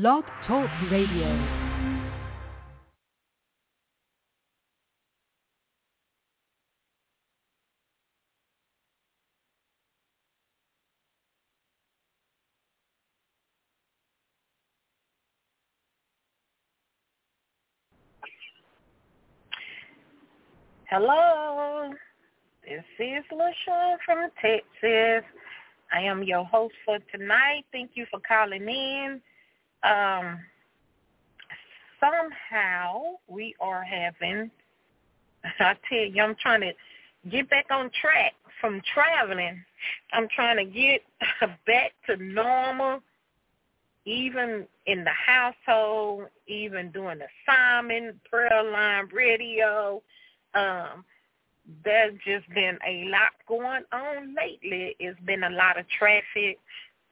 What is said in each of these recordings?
Blog Talk Radio. Hello, this is LaShun from Texas. I am your host for tonight. Thank you for calling in. Um, somehow we are having, I tell you, I'm trying to get back on track from traveling. I'm trying to get back to normal, even in the household, even doing assignment, prayer line, radio. Um, there's just been a lot going on lately. It's been a lot of traffic.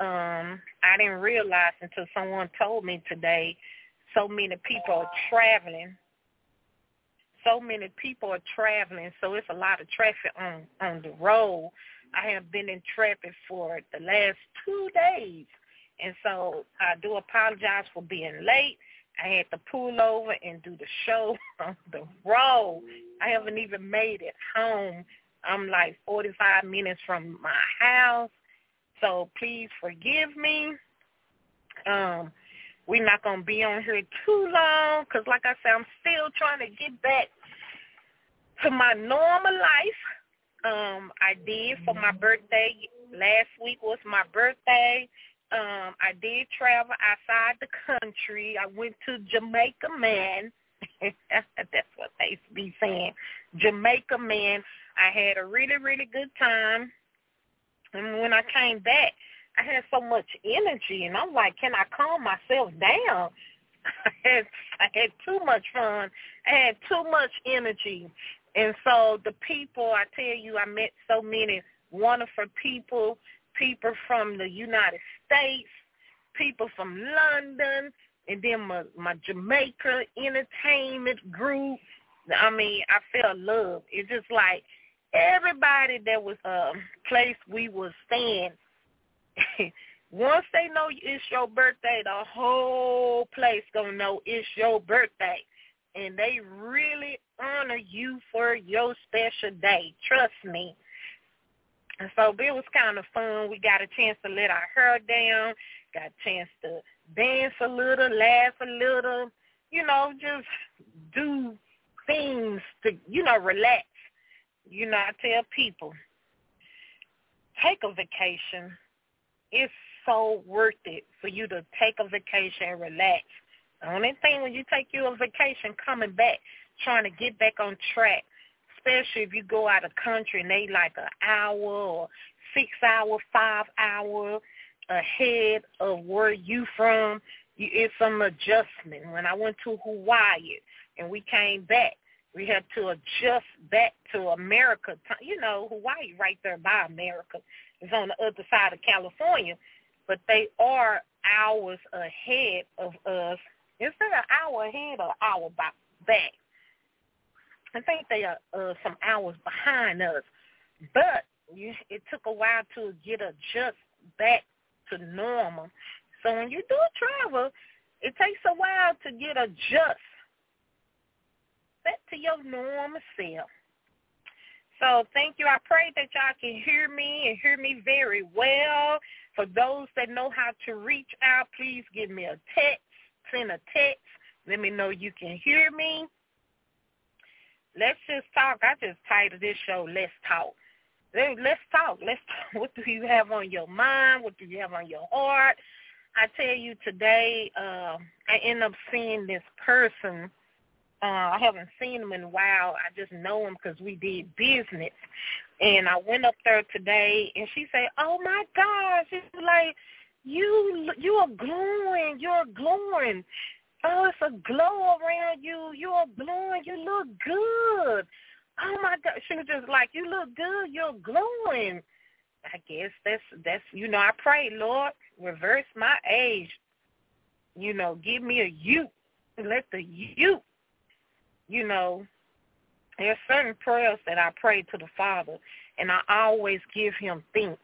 Um, I didn't realize until someone told me today so many people are traveling. So many people are traveling, so it's a lot of traffic on on the road. I have been in traffic for the last two days, and so I do apologize for being late. I had to pull over and do the show on the road. I haven't even made it home. I'm like 45 minutes from my house. So please forgive me. Um, we're not going to be on here too long because, like I said, I'm still trying to get back to my normal life. Um, I did for my birthday. Last week was my birthday. Um, I did travel outside the country. I went to Jamaica, man. That's what they be saying. Jamaica, man. I had a really, really good time. And when I came back, I had so much energy, and I'm like, can I calm myself down? I had I had too much fun. I had too much energy, and so the people, I tell you, I met so many wonderful people people from the United States, people from London, and then my, my Jamaica entertainment group. I mean, I felt love. It's just like everybody that was um place we was staying. once they know it's your birthday, the whole place gonna know it's your birthday, and they really honor you for your special day. Trust me. And so it was kind of fun. We got a chance to let our hair down, got a chance to dance a little, laugh a little, you know, just do things to, you know, relax. You know, I tell people, take a vacation. It's so worth it for you to take a vacation and relax. The only thing when you take you a vacation, coming back, trying to get back on track, especially if you go out of country and they like an hour or six hour, five hour ahead of where you from. You, it's some adjustment. When I went to Hawaii and we came back, we had to adjust back to America. You know, Hawaii right there by America. It's on the other side of California, but they are hours ahead of us. Is there an hour ahead or hour back? I think they are uh, some hours behind us, but you, it took a while to get adjust back to normal. So when you do travel, it takes a while to get adjust back to your normal self. So thank you. I pray that y'all can hear me and hear me very well. For those that know how to reach out, please give me a text. Send a text. Let me know you can hear me let's just talk. I just titled this show "Let's Talk." Let's talk. Let's talk. What do you have on your mind? What do you have on your heart? I tell you today, uh, I end up seeing this person. Uh, I haven't seen him in a while. I just know him because we did business. And I went up there today, and she said, "Oh my gosh!" She's like, "You, you are glowing. You're glowing." Oh, it's a glow around you. You are glowing. You look good. Oh my God. She was just like, you look good. You're glowing. I guess that's that's you know, I pray, Lord, reverse my age. You know, give me a youth. Let the youth, you know, there's certain prayers that I pray to the Father and I always give him thanks.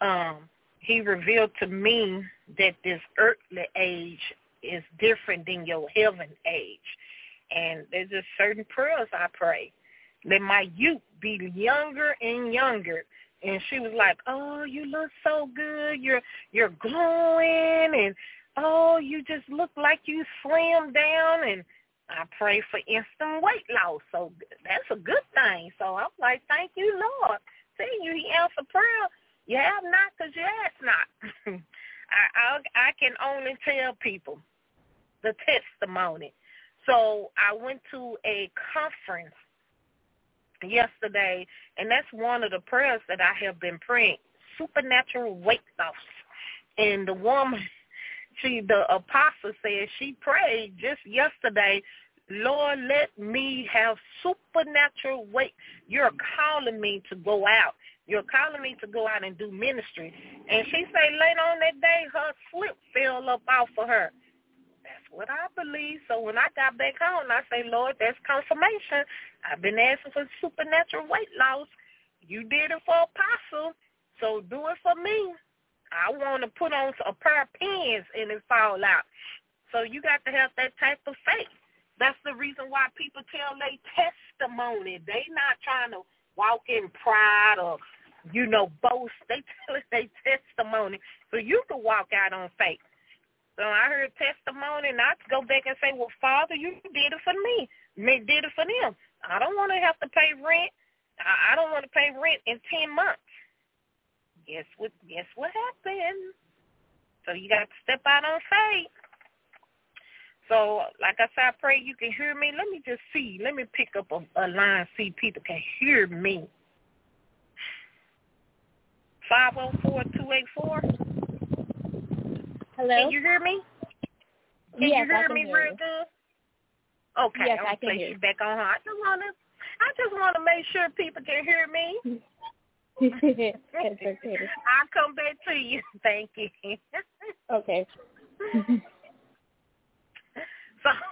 Um, he revealed to me that this earthly age is different than your heaven age. And there's just certain prayers I pray. Let my youth be younger and younger. And she was like, "Oh, you look so good. You're you're glowing, and oh, you just look like you slimmed down." And I pray for instant weight loss, so that's a good thing. So I'm like, "Thank you, Lord." See, you he answered prayer. You have not because you ask not. I, I I can only tell people the testimony. So I went to a conference yesterday, and that's one of the prayers that I have been praying, supernatural weight loss. And the woman, she, the apostle said she prayed just yesterday, Lord, let me have supernatural weight. You're calling me to go out. You're calling me to go out and do ministry. And she said later on that day, her slip fell up off of her That's what I believe. So when I got back home, I say, Lord, that's confirmation. I've been asking for supernatural weight loss. You did it for Apostle, so do it for me. I want to put on a pair of pants and it fall out. So you got to have that type of faith. That's the reason why people tell their testimony. They not trying to walk in pride or, you know, boast. They tell their testimony so you can walk out on faith. So I heard testimony, and I go back and say, well, Father, you did it for me. Me did it for them. I don't want to have to pay rent. I don't want to pay rent in 10 months. Guess what, guess what happened? So you got to step out on faith. So, like I said, I pray you can hear me. Let me just see. Let me pick up a, a line, see people can hear me. 504-284. Hello? Can you hear me? Can yes, you hear I can me hear real you. good? Okay, yes, I'll I can place you back on. I just wanna I just wanna make sure people can hear me. it's okay. I'll come back to you. Thank you. okay.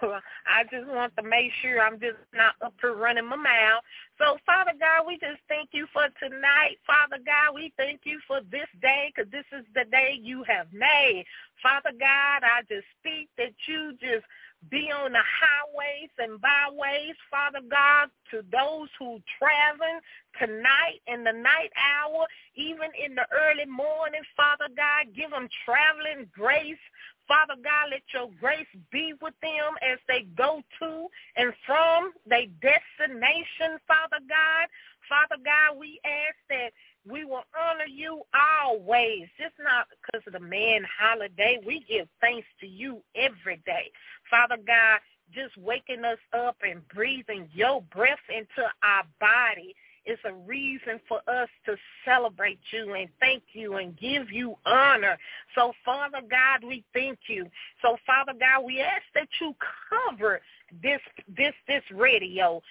So I just want to make sure I'm just not up here running my mouth. So Father God, we just thank you for tonight. Father God, we thank you for this day because this is the day you have made. Father God, I just speak that you just be on the highways and byways, Father God, to those who traveling tonight in the night hour, even in the early morning, Father God, give them traveling grace, Father God, let your grace be with them as they go to and from their destination, Father God. Father God, we ask that we will honor you always, just not because of the man holiday. We give thanks to you every day. Father God, just waking us up and breathing your breath into our body is a reason for us to celebrate you and thank you and give you honor. So, Father God, we thank you. So, Father God, we ask that you cover this this this radio.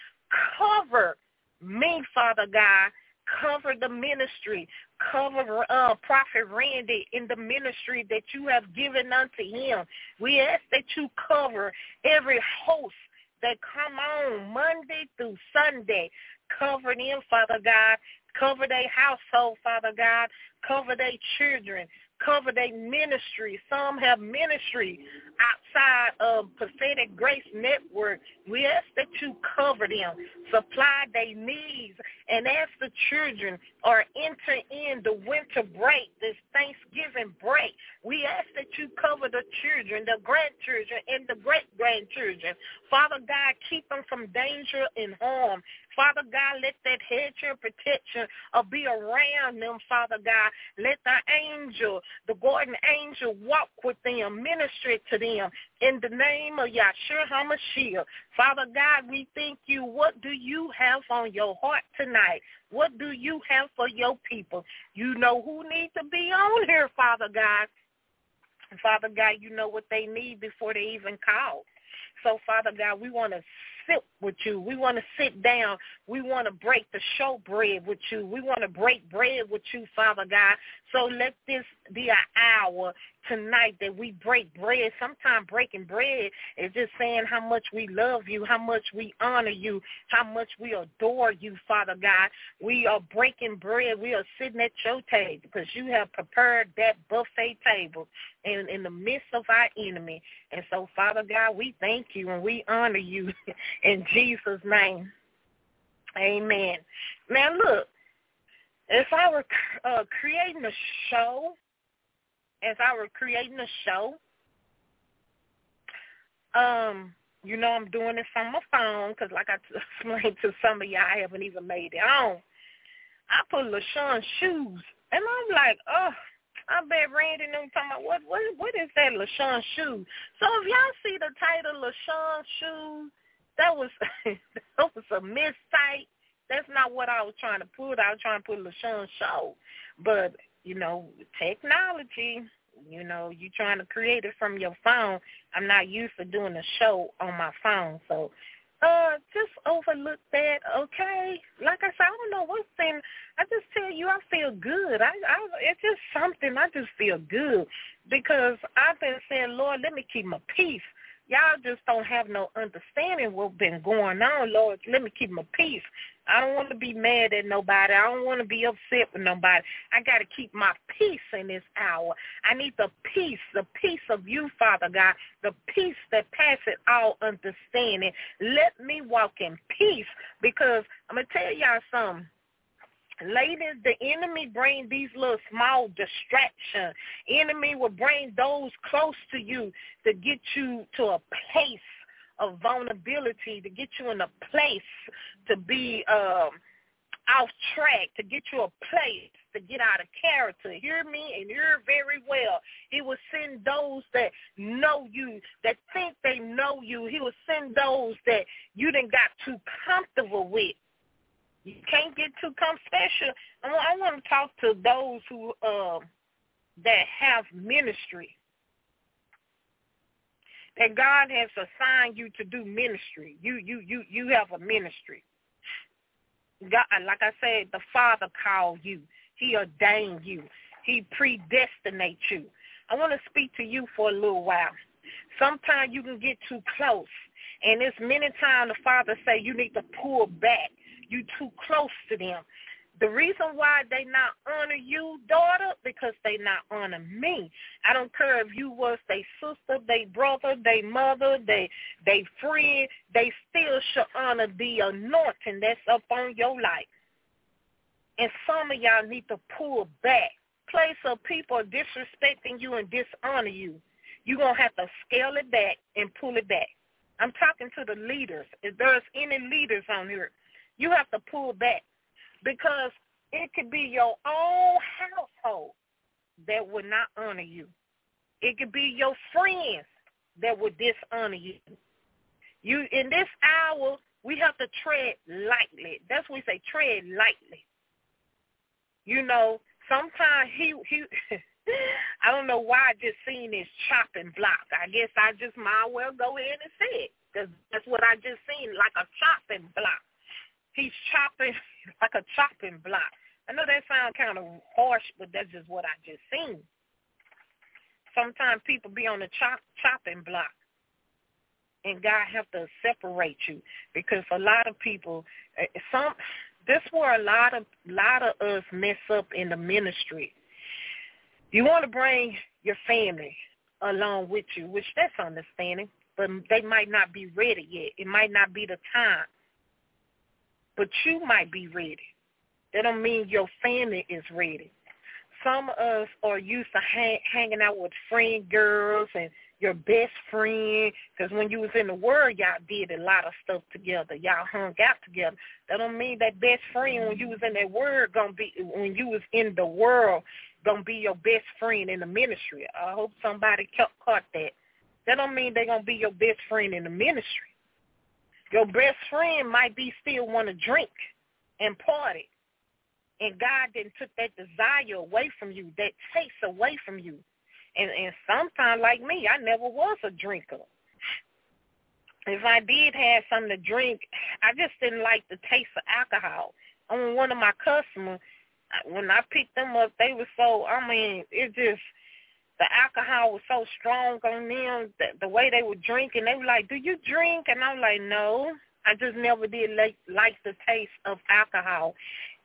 Cover me, Father God. Cover the ministry. Cover uh, Prophet Randy in the ministry that you have given unto him. We ask that you cover every host that come on Monday through Sunday. Cover them, Father God. Cover their household, Father God. Cover their children cover their ministry. Some have ministry outside of Prophetic Grace Network. We ask that you cover them, supply their needs, and as the children are entering in the winter break, this Thanksgiving break, we ask that you cover the children, the grandchildren, and the great-grandchildren. Father God, keep them from danger and harm. Father God, let that hedge of protection uh, be around them, Father God. Let the angel, the guardian angel, walk with them, minister to them in the name of Yahshua HaMashiach. Father God, we thank you. What do you have on your heart tonight? What do you have for your people? You know who needs to be on here, Father God. Father God, you know what they need before they even call. So, Father God, we want to sip with you. We want to sit down. We want to break the show bread with you. We want to break bread with you, Father God. So let this be an hour tonight that we break bread. Sometimes breaking bread is just saying how much we love you, how much we honor you, how much we adore you, Father God. We are breaking bread. We are sitting at your table because you have prepared that buffet table in, in the midst of our enemy. And so, Father God, we thank you and we honor you in Jesus' name. Amen. Now, look, if I were uh, creating a show, as I were creating a show, um, you know I'm doing this on my phone because like I explained to some of y'all, I haven't even made it on. I put LaShun's shoes, and I'm like, oh, I bet Randy and them talking about what what what is that LaShun shoe? So if y'all see the title LaShun shoes, that was that was a mistake. That's not what I was trying to put. I was trying to put LaShun show. But, you know, technology, you know, you trying to create it from your phone. I'm not used to doing a show on my phone. So uh, just overlook that, okay? Like I said, I don't know what's in. I just tell you, I feel good. I, I, it's just something. I just feel good because I've been saying, Lord, let me keep my peace. Y'all just don't have no understanding what's been going on, Lord. Let me keep my peace. I don't want to be mad at nobody. I don't want to be upset with nobody. I got to keep my peace in this hour. I need the peace, the peace of you, Father God, the peace that passes all understanding. Let me walk in peace because I'm going to tell y'all something. Ladies, the enemy bring these little small distractions. Enemy will bring those close to you to get you to a place of vulnerability, to get you in a place to be um, off track, to get you a place to get out of character. Hear me and hear very well. He will send those that know you, that think they know you. He will send those that you didn't got too comfortable with. You can't get too comfortable. I want to talk to those who uh, that have ministry that God has assigned you to do ministry. You you you you have a ministry. God, like I said, the Father called you. He ordained you. He predestinate you. I want to speak to you for a little while. Sometimes you can get too close, and it's many times the Father say you need to pull back. You too close to them. The reason why they not honor you, daughter, because they not honor me. I don't care if you was they sister, they brother, they mother, they they friend, they still should honor the anointing that's up on your life. And some of y'all need to pull back. Place of people disrespecting you and dishonor you. You're going to have to scale it back and pull it back. I'm talking to the leaders. If there's any leaders on here, you have to pull back because it could be your own household that would not honor you. It could be your friends that would dishonor you. You in this hour, we have to tread lightly. That's what we say, tread lightly. You know, sometimes he he I don't know why I just seen this chopping block. I guess I just might well go in and say it because that's what I just seen, like a chopping block. He's chopping like a chopping block. I know that sounds kind of harsh, but that's just what I just seen. Sometimes people be on the chop chopping block, and God have to separate you because a lot of people, eh, some this where a lot of lot of us mess up in the ministry. You want to bring your family along with you, which that's understanding, but they might not be ready yet. It might not be the time but you might be ready. That don't mean your family is ready. Some of us are used to hang, hanging out with friend girls and your best friend because when you was in the world, y'all did a lot of stuff together. Y'all hung out together. That don't mean that best friend when you was in that world gonna be when you was in the world gonna be your best friend in the ministry. I hope somebody caught that. That don't mean they gonna be your best friend in the ministry. Your best friend might be still want to drink and party. And God didn't took that desire away from you, that taste away from you. And and sometimes like me, I never was a drinker. if I did have something to drink, I just didn't like the taste of alcohol. Mean, one of my customers, when I picked them up, they were so, I mean, it just, the alcohol was so strong on them, the, the way they were drinking, they were like, do you drink? And I'm like, no. I just never did like, like the taste of alcohol.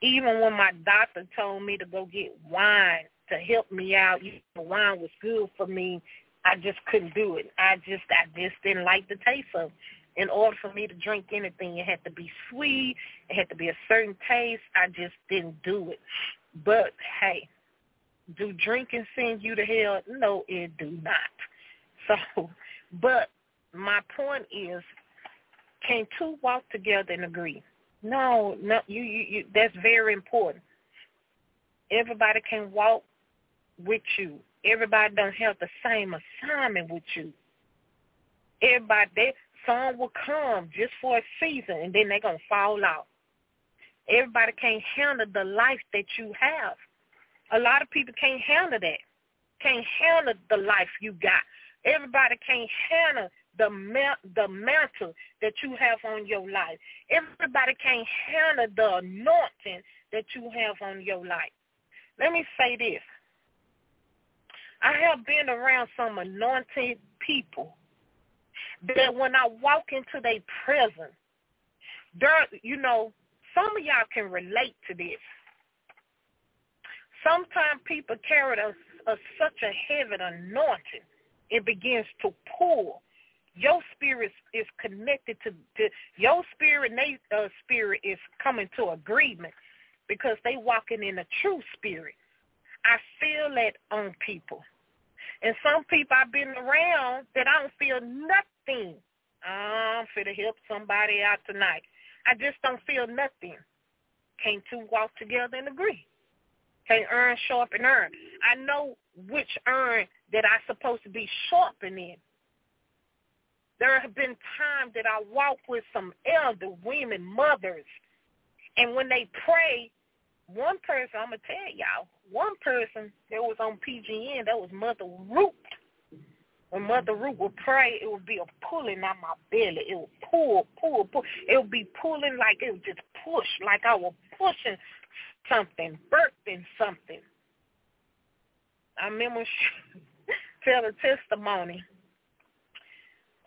Even when my doctor told me to go get wine to help me out, you know, wine was good for me I just couldn't do it. I just I just didn't like the taste of. It. In order for me to drink anything, it had to be sweet. It had to be a certain taste. I just didn't do it. But hey, do drinking send you to hell? No, it do not. So, but my point is, can two walk together and agree? No, no, you, you, you that's very important. Everybody can walk with you Everybody don't have the same assignment with you. Everybody, they, some will come just for a season and then they're going to fall out. Everybody can't handle the life that you have. A lot of people can't handle that. Can't handle the life you got. Everybody can't handle the the mantle that you have on your life. Everybody can't handle the anointing that you have on your life. Let me say this. I have been around some anointed people that when I walk into their presence, there, you know, some of y'all can relate to this. Sometimes people carry a, a, such a heavy anointing, it begins to pull. Your spirit is connected to, to your spirit. They uh, spirit is coming to agreement because they walking in a true spirit. I feel that on people. And some people I've been around that I don't feel nothing. I'm to help somebody out tonight. I just don't feel nothing. Can't two walk together and agree? Can't earn sharpen earn. I know which earn that I'm supposed to be sharpening. There have been times that I walk with some elder women, mothers, and when they pray, one person, I'm going to tell y'all, one person that was on PGN, that was Mother Root. When Mother Root would pray, it would be a pulling out my belly. It would pull, pull, pull. It would be pulling like it would just push, like I was pushing something, birthing something. I remember she tell a testimony.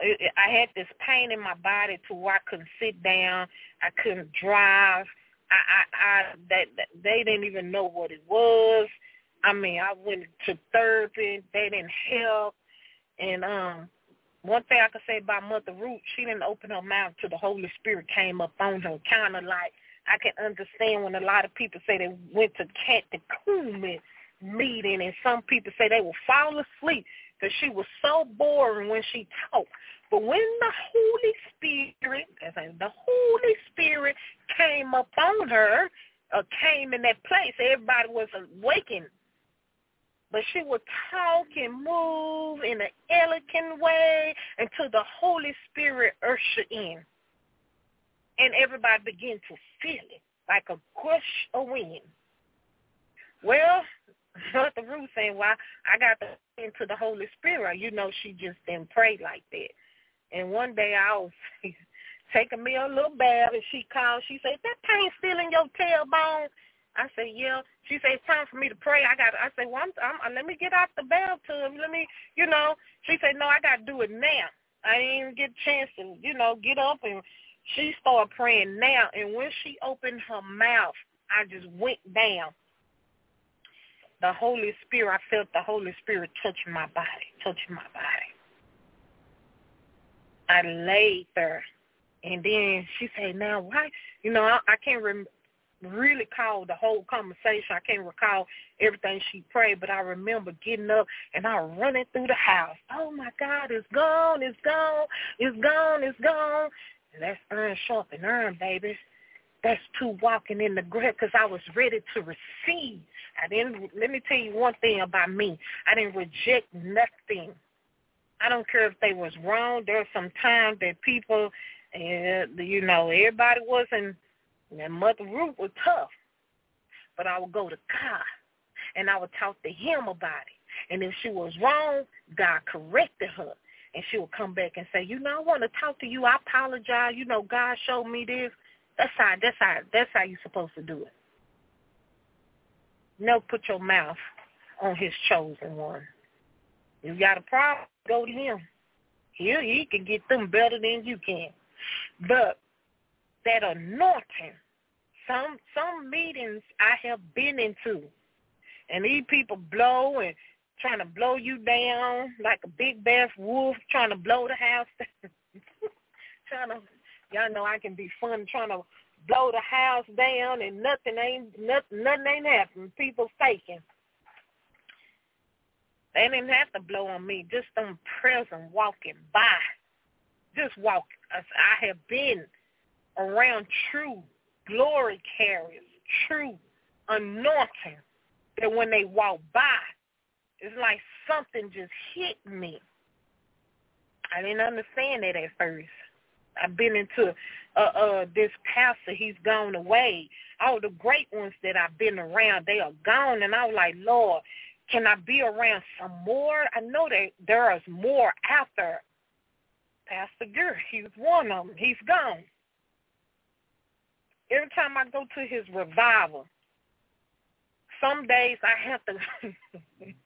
I had this pain in my body to where I couldn't sit down. I couldn't drive. I, I, I that, that they didn't even know what it was. I mean, I went to therapy. They didn't help. And um, one thing I could say about Mother Root, she didn't open her mouth till the Holy Spirit came up on her. Kind of like I can understand when a lot of people say they went to catechumen meeting, and some people say they will fall asleep because she was so boring when she talked. But when the Holy Spirit, as in the Holy Spirit came upon her, or came in that place, everybody was awakened. But she would talk and move in an elegant way until the Holy Spirit ushered in. And everybody began to feel it like a gush of wind. Well, Mother Ruth saying, well, I got into the Holy Spirit. You know, she just didn't pray like that. And one day I was taking me a little bath, and she called. She said, "That pain still in your tailbone." I said, "Yeah." She said, "It's time for me to pray." I got. I said, "Well, I'm, I'm, let me get out the bathtub. Let me, you know." She said, "No, I got to do it now. I didn't even get a chance to, you know, get up." And she started praying now. And when she opened her mouth, I just went down. The Holy Spirit, I felt the Holy Spirit touching my body, touching my body. I laid there. And then she said, now why, you know, I, I can't rem- really call the whole conversation. I can't recall everything she prayed, but I remember getting up and I running through the house. Oh my God, it's gone, it's gone, it's gone, it's gone. And that's earn sharp and earn, baby. That's two walking in the grave because I was ready to receive. I didn't. Let me tell you one thing about me. I didn't reject nothing. I don't care if they was wrong. There's some time that people, uh, you know, everybody wasn't. And Mother Ruth was tough, but I would go to God, and I would talk to Him about it. And if she was wrong, God corrected her. And she would come back and say, you know, I want to talk to you. I apologize. You know, God showed me this. That's how. That's how. That's how you're supposed to do it. No, put your mouth on His chosen one. You got a problem? Go to Him. He He can get them better than you can. But that anointing, some some meetings I have been into, and these people blow and trying to blow you down like a big bad wolf trying to blow the house trying to y'all know I can be fun trying to blow the house down and nothing ain't nothing nothing ain't happening. People faking. They didn't have to blow on me, just them present walking by. Just walk I have been around true glory carriers, true anointing that when they walk by it's like something just hit me. I didn't understand that at first. I've been into uh uh this pastor, he's gone away. All the great ones that I've been around, they are gone and I was like, Lord, can I be around some more? I know that there is more after Pastor Gurr. He's one of them. He's gone. Every time I go to his revival, some days I have to.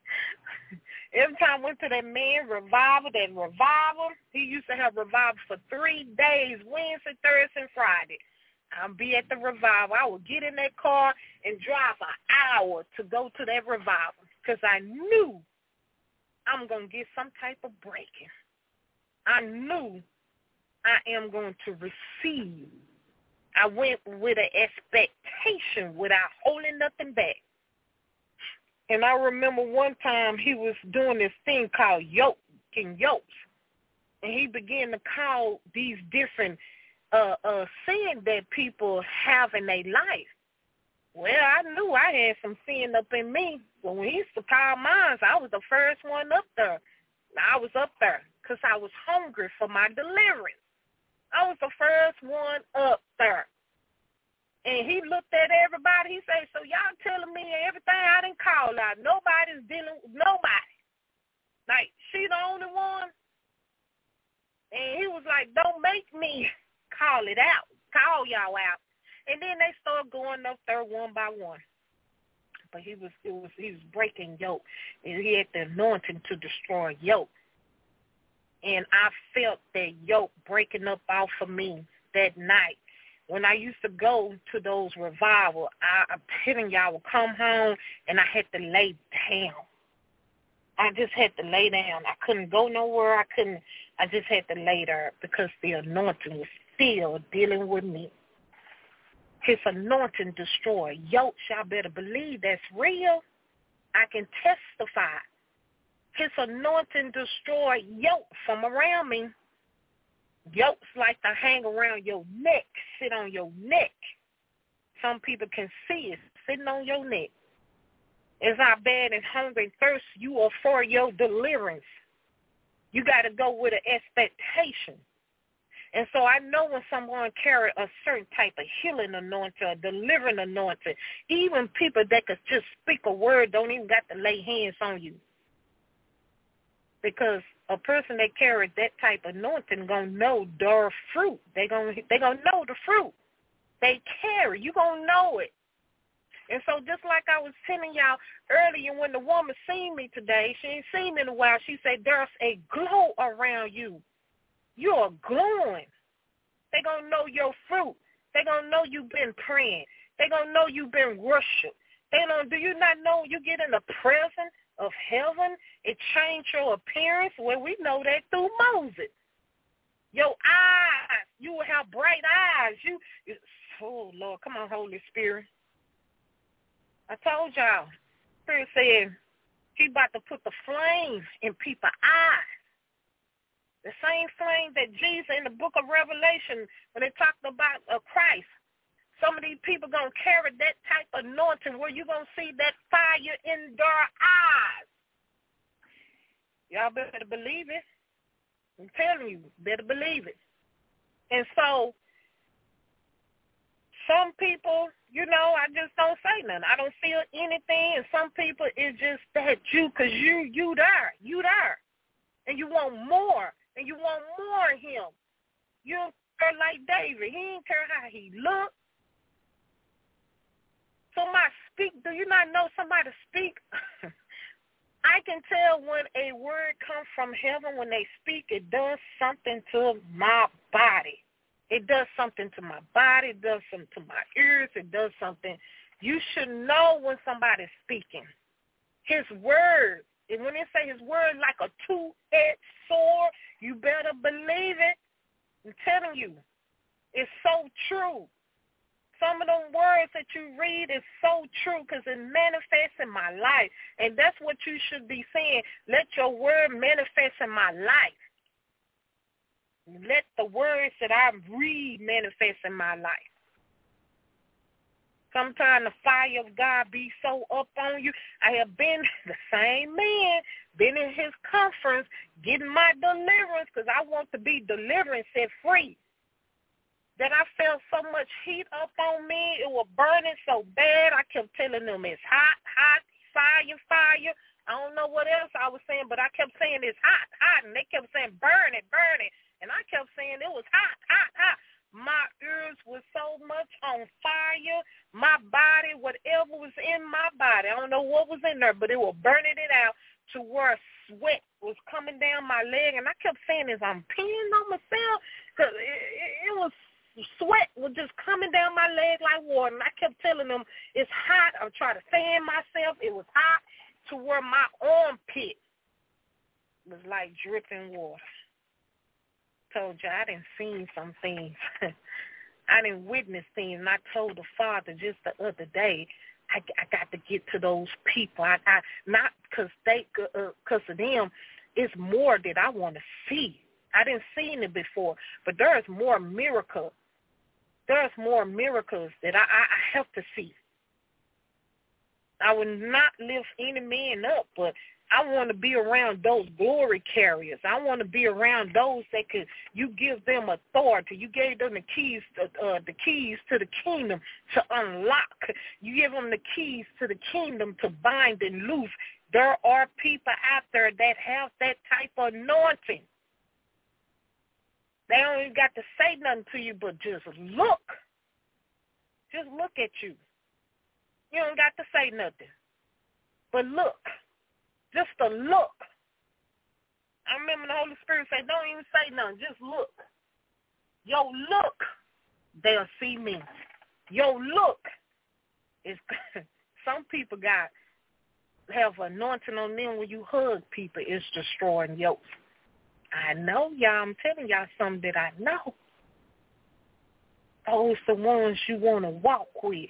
every time I went to that man revival, that revival, he used to have revival for three days, Wednesday, Thursday, and Friday. I'll be at the revival. I would get in that car and drive an hour to go to that revival because I knew I'm going to get some type of breaking. I knew I am going to receive. I went with an expectation without holding nothing back. And I remember one time he was doing this thing called yoking yokes. And he began to call these different uh uh sin that people have in their life. Well, I knew I had some sin up in me. But when he used to call mine, I was the first one up there. I was up there because I was hungry for my deliverance. I was the first one up there. And he looked at everybody. He said, so y'all telling me everything I didn't call out. Nobody's dealing with nobody. Like, she the only one? And he was like, don't make me call it out. Call y'all out. And then they started going up there one by one. But he was it was he was breaking yoke. And he had the anointing to destroy yoke. And I felt that yoke breaking up off of me that night when I used to go to those revival, I, I'm telling y'all, would come home and I had to lay down. I just had to lay down. I couldn't go nowhere. I couldn't. I just had to lay there because the anointing was still dealing with me. His anointing destroy yokes. Y'all better believe that's real. I can testify. His anointing destroy yoke from around me. Yokes like to hang around your neck, sit on your neck. Some people can see it sitting on your neck. It's how bad and hungry and thirst you are for your deliverance. You got to go with an expectation. And so I know when someone carry a certain type of healing anointing, a delivering anointing, even people that could just speak a word don't even got to lay hands on you. Because a person that carries that type of anointing gonna know their fruit. They gonna they gonna know the fruit they carry. You gonna know it. And so just like I was telling y'all earlier when the woman seen me today, she ain't seen me in a while, she said, there's a glow around you. You're glowing. They to know your fruit. They to know you've been praying. They to know you've been worship. They don't, do you not know you get in the presence of heaven, it changed your appearance. Well, we know that through Moses. Your eyes, you will have bright eyes. You, oh Lord, come on, Holy Spirit. I told y'all, Spirit said he about to put the flame in people's eyes. The same flame that Jesus in the book of Revelation, when they talked about uh, Christ, some of these people going to carry that type of anointing where you're going to see that fire in their eyes. Y'all better believe it. I'm telling you, better believe it. And so some people, you know, I just don't say nothing. I don't feel anything. And some people, it's just that you, because you, you there. You there. and you want more, and you want more of him. You don't care like David. He didn't care how he looked. So my speak, do you not know somebody speak? I can tell when a word comes from heaven, when they speak, it does something to my body. It does something to my body. It does something to my ears. It does something. You should know when somebody's speaking. His word, and when they say his word like a two-edged sword, you better believe it. I'm telling you, it's so true. Some of the words that you read is so true because it manifests in my life. And that's what you should be saying. Let your word manifest in my life. Let the words that I read manifest in my life. Sometimes the fire of God be so up on you. I have been the same man, been in his conference, getting my deliverance because I want to be delivered and set free that I felt so much heat up on me. It was burning so bad. I kept telling them it's hot, hot, fire, fire. I don't know what else I was saying, but I kept saying it's hot, hot, and they kept saying burn it, burn it, and I kept saying it was hot, hot, hot. My ears were so much on fire. My body, whatever was in my body, I don't know what was in there, but it was burning it out to where sweat was coming down my leg, and I kept saying this, I'm peeing on myself because it, it, it was sweat was just coming down my leg like water. And I kept telling them, it's hot. I'm trying to fan myself. It was hot to where my armpit was like dripping water. Told you I didn't see some things. I didn't witness things. And I told the father just the other day, I, I got to get to those people. I, I not because they, because uh, of them. It's more that I want to see. I didn't see it before, but there is more miracle there's more miracles that I, I, I have to see. I would not lift any man up, but I want to be around those glory carriers. I want to be around those that could. You give them authority. You gave them the keys, to, uh, the keys to the kingdom to unlock. You give them the keys to the kingdom to bind and loose. There are people out there that have that type of anointing. They don't even got to say nothing to you, but just look. Just look at you. You don't got to say nothing. But look. Just a look. I remember the Holy Spirit said, don't even say nothing. Just look. Yo, look. They'll see me. Yo, look. It's some people got have anointing on them when you hug people. It's destroying yokes. I know y'all. I'm telling y'all something that I know. Those the ones you want to walk with.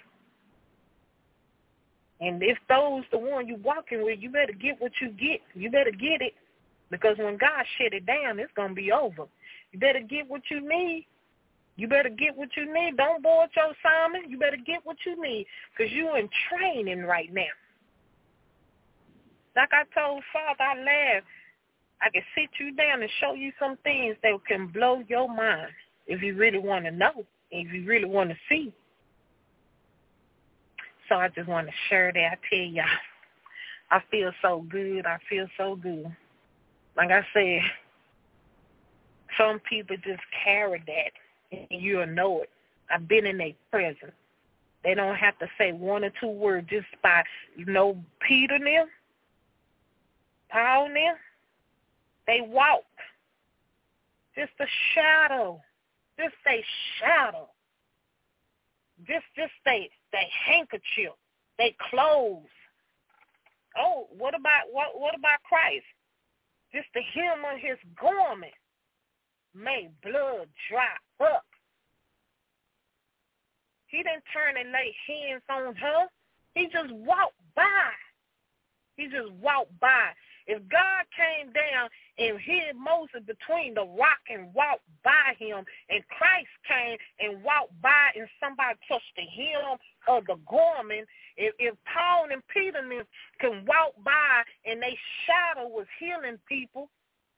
And if those the one you walking with, you better get what you get. You better get it. Because when God shut it down, it's going to be over. You better get what you need. You better get what you need. Don't board your assignment. You better get what you need because you're in training right now. Like I told Father, I laughed I can sit you down and show you some things that can blow your mind if you really want to know, if you really want to see. So I just want to share that. I tell y'all, I feel so good. I feel so good. Like I said, some people just carry that, and you'll know it. I've been in their presence. They don't have to say one or two words just by, you know, Peter them, Paul them, they walk. Just a shadow. Just a shadow. Just just they they handkerchief. They clothes. Oh, what about what what about Christ? Just the hem of his garment made blood dry up. He didn't turn and lay hands on her. He just walked by. He just walked by. If God came down and hid Moses between the rock and walked by him, and Christ came and walked by and somebody touched the hem of the garment, if, if Paul and Peter can walk by and they shadow was healing people,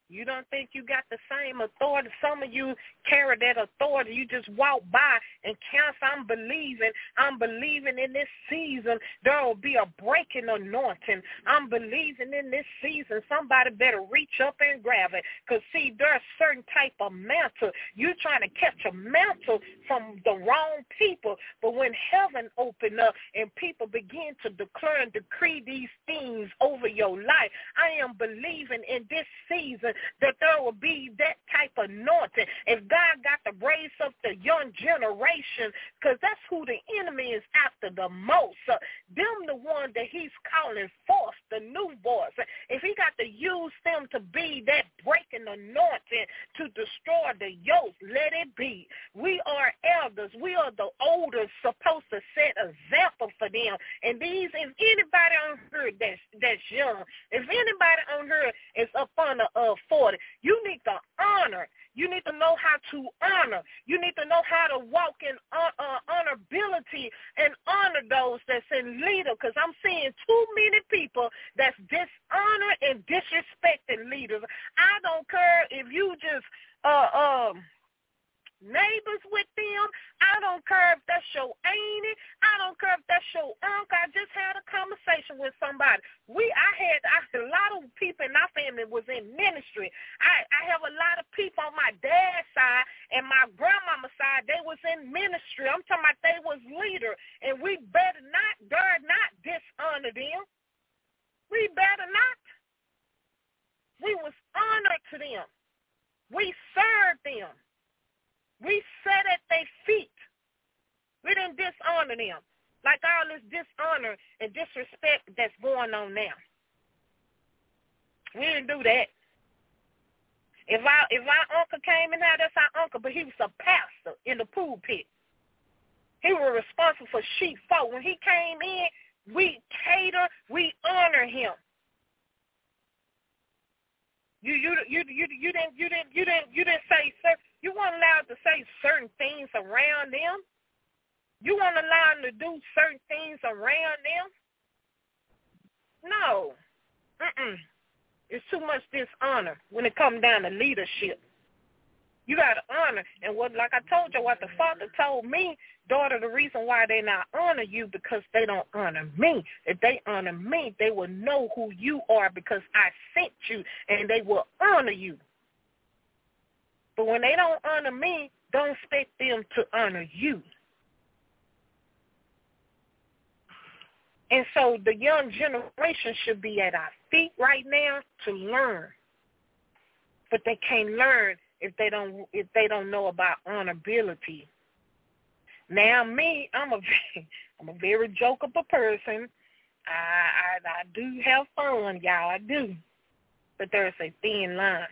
You don't think you got the same authority? Some of you carry that authority. You just walk by and count. I'm believing. I'm believing in this season there will be a breaking anointing. I'm believing in this season. Somebody better reach up and grab it. Because, see, there's a certain type of mantle. You're trying to catch a mantle from the wrong people. But when heaven open up and people begin to declare and decree these things over your life, I am believing in this season that there will be that type of anointing. If God got to raise up the young generation, because that's who the enemy is after the most. Uh, them the one that he's calling forth, the new boys. If he got to use them to be that breaking anointing to destroy the yoke, let it be. We are elders. We are the older supposed to set example for them. And these, if anybody on here that's, that's young, if anybody on here is up under uh, 40, you need to honor. You need to know how to honor. You need to know how to walk in uh, uh, honorability and honor those that's in leader because I'm seeing too many people that's dishonor and disrespecting leaders. I don't care if you just uh um neighbors with them. I don't care if that's your auntie. I don't care if that's your uncle. I just had a conversation with somebody. We, I had, I a lot of people in my family was in ministry. I, I have a lot of people on my dad's side and my grandmama's side. They was in ministry. I'm talking about they was leader, and we better not, dare not dishonor them. We better not. We was honored to them. We served them. We sat at their feet. We didn't dishonor them. Like all this dishonor and disrespect that's going on now. We didn't do that. If our if our uncle came in here, that's our uncle, but he was a pastor in the pulpit. He was responsible for sheep folk. When he came in, we cater, we honor him. You you you you you didn't you didn't you didn't you didn't say sir you weren't allowed to say certain things around them. You weren't allowed to do certain things around them. No. Mm-mm. It's too much dishonor when it comes down to leadership. You got to honor. And what, like I told you, what the father told me, daughter, the reason why they not honor you because they don't honor me. If they honor me, they will know who you are because I sent you, and they will honor you. But when they don't honor me, don't expect them to honor you. And so the young generation should be at our feet right now to learn. But they can't learn if they don't if they don't know about honorability. Now me, I'm a I'm a very jokeable person. I, I I do have fun, y'all. I do, but there's a thin line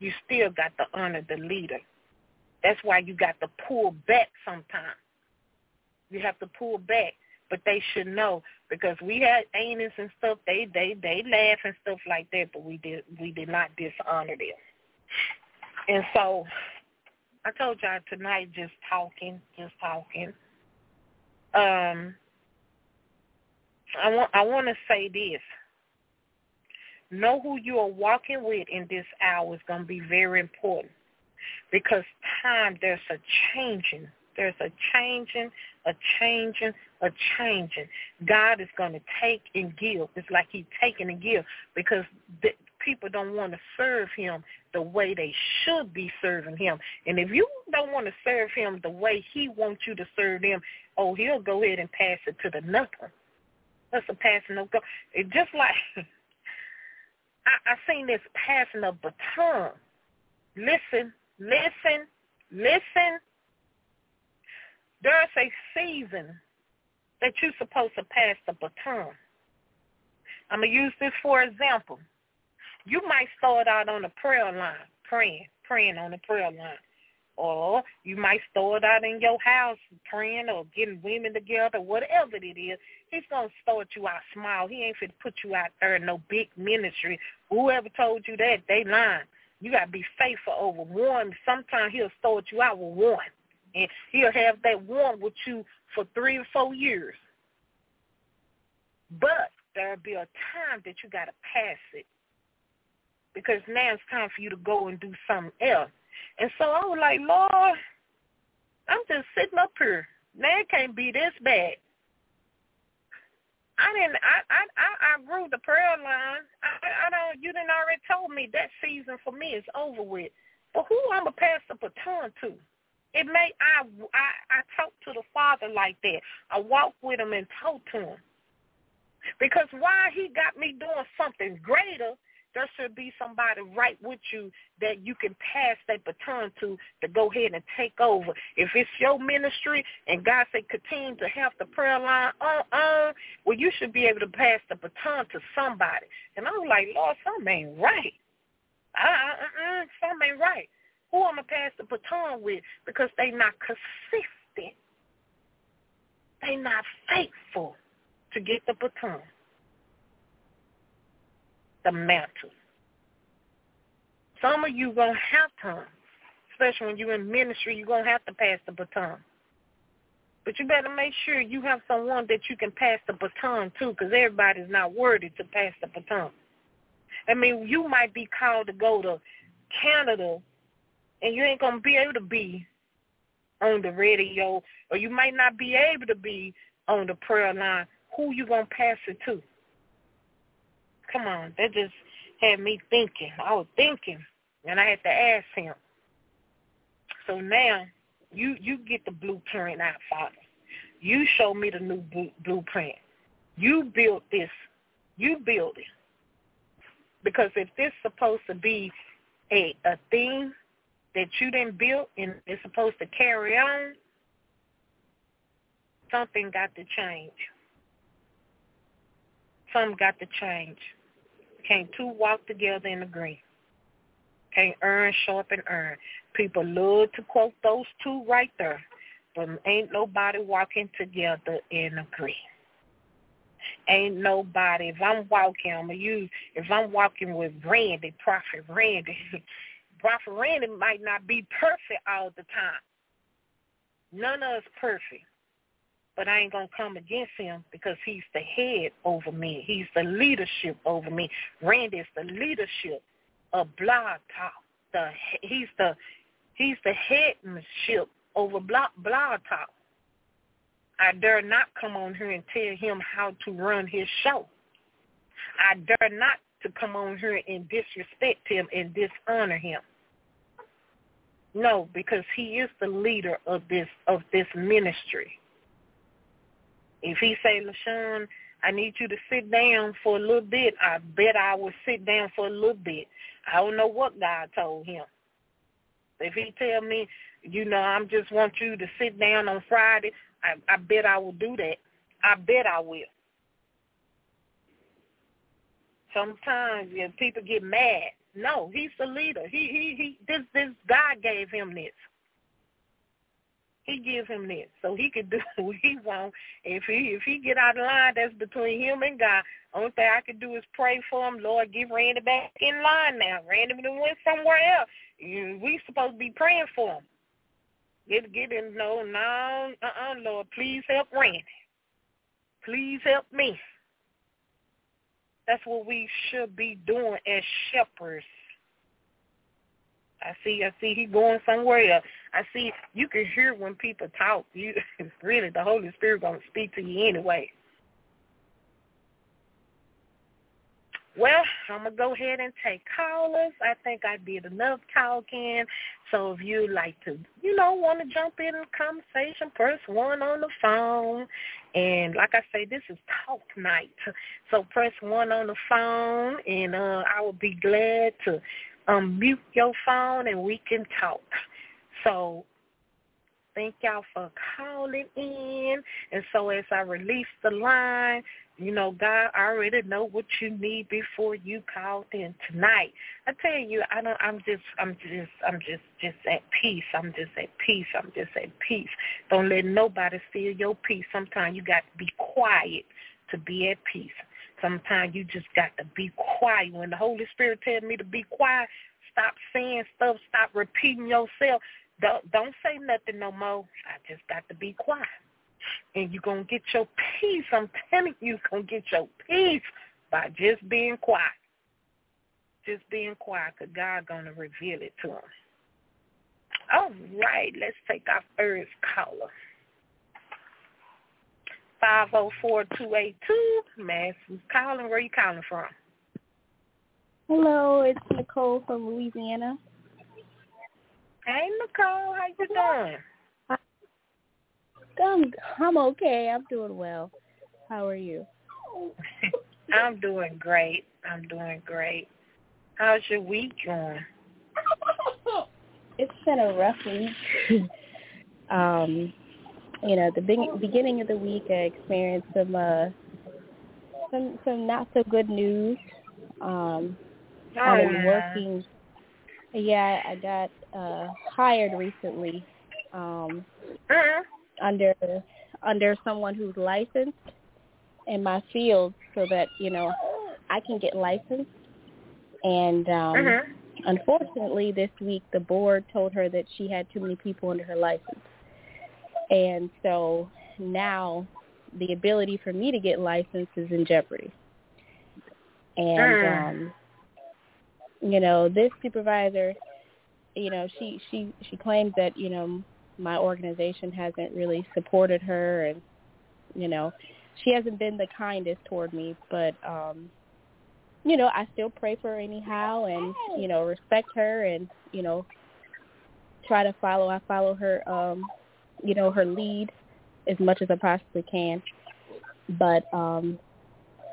you still got to honor the leader. That's why you got to pull back sometimes. You have to pull back, but they should know because we had aunties and stuff. They they they laugh and stuff like that, but we did we did not dishonor them. And so I told y'all tonight, just talking, just talking. Um, I want I want to say this know who you are walking with in this hour is going to be very important because time, there's a changing. There's a changing, a changing, a changing. God is going to take and give. It's like he's taking and give because the, people don't want to serve him the way they should be serving him. And if you don't want to serve him the way he wants you to serve him, oh, he'll go ahead and pass it to the nothing. That's a passing of go. It just like I, I seen this passing a baton. Listen, listen, listen. There's a season that you're supposed to pass the baton. I'm going to use this for example. You might start out on the prayer line, praying, praying on the prayer line. Or you might start out in your house praying or getting women together, whatever it is. He's going to start you out small. He ain't to put you out there in no big ministry. Whoever told you that, they lying. You got to be faithful over one. Sometimes he'll start you out with one. And he'll have that one with you for three or four years. But there'll be a time that you got to pass it. because now it's time for you to go and do something else. And so I was like, Lord, I'm just sitting up here. It can't be this bad. I didn't. I I I, I grew the prayer line. I, I don't. You didn't already told me that season for me is over with. But who I'm gonna pass the baton to? It may. I I I talk to the Father like that. I walk with him and talk to him. Because while he got me doing something greater, there should be somebody right with you that you can pass that baton to to go ahead and take over. If it's your ministry and God say continue to have the prayer line on, on well, you should be able to pass the baton to somebody. And I was like, Lord, something ain't right. Uh, uh, something ain't right. Who I'm going to pass the baton with because they not consistent. They not faithful to get the baton the mantle. Some of you going to have to, especially when you're in ministry, you're going to have to pass the baton. But you better make sure you have someone that you can pass the baton to because everybody's not worthy to pass the baton. I mean, you might be called to go to Canada and you ain't going to be able to be on the radio or you might not be able to be on the prayer line. Who you going to pass it to? Come on, that just had me thinking. I was thinking, and I had to ask him. So now you you get the blueprint out, Father. You show me the new blueprint. You built this. You built it. Because if this is supposed to be a a thing that you didn't build and it's supposed to carry on, something got to change. Something got to change. Can't two walk together and agree? Can't earn, sharp, and earn. People love to quote those two right there, but ain't nobody walking together and agree. Ain't nobody. If I'm walking, I'm gonna use. If I'm walking with Randy, Prophet Randy, Prophet Randy might not be perfect all the time. None of us perfect but I ain't gonna come against him because he's the head over me. He's the leadership over me. Randy is the leadership of Blog Talk. The he's the he's the headmanship over Blog, Blog Talk. I dare not come on here and tell him how to run his show. I dare not to come on here and disrespect him and dishonor him. No, because he is the leader of this of this ministry. If he say, LaShun, I need you to sit down for a little bit, I bet I will sit down for a little bit. I don't know what God told him. If he tell me, you know, I'm just want you to sit down on Friday, I, I bet I will do that. I bet I will. Sometimes yeah, people get mad. No, he's the leader. He he he. This this God gave him this. He gives him this, so he can do what he wants. If he if he get out of line, that's between him and God. Only thing I can do is pray for him. Lord, get Randy back in line now. Randy went somewhere else. We supposed to be praying for him. Get get him. No, no, uh, uh Lord, please help Randy. Please help me. That's what we should be doing as shepherds I see, I see he going somewhere. I see you can hear when people talk. You really the Holy Spirit gonna speak to you anyway. Well, I'm gonna go ahead and take callers. I think I did enough talking. So if you like to, you know, want to jump in the conversation, press one on the phone. And like I say, this is talk night. So press one on the phone, and uh, I will be glad to um, mute your phone and we can talk. So thank y'all for calling in. And so as I release the line, you know, God I already know what you need before you called in tonight. I tell you, I don't I'm just I'm just I'm just just at peace. I'm just at peace. I'm just at peace. Don't let nobody steal your peace. Sometimes you got to be quiet to be at peace. Sometimes you just got to be quiet. When the Holy Spirit tells me to be quiet, stop saying stuff, stop repeating yourself. Don't, don't say nothing no more. I just got to be quiet. And you're to get your peace. I'm telling you, you're to get your peace by just being quiet. just being quiet because God to reveal it to him. All right, let's take our first caller. 504-282. Mass is calling. Where you calling from? Hello, it's Nicole from Louisiana. Hey, Nicole. How you doing? I'm, I'm okay. I'm doing well. How are you? I'm doing great. I'm doing great. How's your week going? It's been a rough week. um, you know, the be- beginning of the week, I experienced some uh, some some not so good news. Um, Oh, been yeah. working. Yeah, I got uh, hired recently um, Mhm. under under someone who's licensed in my field, so that you know I can get licensed. And um, Mhm. unfortunately, this week the board told her that she had too many people under her license, and so now the ability for me to get licensed is in jeopardy. And Mm. um, you know, this supervisor, you know, she she she claims that you know my organization hasn't really supported her, and you know, she hasn't been the kindest toward me. But um, you know, I still pray for her anyhow, and you know, respect her, and you know, try to follow. I follow her, um, you know, her lead as much as I possibly can. But um,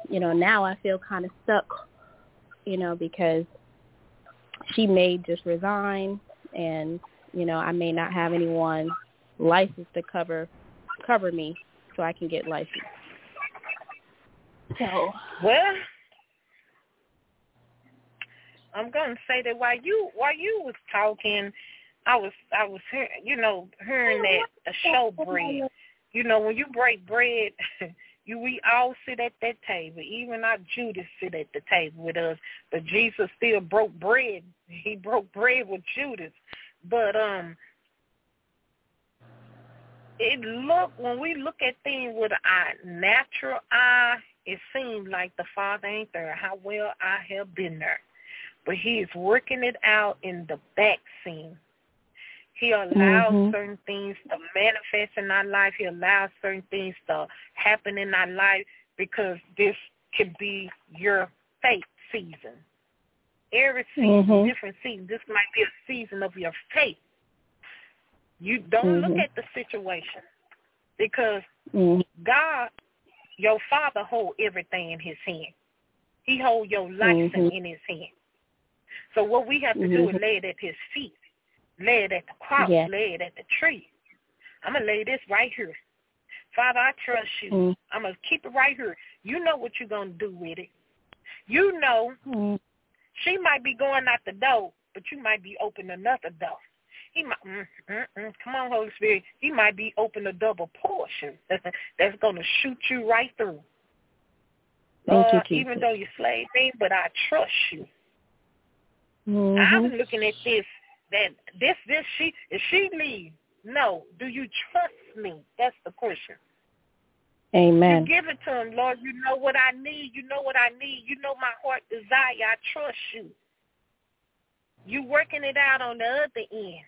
you know, now I feel kind of stuck, you know, because she may just resign, and you know, I may not have anyone licensed to cover cover me, so I can get licensed. So Well, I'm gonna say that while you while you was talking, I was I was hearing you know hearing that a show bread. You know when you break bread, you we all sit at that table. Even our Judas sit at the table with us, but Jesus still broke bread. He broke bread with Judas. But um, it look when we look at things with our natural eye, it seems like the Father ain't there. How well I have been there, but He is working it out in the back scene. He allows Mhm. certain things to manifest in our life. He allows certain things to happen in our life because this could be your faith season. Every season, Mhm. different season. This might be a season of your faith. You don't look Mhm. at the situation because mm God, your Father, hold everything in His hand. He hold your life Mhm. in His hand. So what we have to do is Mhm. lay it at His feet, lay it at the cross, Yeah. lay it at the tree. I'm gonna lay this right here. Father, I trust you. mm I'm gonna keep it right here. You know what you're gonna do with it. You know mm she might be going out the door, but you might be opening another door. He might, mm, mm, mm, come on, Holy Spirit. He might be opening a double portion that's going to shoot you right through. Thank you, even though you slayed me, but I trust you. Mhm. I'm looking at this. That this, this, she, if she leave, no. Do you trust me? That's the question. Amen. You give it to him, Lord. You know what I need. You know what I need. You know my heart desire. I trust you. You working it out on the other end.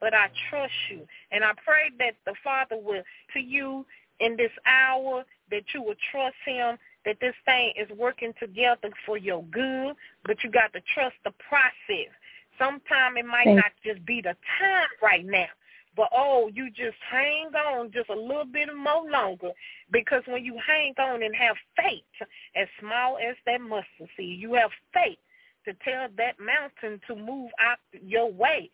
But I trust you. And I pray that the Father will, to you in this hour, that you will trust him, that this thing is working together for your good, but you got to trust the process. Sometimes it might Thank- not just be the time right now. But oh, you just hang on just a little bit more longer because when you hang on and have faith, as small as that mustard seed, you have faith to tell that mountain to move out your way.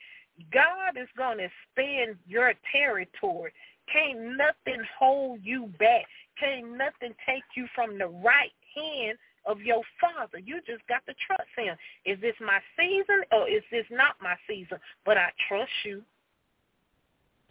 God is going to expand your territory. Can't nothing hold you back. Can't nothing take you from the right hand of your father. You just got to trust him. Is this my season or is this not my season? But I trust you.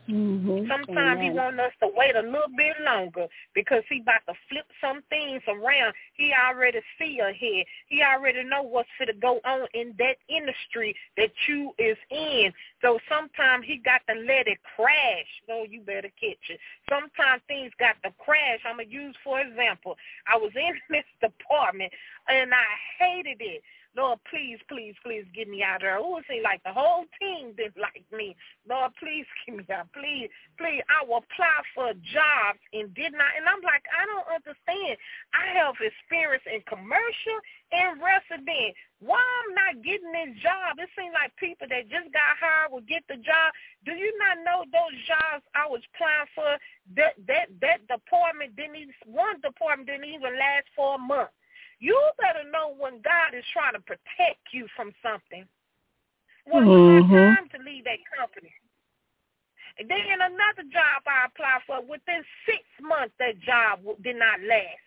Mhm. Sometimes he Amen. want us to wait a little bit longer because he about to flip some things around. He already see ahead. He already know what's going to go on in that industry that you is in. So sometimes he got to let it crash. No, you better catch it. Sometimes things got to crash. I'm going to use, for example, I was in this department and I hated it. Lord, please, please, please get me out of there. Oh, it seemed like the whole team didn't like me. Lord, please get me out. Please, please. I will apply for jobs and did not. And I'm like, I don't understand. I have experience in commercial and resident. Why I'm not getting this job? It seems like people that just got hired will get the job. Do you not know those jobs I was applying for? That that that department didn't even one department didn't even last for a month. You better know when God is trying to protect you from something. Well, mm-hmm. it's time to leave that company. And then another job I applied for, within six months, that job did not last.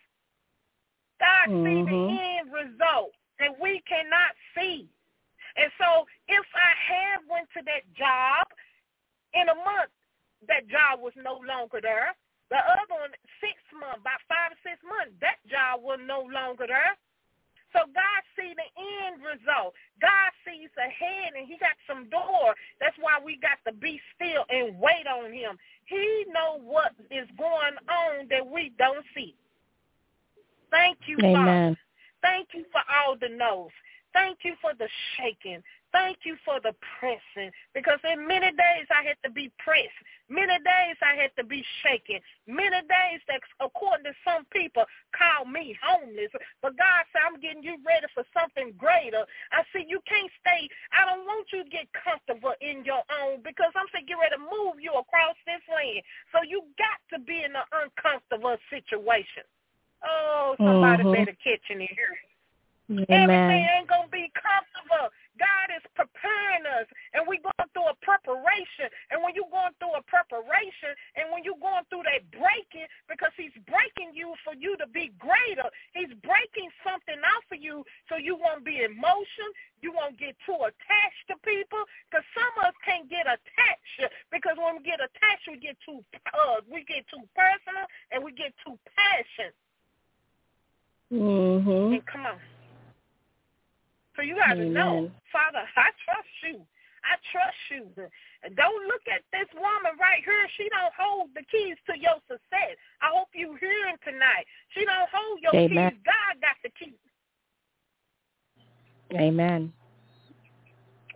God mm-hmm. see the end result that we cannot see. And so if I had went to that job in a month, that job was no longer there. The other one, six months, about five or six months, that job was no longer there. So God see the end result. God sees ahead and he got some door. That's why we got to be still and wait on him. He know what is going on that we don't see. Thank you, Amen. Father. Thank you for all the no's. Thank you for the shaking. Thank you for the pressing because in many days I had to be pressed. Many days I had to be shaken. Many days that according to some people call me homeless. But God said, I'm getting you ready for something greater. I said, you can't stay. I don't want you to get comfortable in your own because I'm saying get ready to move you across this land. So you got to be in an uncomfortable situation. Oh, somebody mm-hmm. better catch in here. Amen. Everything ain't going to be comfortable. God is preparing us and we're going through a preparation. And when you're going through a preparation and when you're going through that breaking, because he's breaking you for you to be greater, he's breaking something out for you so you won't be emotion, you won't get too attached to people, because some of us can't get attached because when we get attached, we get too uh, we get too personal and we get too passionate. Mm-hmm. And come on. So you got to know, Father, I trust you. I trust you. Don't look at this woman right here. She don't hold the keys to your success. I hope you hearing tonight. She don't hold your Amen. keys. God got the keys. Amen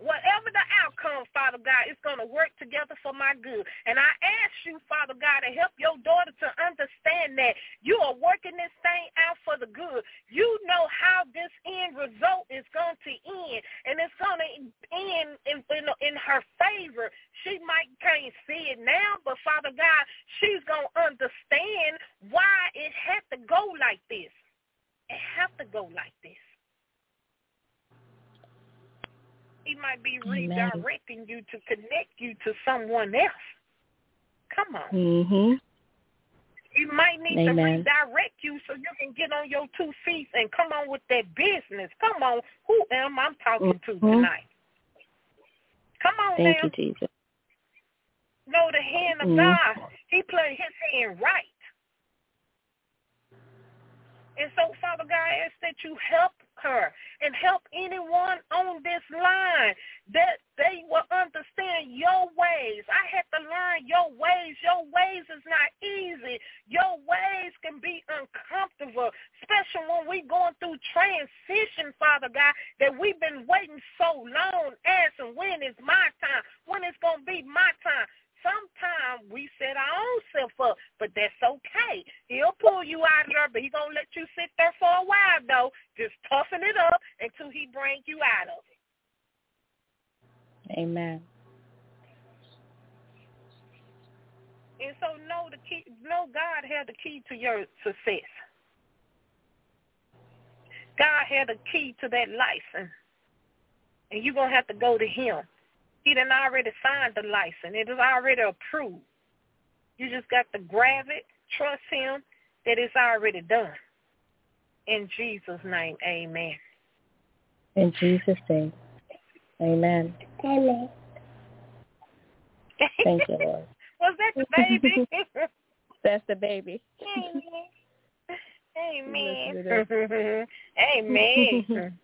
whatever the outcome, Father God, it's going to work together for my good. And I ask you, Father God, to help your daughter to understand that you are working this thing out for the good. You know how this end result is going to end, and it's going to end in, in, in her favor. She might can't see it now, but Father God, she's going to understand why it had to go like this. It have to go like this. He might be Amen. redirecting you to connect you to someone else. Come on. Mm-hmm. You might need Amen. to redirect you so you can get on your two feet and come on with that business. Come on. Who am I talking mm-hmm. to tonight? Come on Thank now. you, Jesus. Know the hand of mm-hmm. God. He played his hand right. And so, Father God, I ask that you help her and help anyone on this line that they will understand your ways. I had to learn your ways. Your ways is not easy. Your ways can be uncomfortable, especially when we're going through transition, Father God, that we've been waiting so long asking when is my time, when it's going to be my time. Sometimes we set our own self up, but that's okay. He'll pull you out of there, but he's going to let you sit there for a while, though. Just toughen it up until he brings you out of it. Amen. And so know the key, know God had the key to your success. God had the key to that license. And you're going to have to go to him. He done already signed the license. It is already approved. You just got to grab it, trust him that it's already done. In Jesus' name, amen. In Jesus' name, amen. Amen. Thank you, Lord. Was that the baby? That's the baby. Amen. Amen. Amen.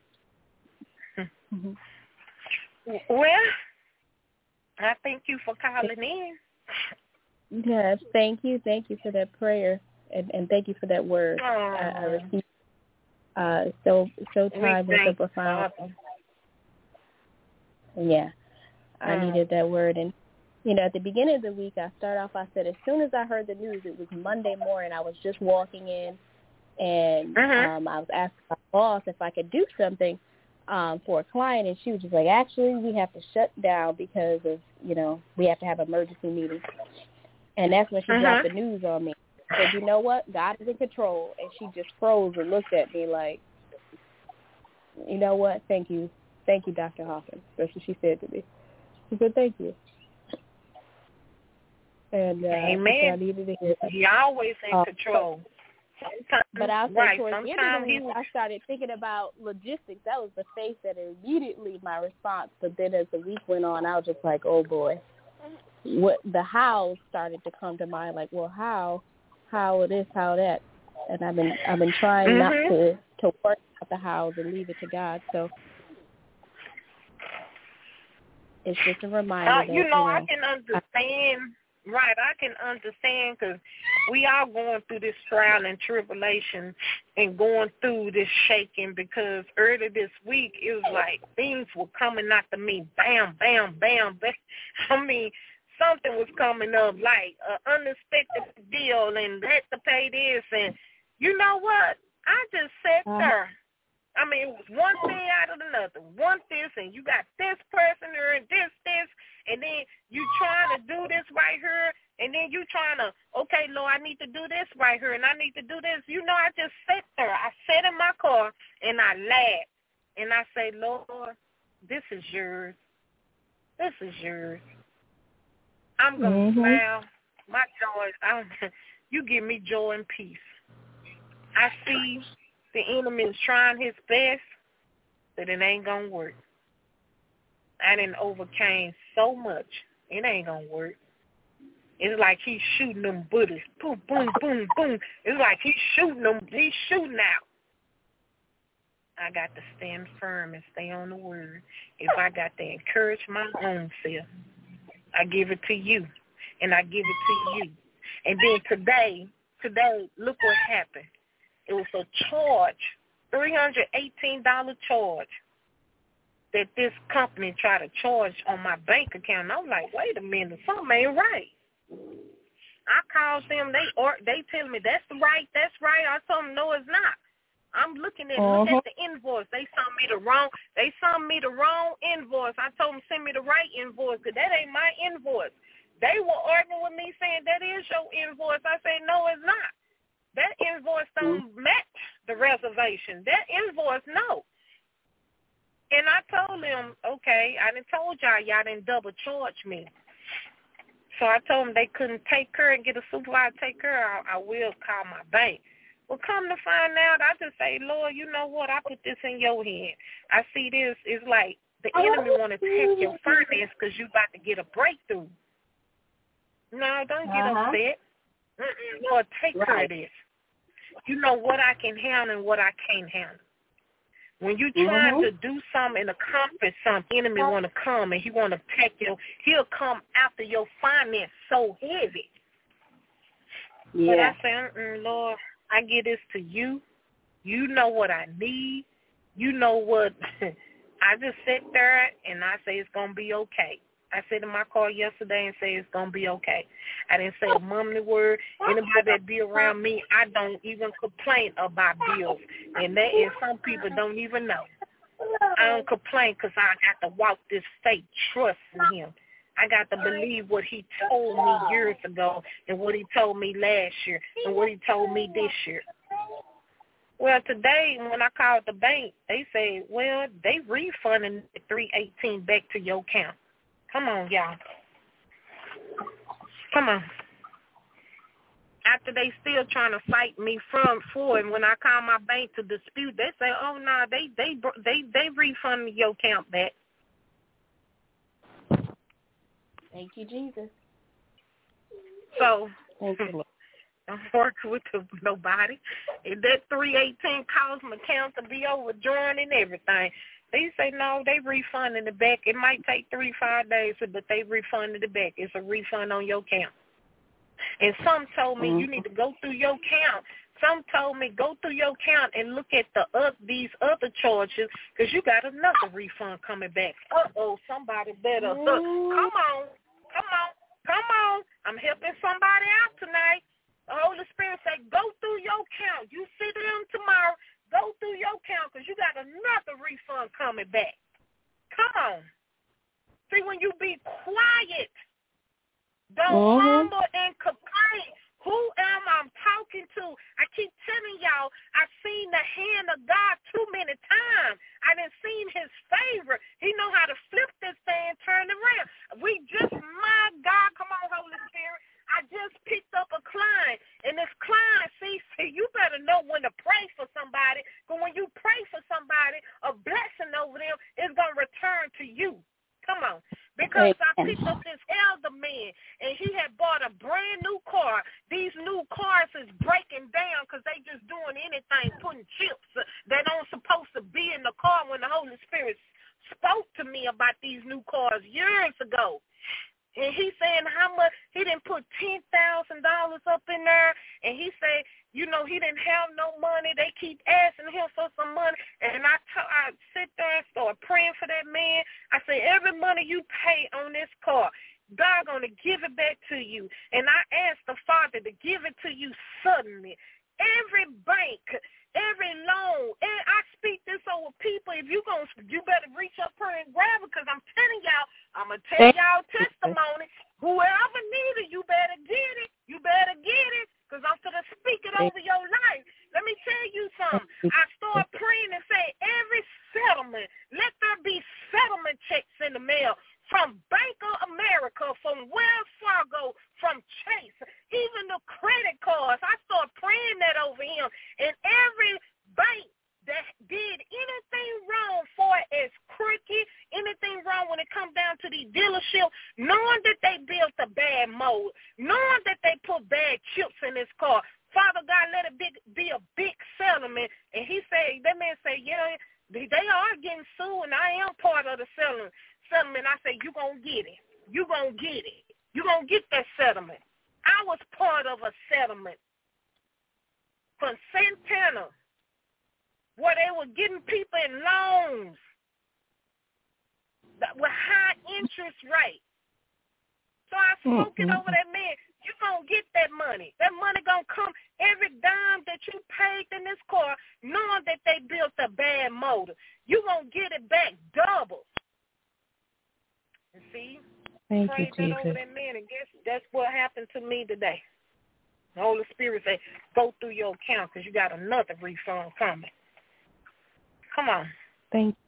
well, I thank you for calling in. Yes, thank you, thank you for that prayer, and, and thank you for that word. I, I received uh, so so time and so profound. Yeah, I mm. needed that word, and you know, at the beginning of the week, I start off. I said as soon as I heard the news, it was Monday morning. I was just walking in, and mm-hmm. um, I was asking my boss if I could do something um, for a client, and she was just like, "Actually, we have to shut down because of you know we have to have emergency meeting." And that's when she uh-huh. dropped the news on me. Said, "You know what? God is in control." And she just froze and looked at me like, "You know what? Thank you, thank you, Dr. Hoffman." That's what she said to me. She said, "Thank you." And uh, Amen. I needed to hear that. He always in uh, control. Sometimes, but I right, towards the end of the week, I started thinking about logistics. That was the face that immediately my response. But then as the week went on, I was just like, oh boy, what the how started to come to mind. Like, well, how, how this, how that, and I've been I've been trying mm-hmm. not to to work out the hows and leave it to God. So it's just a reminder. Uh, you know, you know I can understand. Right, I can understand because we are going through this trial and tribulation and going through this shaking because earlier this week it was like things were coming after me, bam, bam, bam, bam. I mean, something was coming up like an unexpected deal and had to pay this and you know what? I just sat uh-huh. there. I mean, it was one thing out of another. One this and you got this person and this, this, and then you trying to do this right here, and then you trying to, okay, Lord, I need to do this right here, and I need to do this. You know, I just sit there. I sit in my car and I laugh, and I say, Lord, this is yours. This is yours. I'm gonna mm-hmm. smile. My joy. I'm, you give me joy and peace. I see the enemy is trying his best, but it ain't gonna work. I didn't overcame so much. It ain't gonna work. It's like he's shooting them bullets. Boom, boom, boom, boom. It's like he's shooting them. He's shooting out. I got to stand firm and stay on the word. If I got to encourage my own self, I give it to you, and I give it to you. And then today, today, look what happened. It was a charge, three hundred eighteen dollar charge that this company tried to charge on my bank account. And I'm like, wait a minute, something ain't right. I called them. They or they tell me that's right, that's right. I told them no, it's not. I'm looking at uh-huh. look at the invoice. They sent me the wrong. They sent me the wrong invoice. I told them send me the right invoice because that ain't my invoice. They were arguing with me saying that is your invoice. I say no, it's not. That invoice don't mm-hmm. match the reservation. That invoice no. And I told them, okay, I didn't told y'all y'all didn't double charge me. So I told them they couldn't take her and get a supervisor to take her. I, I will call my bank. Well, come to find out, I just say, Lord, you know what? I put this in your hand. I see this. It's like the enemy want to take your finance because you about to get a breakthrough. No, don't get uh-huh. upset. Mm-mm, Lord, take right. care of this. You know what I can handle and what I can't handle. When you're trying mm-hmm. to do something and accomplish something, enemy want to come and he want to take you. He'll come after your finance so heavy. Yeah. But I say, Lord, I give this to you. You know what I need. You know what. I just sit there and I say it's gonna be okay. I said in my car yesterday and say it's gonna be okay. I didn't say a mumbly word. Anybody that be around me, I don't even complain about bills, and that is some people don't even know. I don't complain because I got to walk this faith, trust in Him. I got to believe what He told me years ago, and what He told me last year, and what He told me this year. Well, today when I called the bank, they say, well, they refunding three eighteen back to your account. Come on, y'all. Come on. After they still trying to fight me from for, and when I call my bank to dispute, they say, "Oh no, nah, they they they they refund your account back." Thank you, Jesus. So, Thank you, I'm working with nobody. And that 318 caused my account to be overdrawn and everything. He say no, they refunding the back. It might take three, five days, but they refunded the back. It's a refund on your account. And some told me mm-hmm. you need to go through your account. Some told me go through your account and look at the uh, these other charges because you got another refund coming back. Uh oh, somebody better. Uh, come on, come on, come on. I'm helping somebody out tonight. The Holy Spirit say go through your account. You see them tomorrow. Go through your account because you got another refund coming back. Come on. See, when you be quiet, don't mm-hmm. mumble and complain. Who am I talking to? I keep telling y'all, I've seen the hand of God too many times. I didn't seen his favor. He know how to flip this thing turn it around. We just, my God, come on, Holy Spirit. I just picked up a client, and this client, see, see, you better know when to pray for somebody, because when you pray for somebody, a blessing over them is going to return to you. Come on. Because I picked up this elder man, and he had bought a brand new car. These new cars is breaking down because they just doing anything, putting chips that aren't supposed to be in the car when the Holy Spirit spoke to me about these new cars years ago. And he saying how much he didn't put ten thousand dollars up in there, and he said, you know, he didn't have no money. They keep asking him for some money, and I t- I sit there and start praying for that man. I say, every money you pay on this car, God gonna give it back to you. And I asked the Father to give it to you suddenly. Every bank every loan. And I speak this over people. If you going you better reach up here and grab it because I'm telling y'all, I'm going to tell y'all testimony. Whoever needs it, you better get it. You better get it because I'm going to speak it over your life. Let me tell you something. I start praying and say, every settlement, let there be settlement checks in the mail from Bank of America, from Wells Fargo, from Chase, even the credit cards. I start praying that over him. And every bank that did anything wrong for as crooked, anything wrong when it comes down to the dealership, knowing that they built a bad mold, knowing that they put bad chips in this car. Father God, let it be, be a big settlement. And he said, that man said, yeah, they are getting sued, and I am part of the settlement settlement, I say, you're going to get it. You're going to get it. You're going to get that settlement. I was part of a settlement from Santander where they were getting people in loans that with high interest rate. So I spoke mm-hmm. it over that man. You're going to get that money. That money going to come every dime that you paid in this car knowing that they built a bad motor. You're going to get it back double. See, Thank you, Jesus. over that man, and guess that's what happened to me today. The Holy Spirit say, go through your account because you got another refund coming. Come on. Thank you.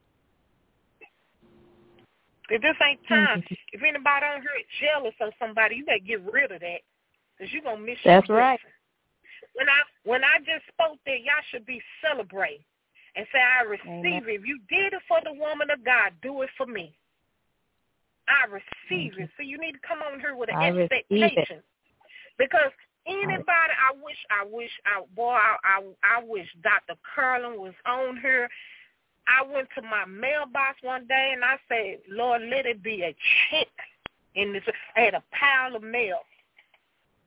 If this ain't time, if anybody on here is jealous of somebody, you better get rid of that because you're going to miss That's right. When I when I just spoke there, y'all should be celebrating and say, I receive Amen. it. If you did it for the woman of God, do it for me. I receive it. So you need to come on here with an I expectation. Because anybody, I wish, I wish, I boy, I, I, I wish Dr. Carlin was on here. I went to my mailbox one day and I said, Lord, let it be a check in this. I had a pile of mail.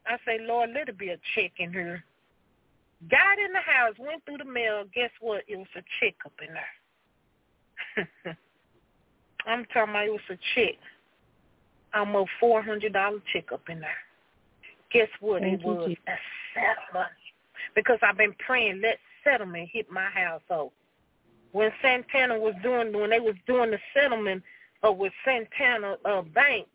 I said, Lord, let it be a check in here. Got in the house, went through the mail. Guess what? It was a check up in there. I'm talking about it was a check. I'm a four hundred dollar check up in there. Guess what? Thank it was you. a settlement. Because I've been praying, let settlement hit my household. When Santander was doing when they was doing the settlement uh, with Santander uh, Bank,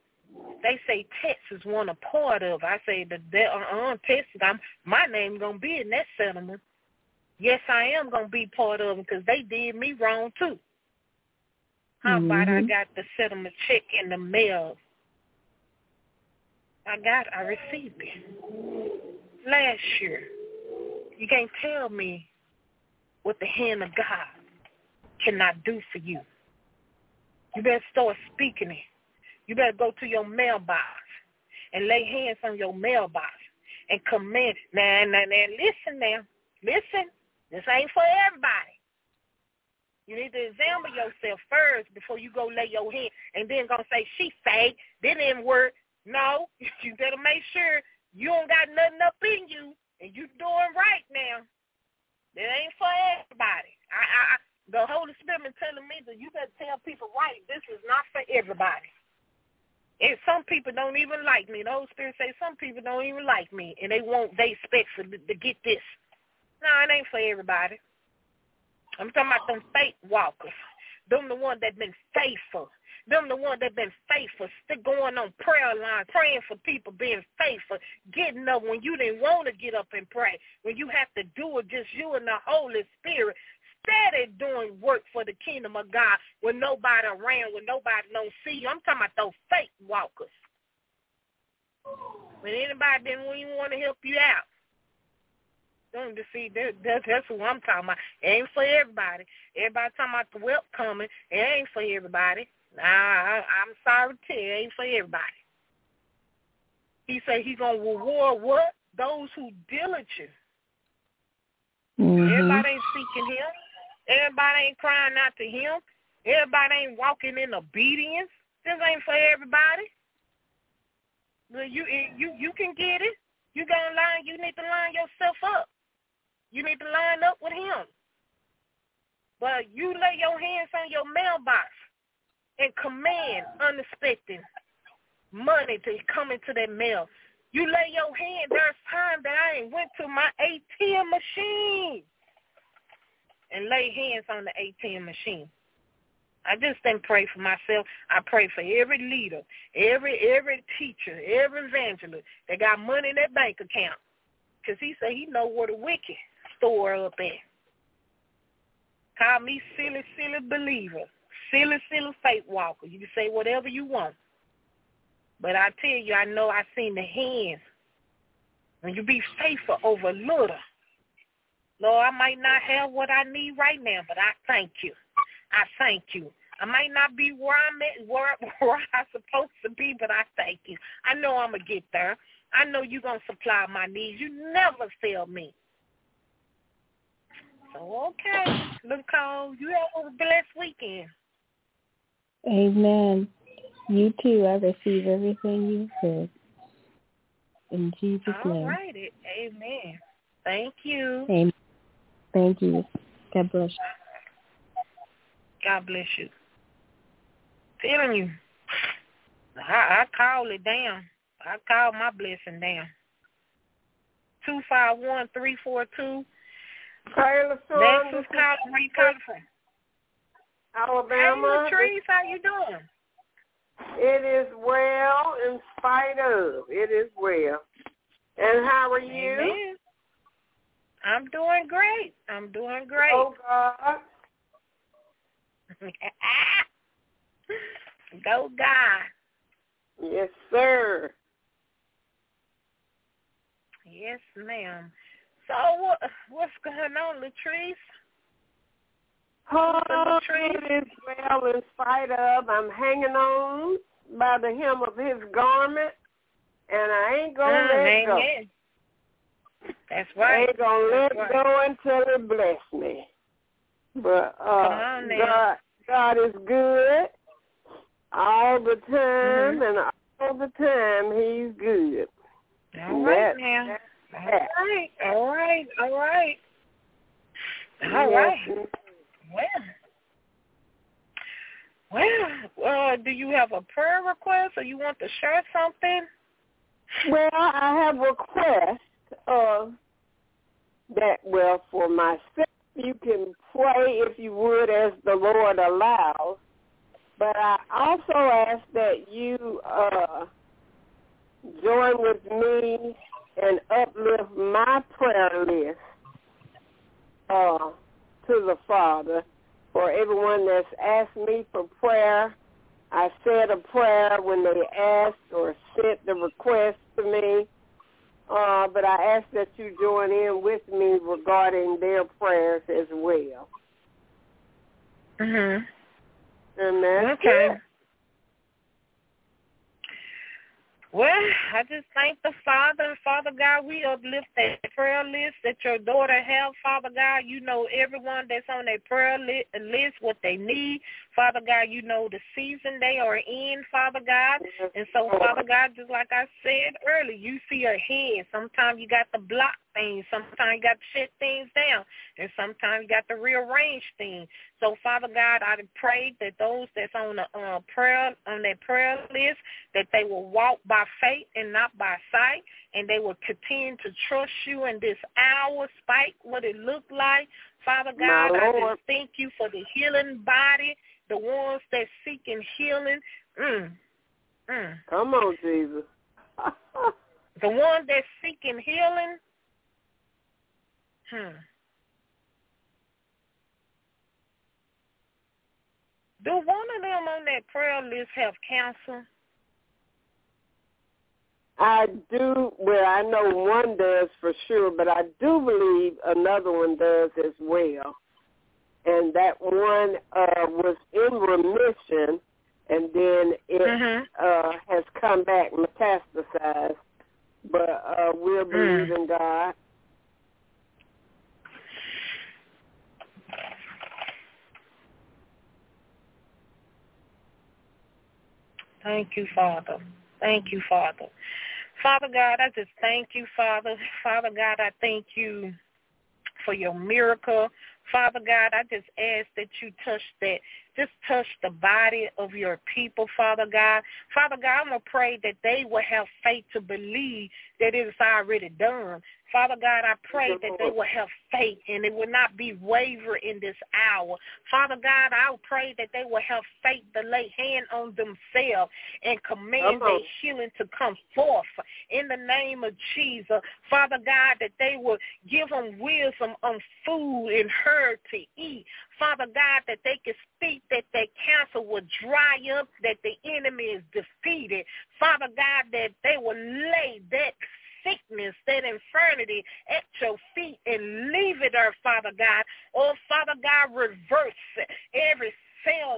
they say Texas want a part of. I say that uh uh Texas, I'm my name gonna be in that settlement. Yes, I am gonna be part of it because they did me wrong too. How mm-hmm. about I got the settlement check in the mail? I got, I received it last year. You can't tell me what the hand of God cannot do for you. You better start speaking it. You better go to your mailbox and lay hands on your mailbox and command. Now, now, now, listen now. Listen. This ain't for everybody. You need to examine yourself first before you go lay your hand and then gonna say she fake. That didn't work. No, you better make sure you don't got nothing up in you and you doing right now. That ain't for everybody. I, I, the Holy Spirit been telling me that you better tell people right. This is not for everybody. And some people don't even like me. The Holy Spirit say some people don't even like me, and they want they expect for to get this. No, it ain't for everybody. I'm talking about them faith walkers. Them the ones that been faithful. Them the ones that been faithful, still going on prayer line, praying for people, being faithful, getting up when you didn't want to get up and pray, when you have to do it just you and the Holy Spirit, steady doing work for the kingdom of God when nobody around, when nobody don't see you. I'm talking about those faith walkers. When anybody didn't even want to help you out. Don't see that, that that's what I'm talking about. It ain't for everybody. Everybody talking about the wealth coming. It ain't for everybody. Nah, I, I'm sorry to tell you, it ain't for everybody. He said he's gonna reward what? Those who diligent. Mm-hmm. Everybody ain't seeking him. Everybody ain't crying out to him. Everybody ain't walking in obedience. This ain't for everybody. But you you you can get it. You gonna line. You need to line yourself up. You need to line up with him. But you lay your hands on your mailbox and command unexpected money to come into that mail. You lay your hand. There's time that I ain't went to my ATM machine and lay hands on the ATM machine. I just didn't pray for myself. I pray for every leader, every every teacher, every evangelist that got money in their bank account. Because he said he know where the wicked store up at. Call me silly, silly believer, silly, silly faith walker. You can say whatever you want. But I tell you, I know I seen the hands. When you be faithful over little, Lord, I might not have what I need right now, but I thank you. I thank you. I might not be where I'm at, where, where I'm supposed to be, but I thank you. I know I'm going to get there. I know you're going to supply my needs. You never fail me. Okay. Look, Cole, you have a blessed weekend. Amen. You too. I receive everything you said. In Jesus' All name. All right. Amen. Thank you. Amen. Thank you. God bless you. God bless you. Telling you, I, I call it down. I call my blessing down. Two five one three four two. Taylor Storm. This is. Where you calling from? Alabama. Hey, Latrice, how you doing? It is well in spite of. It is well. And how are you? Amen. I'm doing great. I'm doing great. Oh God. Go God. Yes, sir. Yes, ma'am. So what what's going on, Latrice? Oh, is well in spite of. I'm hanging on by the hem of his garment, and I ain't gonna mm, let amen. go. That's right. I ain't gonna let right. go until it bless me. But uh, Come on now. God, God is good all the time, Mm-hmm. and all the time He's good. All right That- now. All right. All right. All right. All Well, well, uh, do you have a prayer request or you want to share something? Well, I have a request uh, that, well, for myself, you can pray if you would as the Lord allows. But I also ask that you uh, join with me and uplift my prayer list uh, to the Father for everyone that's asked me for prayer. I said a prayer when they asked or sent the request to me. Uh, but I ask that you join in with me regarding their prayers as well. Mhm. And that's Okay. it. Well, I just thank the Father. Father God, we uplift that prayer list that your daughter have. Father God, you know everyone that's on that prayer list, what they need. Father God, you know the season they are in, Father God. And so, Father God, just like I said earlier, you see ahead. Sometimes you got to block things. Sometimes you got to shut things down. And sometimes you got to rearrange things. So, Father God, I pray that those that's on the uh, prayer on that prayer list, that they will walk by faith and not by sight, and they will continue to trust you in this hour, spite what it looked like. Father God, I just thank you for the healing body the ones that seeking healing. Mm, mm. Come on, Jesus. the ones that seeking healing. Hmm. Do one of them on that prayer list have cancer? I do. Well, I know one does for sure, but I do believe another one does as well and that one uh, was in remission, and then it mm-hmm. uh, has come back metastasized. But uh, we're mm. believing mm. God. Thank you, Father. Thank you, Father. Father God, I just thank you, Father. Father God, I thank you for your miracle. Father God, I just ask that you touch that just touch the body of your people, Father God. Father God, I'm going to pray that they will have faith to believe that it is already done. Father God, I pray that they will have faith and it will not be waver in this hour. Father God, I pray that they will have faith to lay hand on themselves and command their healing to come forth in the name of Jesus. Father God, that they will give them wisdom on food and herb to eat. Father God, that they can speak that their cancer will dry up, that the enemy is defeated. Father God, that they will lay that sickness, that infirmity at your feet and leave it there, Father God. Oh, Father God, reverse every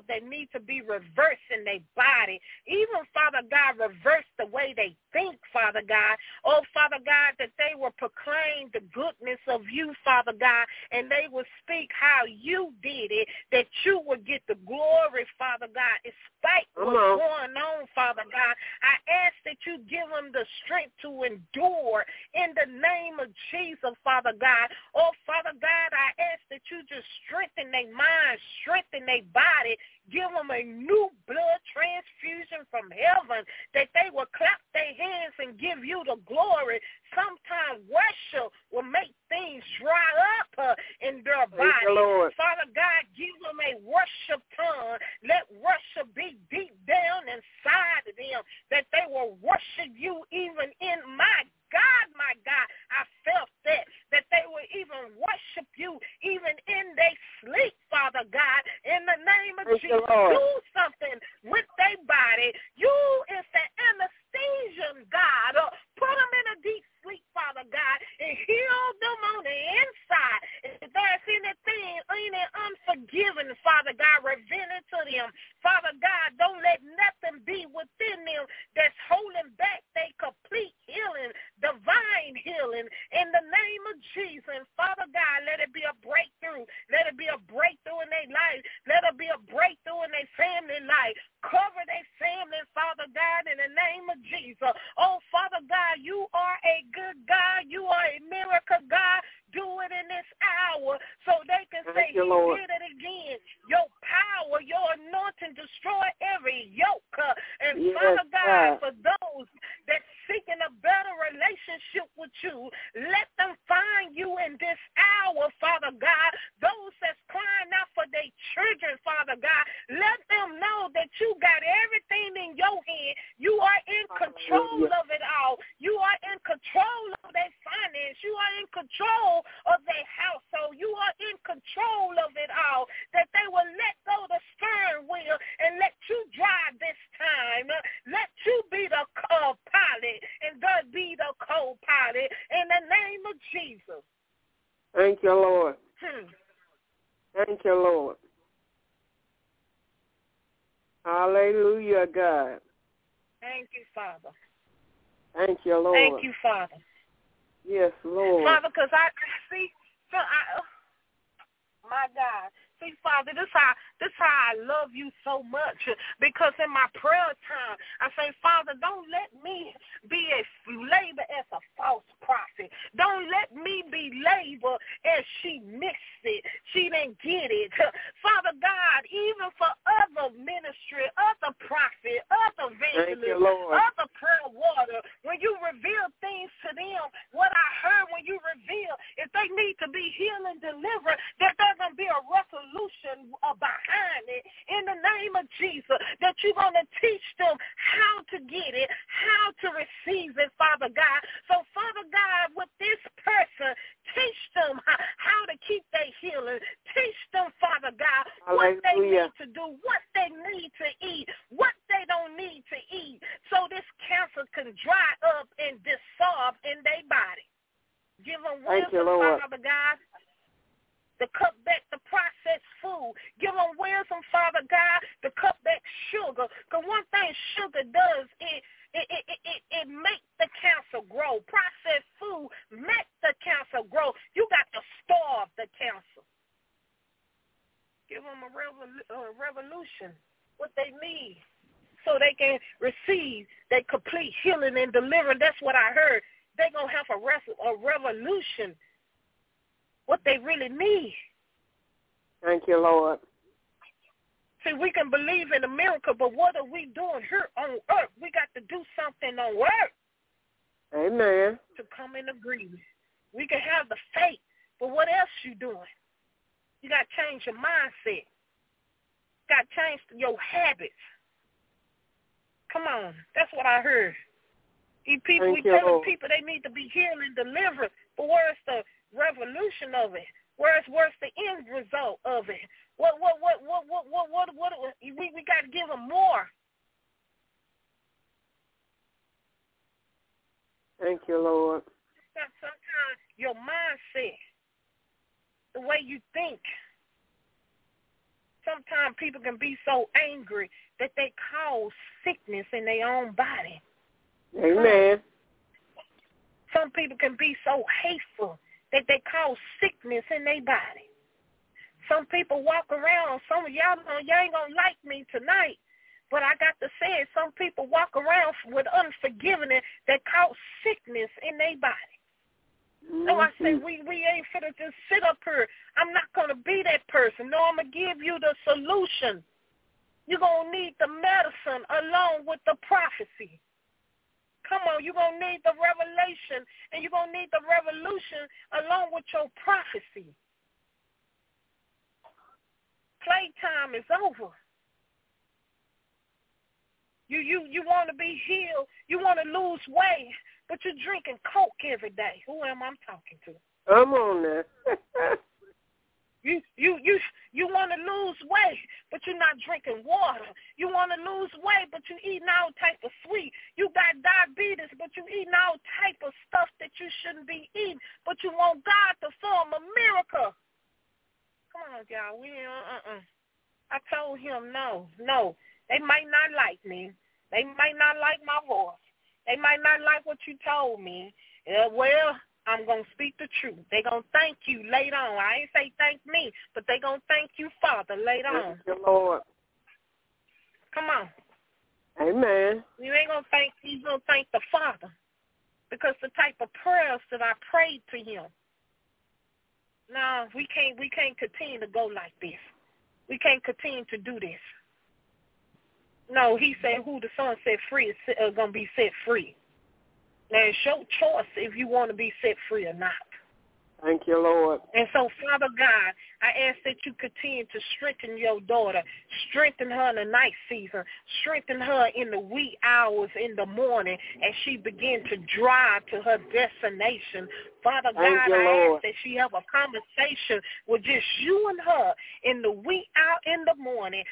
that need to be reversed in their body. Even, Father God, reverse the way they think, Father God. Oh, Father God, that they will proclaim the goodness of you, Father God, and they will speak how you did it, that you will get the glory, Father God, despite what's going on, Father God. I ask that you give them the strength to endure in the name of Jesus, Father God. Oh, Father God, I ask that you just strengthen their minds, strengthen their body, body, give them a new blood transfusion from heaven, that they will clap their hands and give you the glory. Sometimes worship will make things dry up uh, in their body. Father God, give them a worship tongue. Let worship be deep down inside of them, that they will worship you even in my God, my God, I felt that, that they will even worship you even in their sleep, Father God. In the name of Thank Jesus, do something with their body. You is the God. Uh, put them in a deep sleep, Father God, and heal them on the inside. If there's anything, any unforgiven, Father God, reveal it to them. Father God, don't let nothing be within them that's holding back their complete healing, divine healing, in the name of Jesus. And Father God, let it be a breakthrough. Let it be a breakthrough in their life. Let it be a breakthrough in their family life. Cover their family, Father God, in the name of Jesus. Oh, Father God, you are a good God. You are a miracle God. Do it in this hour so they can Thank say, you, He did it again. Your power, your anointing destroy every yoke. And yes, Father God, for those that seeking a better relationship with you, let them find you in this hour, Father God. Those that's crying out for their children, Father God, let them she have a conversation with just you and her in the wee out in the morning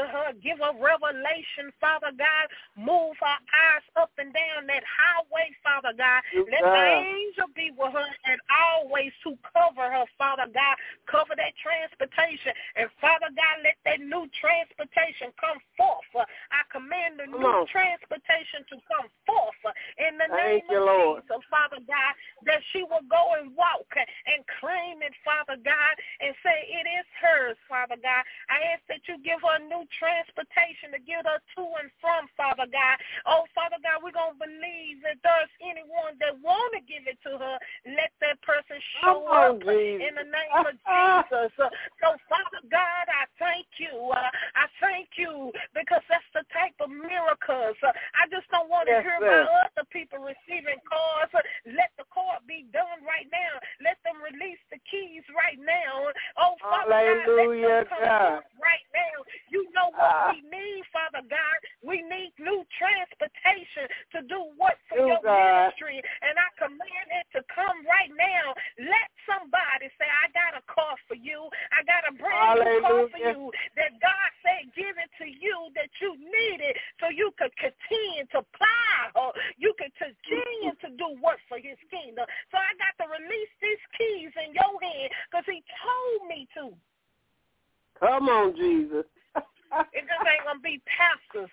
to her. Give her revelation, Father God. Move her eyes up and down that highway, Father God. Let the angel be with her and always to cover her, Father God. Cover that transportation. And Father God, let that new transportation come forth. I command the new transportation to come forth in the Thank name you, of Lord. Jesus, Father God, that she will go and walk and claim it, Father God, and say it is hers, Father God. I ask that you give her a new transportation to get her to and from, Father God. Oh, Father God, we're going to believe that there's anyone that want to give it to her, let that person show on, up Jesus. in the name of Jesus. So, Father God, I thank you. Uh, I thank you because that's the type of miracles. Uh, I just don't want to Yes, hear sir. about other people receiving cars. Uh, Let the car be done right now. Let them release the keys right now. Oh, Father Hallelujah, God, let them come God. right now. You know what Ah. we need, Father God. We need new transportation to do what for your God. ministry. And I command it to come right now. Let somebody say, I got a car for you. I got a brand new car for you that God said give it to you that you need it so you could continue to plow. You could continue to do work for his kingdom. So I got to release these keys in your hand because he told me to. Come on, Jesus. It just ain't gonna be pastors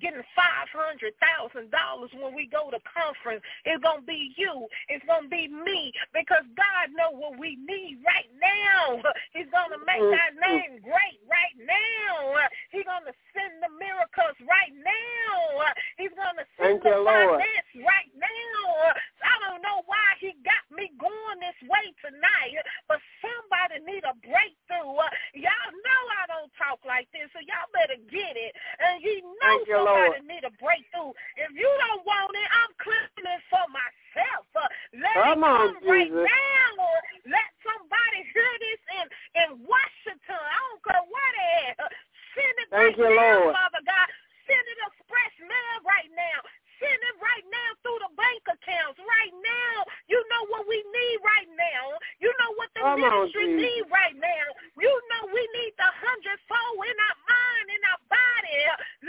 getting five hundred thousand dollars when we go to conference. It's gonna be you. It's gonna be me because God know what we need right now. He's gonna make mm-hmm. our name great right now. He's gonna send the miracles right now. He's gonna send Thank the finance right now. I don't know why he got me going this way tonight, but somebody need a breakthrough. Y'all know I don't talk like this, so y'all better get it. And you know Thank you, somebody Lord. need a breakthrough. If you don't want it, I'm claiming it for myself. Uh, let Come it on, come right Jesus. now. Uh, Let somebody hear this in, in Washington. I don't care where they at. Send it Thank right you, now, Lord. Father God. Send it express mail right now. Send it right now through the bank accounts right now. You know what we need right now. You know what the Come ministry Jesus. need right now. You know we need the hundredfold in our mind, in our body.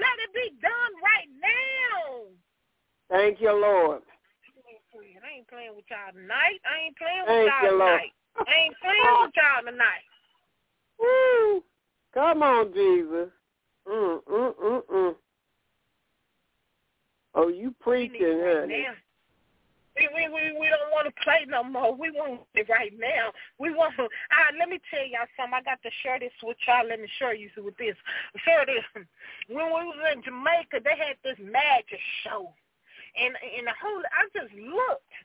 Let it be done right now. Thank you, Lord. I ain't playing with y'all tonight. I ain't playing with Thank y'all you, Lord. tonight. I ain't playing with y'all tonight. Woo. Come on, Jesus. Mm, mm, mm, mm. Oh, you preaching, honey. We, we, we, we don't want to play no more. We want it right now. We want to, uh, let me tell y'all something. I got to share this with y'all. Let me share you with this. Share this. When we was in Jamaica, they had this magic show. And, and the whole, I just looked.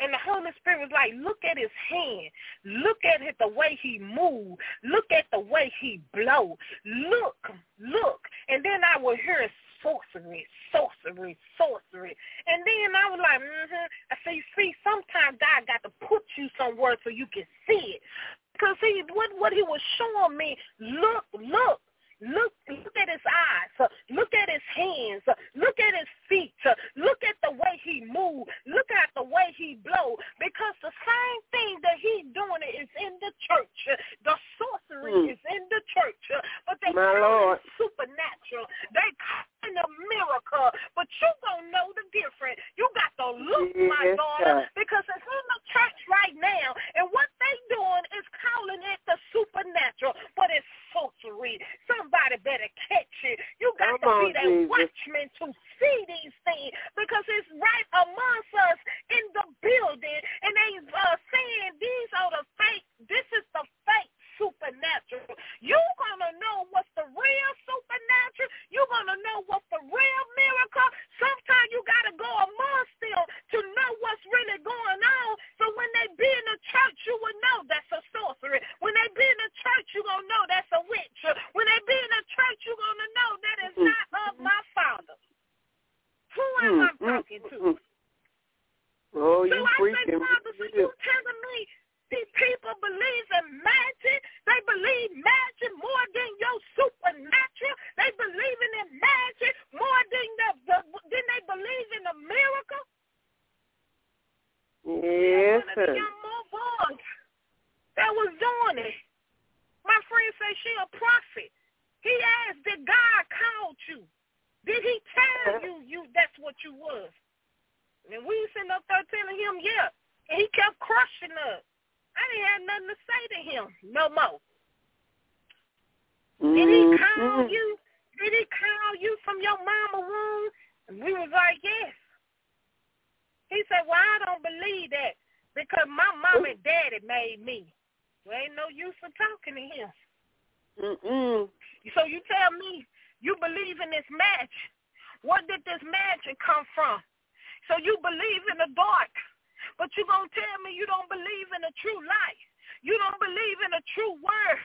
And the Holy Spirit was like, look at his hand. Look at it, the way he move. Look at the way he blow. Look, look. And then I would hear sorcery, sorcery, sorcery. And then I was like, mm-hmm. I say, see, sometimes God got to put you somewhere so you can see it. Because he, what, what he was showing me, look, look. Look, look at his eyes. uh, Look at his hands. uh, Look at his feet. uh, Look at the way he move. Look at the way he blow. Because the same thing that he's doing is in the church. The sorcery Mm. is in the church. But they My call Lord. it supernatural. They it a miracle. But you gonna know the difference. You got to look, my daughter, sir. because it's in the church right now. And what they doing is calling it the supernatural, but it's sorcery. Somebody better catch it. You got Come to be on, that Jesus. watchman to see these things because it's right amongst us in the building. And they uh, saying these are the fake, this is the fake supernatural. you going to know what's the real supernatural. you going to know what's the real miracle. Sometimes you got to go amongst still to know what's really going on. So when they be in the church, you will know that's a sorcery. When they be in the church, you going to know that's a witch. When they be in the church, you going to know that is Mm. not of my father. Who am I mm, talking to? mm. Oh, So you I say. Father, so you telling me these people believe in magic? They believe magic more than your supernatural. They believe in magic more than the, the than they believe in a miracle. Yes, One of the sir. more boys that was doing it. My friend say she a prophet. He asked, did God call you? Did he tell you you that's what you was? And we sitting up there telling him, yeah. And he kept crushing us. I didn't have nothing to say to him no more. Did he call Mhm. you? Did he call you from your mama womb? And we was like, yes. He said, well, I don't believe that because my mom and daddy made me. There ain't no use for talking to him. Mm-mm. So you tell me you believe in this match. Where did this magic come from? So you believe in the dark, but you going to tell me you don't believe in the true light. You don't believe in the true word.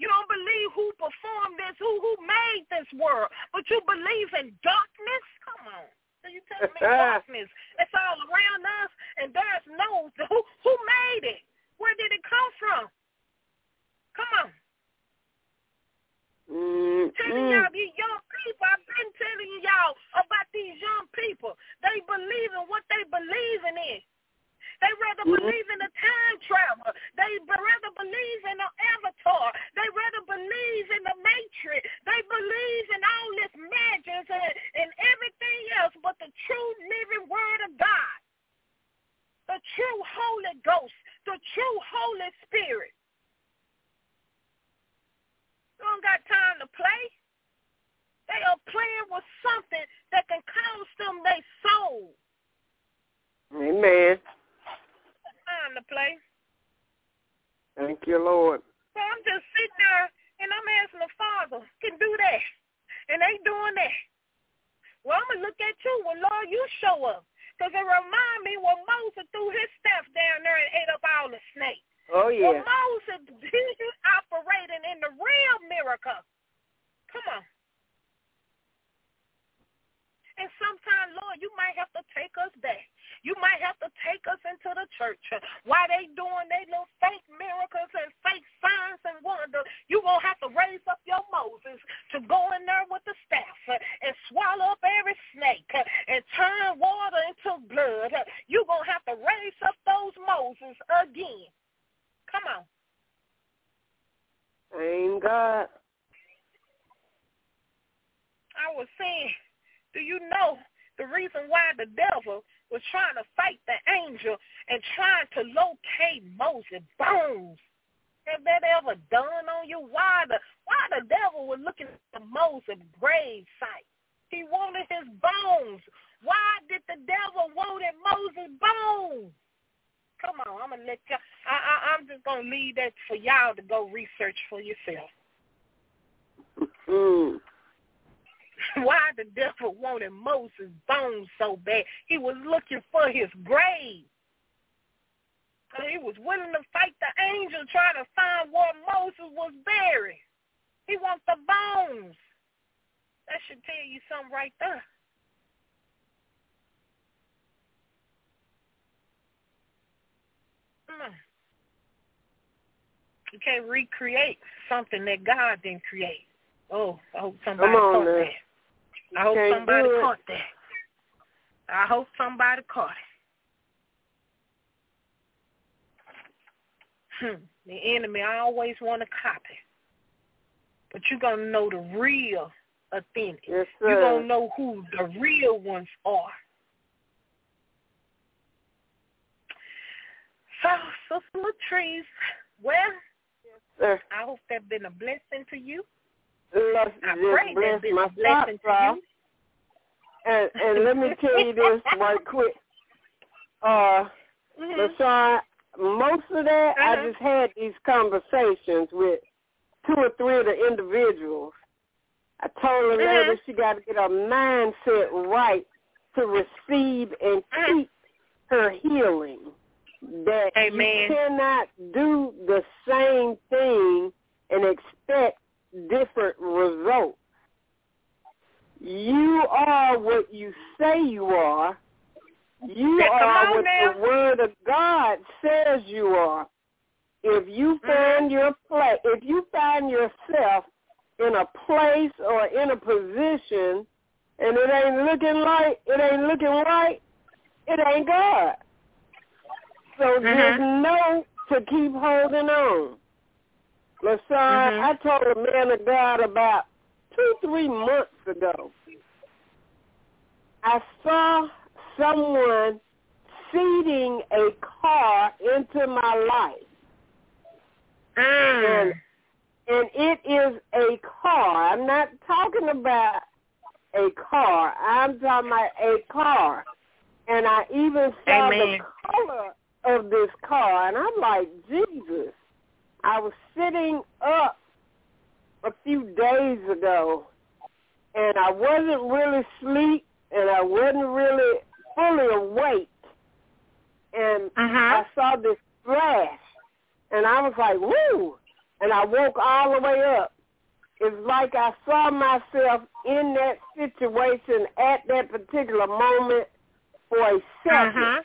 You don't believe who performed this, who who made this world, but you believe in darkness? Come on. So you tell me darkness. It's all around us and there's no who who made it? Where did it come from? Come on. Mm-mm. Telling mm. y'all these young people, I've been telling y'all about these young people. They believe in what they believe in. They rather Mhm. believe in a time travel. They rather believe in an avatar. They rather believe in the matrix. They believe in all this magic and, and everything else but the true living word of God. The true Holy Ghost. The true Holy Spirit. You don't got time to play. They are playing with something that can cost them their soul. Amen. Time to play. Thank you, Lord. So I'm just sitting there and I'm asking the Father, can do that. And they doing that. Well, I'm going to look at you when, Lord, you show up. Because it remind me when Moses threw his staff down there and ate up all the snakes. Oh, Well, yeah. Moses, he's operating in the real miracle. Come on. And sometimes, Lord, you might have to take us back. You might have to take us into the church. Why they doing their little fake miracles and fake signs and wonders, you going to have to raise up your Moses to go in there with the staff and swallow up every snake and turn water into blood. You going to have to raise up those Moses again. Come on. Thank God. I was saying, do you know the reason why the devil was trying to fight the angel and trying to locate Moses' bones? Have that ever done on you? Why the why the devil was looking at the Moses grave site? He wanted his bones. Why did the devil wanted Moses' bones? Come on, I'm gonna let you. I, I, I'm just gonna leave that for y'all to go research for yourself. Hmm. Why the devil wanted Moses' bones so bad. He was looking for his grave. And he was willing to fight the angel trying to find where Moses was buried. He wants the bones. That should tell you something right there. Come. You can't recreate something that God didn't create. Oh, I hope somebody Come on caught that. I hope somebody caught that. I hope somebody caught it. Hmm. The enemy I always want to copy. But you're going to know the real authentic. Yes, You're going to know who the real ones are. So, Sister Latrice, well, Sir, I hope that's been a blessing to you. Let's I just bless my a blessing to socks off. you. And, and let me tell you this right quick. Uh, Mhm. LaShun, most of that, I Uh-huh. just had these conversations with two or three of the individuals. I told Mhm. lady she got to get her mindset right to receive and Mhm. keep her healing. That Amen. you cannot do the same thing and expect different results. You are what you say you are. You yeah, are on what now. the Word of God says you are. If you Mm-hmm. find your place, if you find yourself in a place or in a position, and it ain't looking like it ain't looking right, it ain't God. So just Mhm. know to keep holding on. LaShun, Mhm. I told a man of God about two, three months ago. I saw someone feeding a car into my life. Mm. And it is a car. I'm not talking about a car. I'm talking about a car. And I even saw Amen. the color of this car, and I'm like, Jesus. I was sitting up a few days ago, and I wasn't really asleep, and I wasn't really fully awake, and Uh-huh. I saw this flash, and I was like, woo! And I woke all the way up. It's like I saw myself in that situation at that particular moment for a 2nd Uh-huh.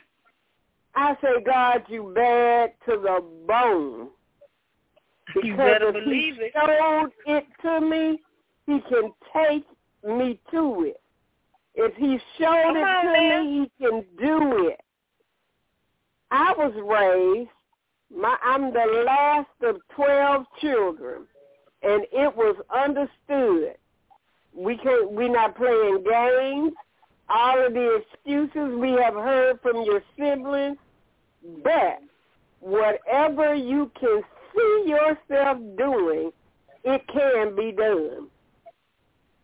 I say, God, you bad to the bone. Because You better believe he it. showed it to me, he can take me to it. If he showed Come it on, to man. me, he can do it. I was raised, my, I'm the last of 12 children, and it was understood. We can't, we're not playing games. All of the excuses we have heard from your siblings, but whatever you can see yourself doing, it can be done.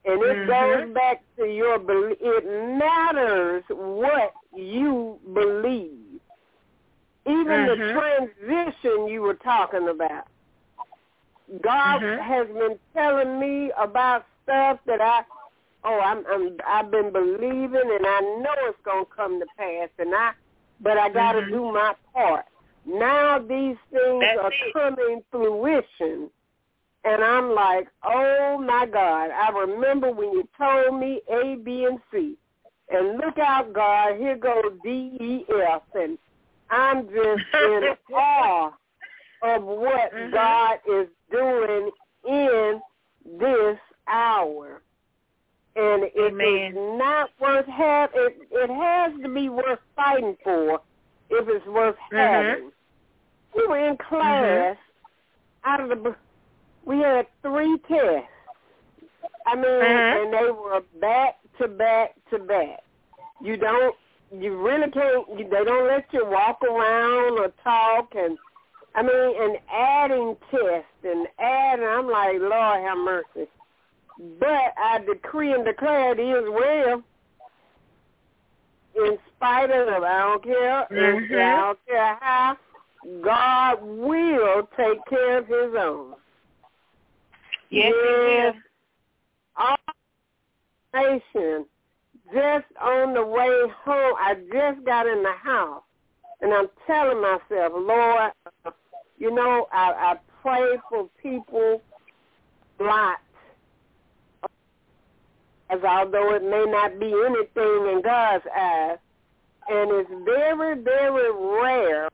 And it Mhm. goes back to your belief. It matters what you believe. Even the Mhm. transition you were talking about. God Mhm. has been telling me about stuff that I oh I'm I'm I've been believing and I know it's gonna come to pass and I but I gotta Mhm. do my part. Now these things That's are it. coming fruition and I'm like, Oh my God, I remember when you told me A, B and C. And look out God, here goes D E F and I'm just in awe of what Mhm. God is doing in this hour. And if Amen. it's not worth having. it it has to be worth fighting for if it's worth Mhm. having. We were in class out of the we had three tests. I mean Mhm. and they were back to back to back. You don't you really can't you, they don't let you walk around or talk and I mean and adding tests and adding I'm like, Lord have mercy. But I decree and declare it is well. In spite of I don't care. Mhm. I don't care how. God will take care of his own. Yes, Yes. All nation, just on the way home, I just got in the house, and I'm telling myself, Lord, you know, I, I pray for people lots, as although it may not be anything in God's eyes, and it's very, very rare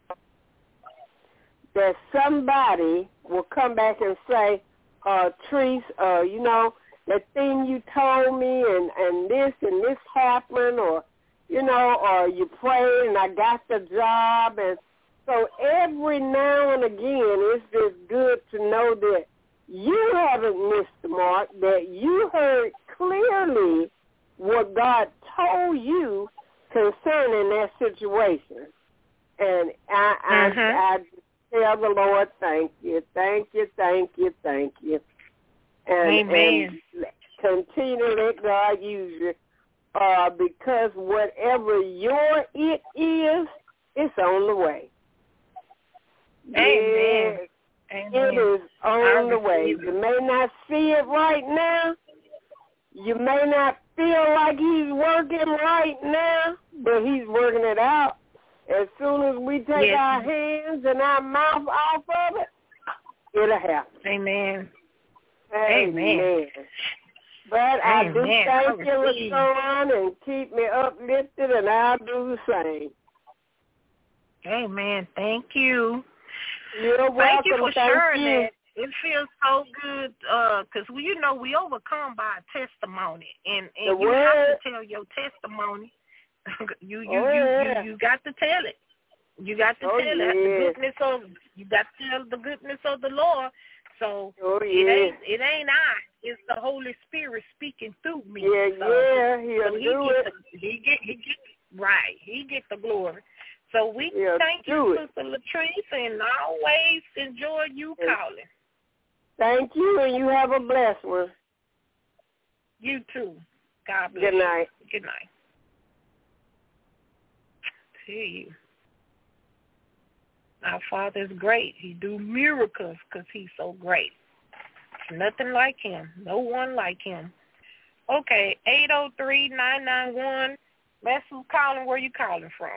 that somebody will come back and say, uh, Treese, uh, you know, that thing you told me and, and this and this happened or, you know, or you prayed and I got the job. And so every now and again, it's just good to know that you haven't missed the mark, that you heard clearly what God told you concerning that situation. And I, Mhm. I, I tell the Lord, thank you, thank you, thank you, thank you. And, Amen. and continue to let God use you. Uh, because whatever your it is, it's on the way. Amen. Yeah, Amen. it is on the way. it. You may not see it right now. You may not feel like he's working right now, but he's working it out. As soon as we take Yes. our hands and our mouth off of it, it'll happen. Amen. Amen. Amen. But I do thank I you, receive. LaShun, and keep me uplifted, and I'll do the same. Amen. Thank you. You're welcome. Thank you for Thank sharing you. that. It feels so good uh, because we, you know, we overcome by testimony, and and The you have to tell your testimony. you you, Oh, you yeah. you you got to tell it. You got to Oh, tell it the goodness of you got to tell the goodness of the Lord. So Oh, it ain't it ain't I. It's the Holy Spirit speaking through me. Yeah, so, yeah, so he'll he do get it. The, he get he get right. He get the glory. So we He'll thank you, it. Sister Latrice, and always enjoy you Yeah. calling. Thank you, and you have a blessed one. You too. God bless Good night. you. Good night. Tell you. Our Father is great. He do miracles because he's so great. Nothing like him. No one like him. Okay, eight zero oh three nine nine one. That's who's calling. Where you calling from?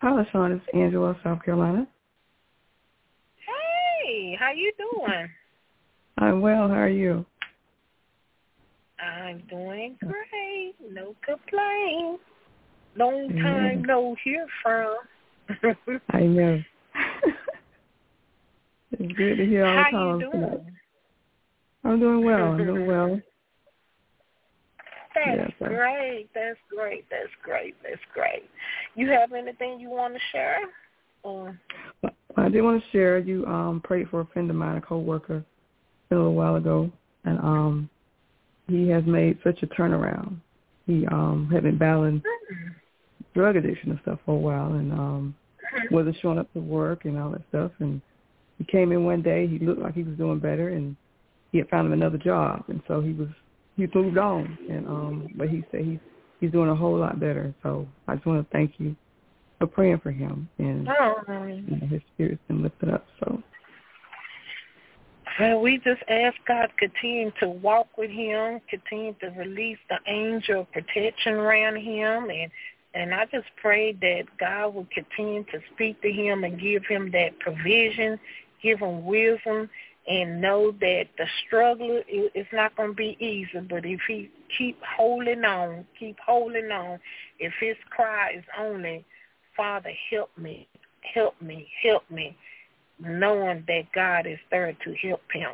Hi, Sean. It's Angela, South Carolina. Hey, how you doing? I'm well. How are you? I'm doing great. No complaints. Long time no hear from. I know. it's good to hear all How you doing? I'm doing well. I'm doing well. That's Yes, great. That's great. That's great. That's great. You have anything you want to share? Or I did want to share. You um prayed for a friend of mine, a coworker, a little while ago, and um he has made such a turnaround. He um had been battling drug addiction and stuff for a while, and um wasn't showing up to work and all that stuff. And he came in one day. He looked like he was doing better, and he had found him another job, and so he was he moved on. And um, but he said he's he's doing a whole lot better. So I just want to thank you for praying for him, and oh, you know, his spirit's been lifted up. So well, we just ask God continue to walk with him, continue to release the angel of protection around him, and and I just pray that God will continue to speak to him and give him that provision, give him wisdom, and know that the struggle is not going to be easy. But if he keep holding on, keep holding on, if his cry is only, Father, help me, help me, help me, knowing that God is there to help him.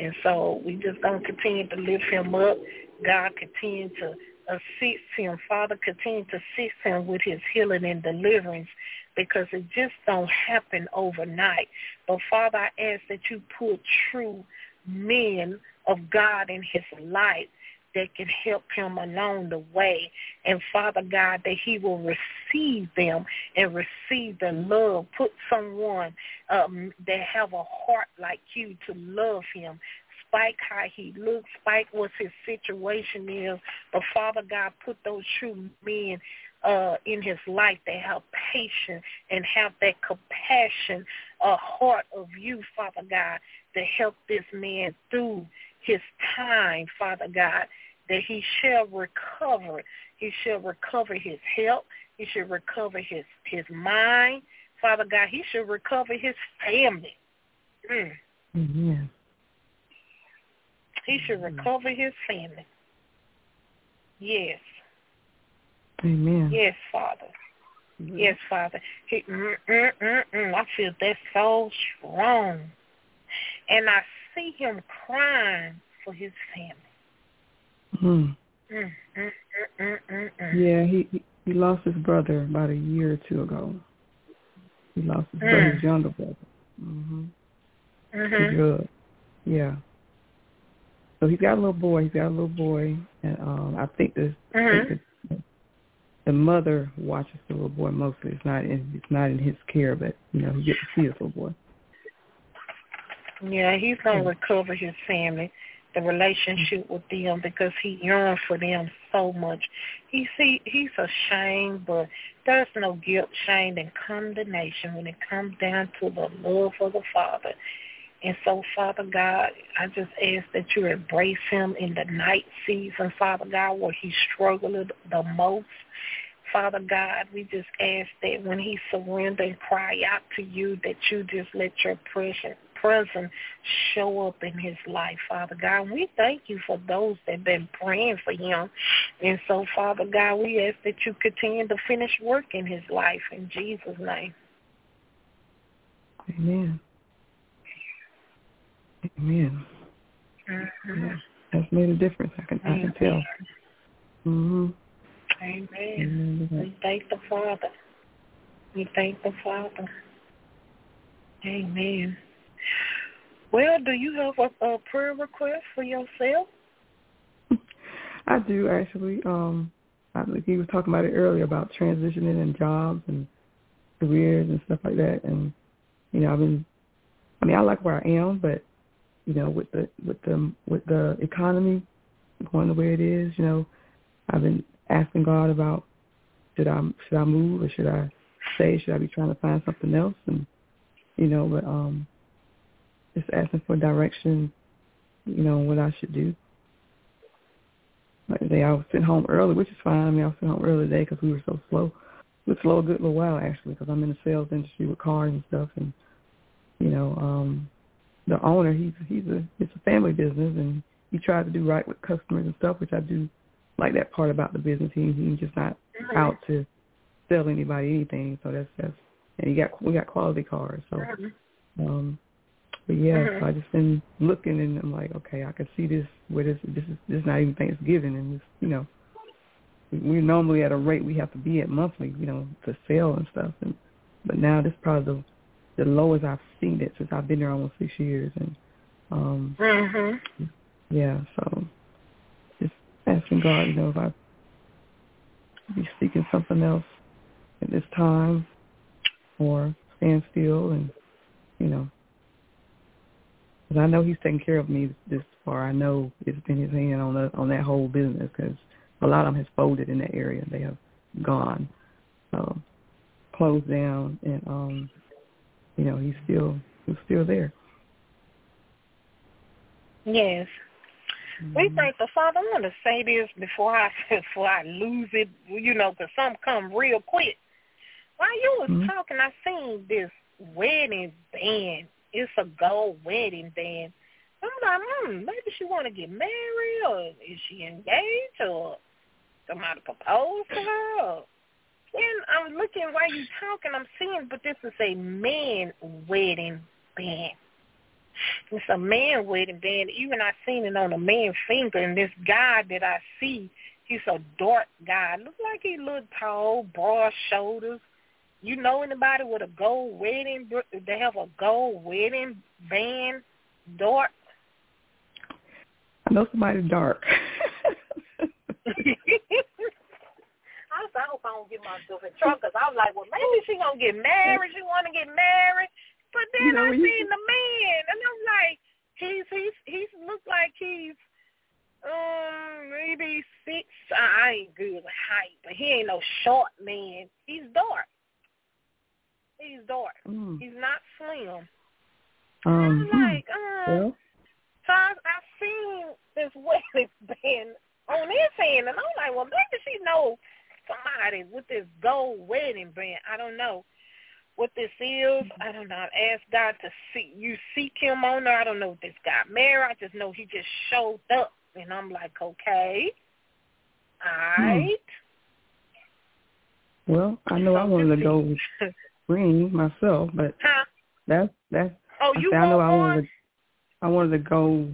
And so we just going to continue to lift him up. God continue to assist him. Father, continue to assist him with his healing and deliverance because it just don't happen overnight. But Father, I ask that you put true men of God in his life that can help him along the way. And Father God, that he will receive them and receive the love. Put someone um, that have a heart like you to love him. Spike how he looks, spike what his situation is. But Father God, put those true men uh, in his life that have patience and have that compassion, a heart of you, Father God, to help this man through his time, Father God, that he shall recover. He shall recover his health. He should recover his, his mind. Father God, he should recover his family. Mm. Amen. He should recover his family. Yes. Amen. Yes, Father. Yes, Father. He, mm, mm, mm. I feel that so strong. And I see him crying for his family. Mhm. Mm, mm, mm, mm, mm, mm. Yeah, he he- lost his brother about a year or two ago. He lost his brother, his younger brother. Mhm. Mhm. drugs. Yeah. So he's got a little boy. He's got a little boy, and um, I think the Mhm. think the, the mother watches the little boy mostly. It's not in it's not in his care, but you know he gets to see his little boy. Yeah, he's gonna recover his family, the relationship with them because he yearns for them so much. He see he's ashamed, but there's no guilt, shame, and condemnation when it comes down to the love of the Father. And so, Father God, I just ask that you embrace him in the night season, Father God, where he's struggling the most. Father God, we just ask that when he surrender and cry out to you, that you just let your presence presence show up in his life, Father God. We thank you for those that have been praying for him. And so, Father God, we ask that you continue to finish work in his life in Jesus' name. Amen. Amen. Mm-hmm. That's made a difference. I can I can tell. Mhm. Amen. Amen. We thank the Father. We thank the Father. Amen. Well, do you have a, a prayer request for yourself? I do actually. Um, I think he was talking about it earlier about transitioning in jobs and careers and stuff like that. And you know, I've been. I mean, I like where I am, but you know, with the with the with the economy going the way it is, you know, I've been asking God about should I should I move or should I stay? Should I be trying to find something else? And you know, but um, just asking for direction. You know what I should do. Like today, I was sitting home early, which is fine. I mean, I was sitting home early today because we were so slow. We were slow a good little while actually, because I'm in the sales industry with cars and stuff, and you know, um, the owner, he's he's a it's a family business, and he tries to do right with customers and stuff, which I do like that part about the business. He he's just not out to sell anybody anything. So that's that's and he got we got quality cars. So um but yeah, so I just been looking and I'm like, okay, I can see this where this this is this is not even Thanksgiving and this you know we- we're normally at a rate we have to be at monthly, you know, to sell and stuff and but now this is probably the lowest I've seen it since I've been there almost six years and um Mhm. yeah, so just asking God, you know, if I be seeking something else at this time or stand still and, you know, because I know he's taking care of me this far. I know it's been his hand on the, on that whole business because a lot of them has folded in that area. They have gone, so closed down, and um, you know, he's still he's still there. Yes. We Mhm. thank the Father. I want to say this before I before I lose it, you know, 'cause some come real quick. While you was Mhm. talking, I seen this wedding band. It's a gold wedding band. I'm like, hmm, maybe she want to get married, or is she engaged, or somebody proposed to her. Or, then I'm looking while you talking, I'm seeing, but this is a man wedding band. It's a man wedding band. Even I seen it on a man finger, and this guy that I see, he's a dark guy. Looks like he look tall, broad shoulders. You know anybody with a gold wedding? They have a gold wedding band, dark. I know somebody dark. I I hope I don't get myself in trouble because I was like, well, maybe she gonna get married. She want to get married, but then You know, I you- seen the man, and I'm like, he's he's he's looked like he's um maybe six. I ain't good with height, but he ain't no short man. He's dark. He's dark. Mm. He's not slim. Um, I'm hmm. like, uh, well, so I, I seen this wedding band on his hand, and I'm like, well, maybe she know somebody with this gold wedding band. I don't know what this is. I don't know. I asked God to see you seek him on there. I don't know if this got married. I just know he just showed up, and I'm like, okay, all right. well, I know I wanted to this go is- with green myself, but huh? that's that's. Oh, I, you I know I wanted to. I wanted to go.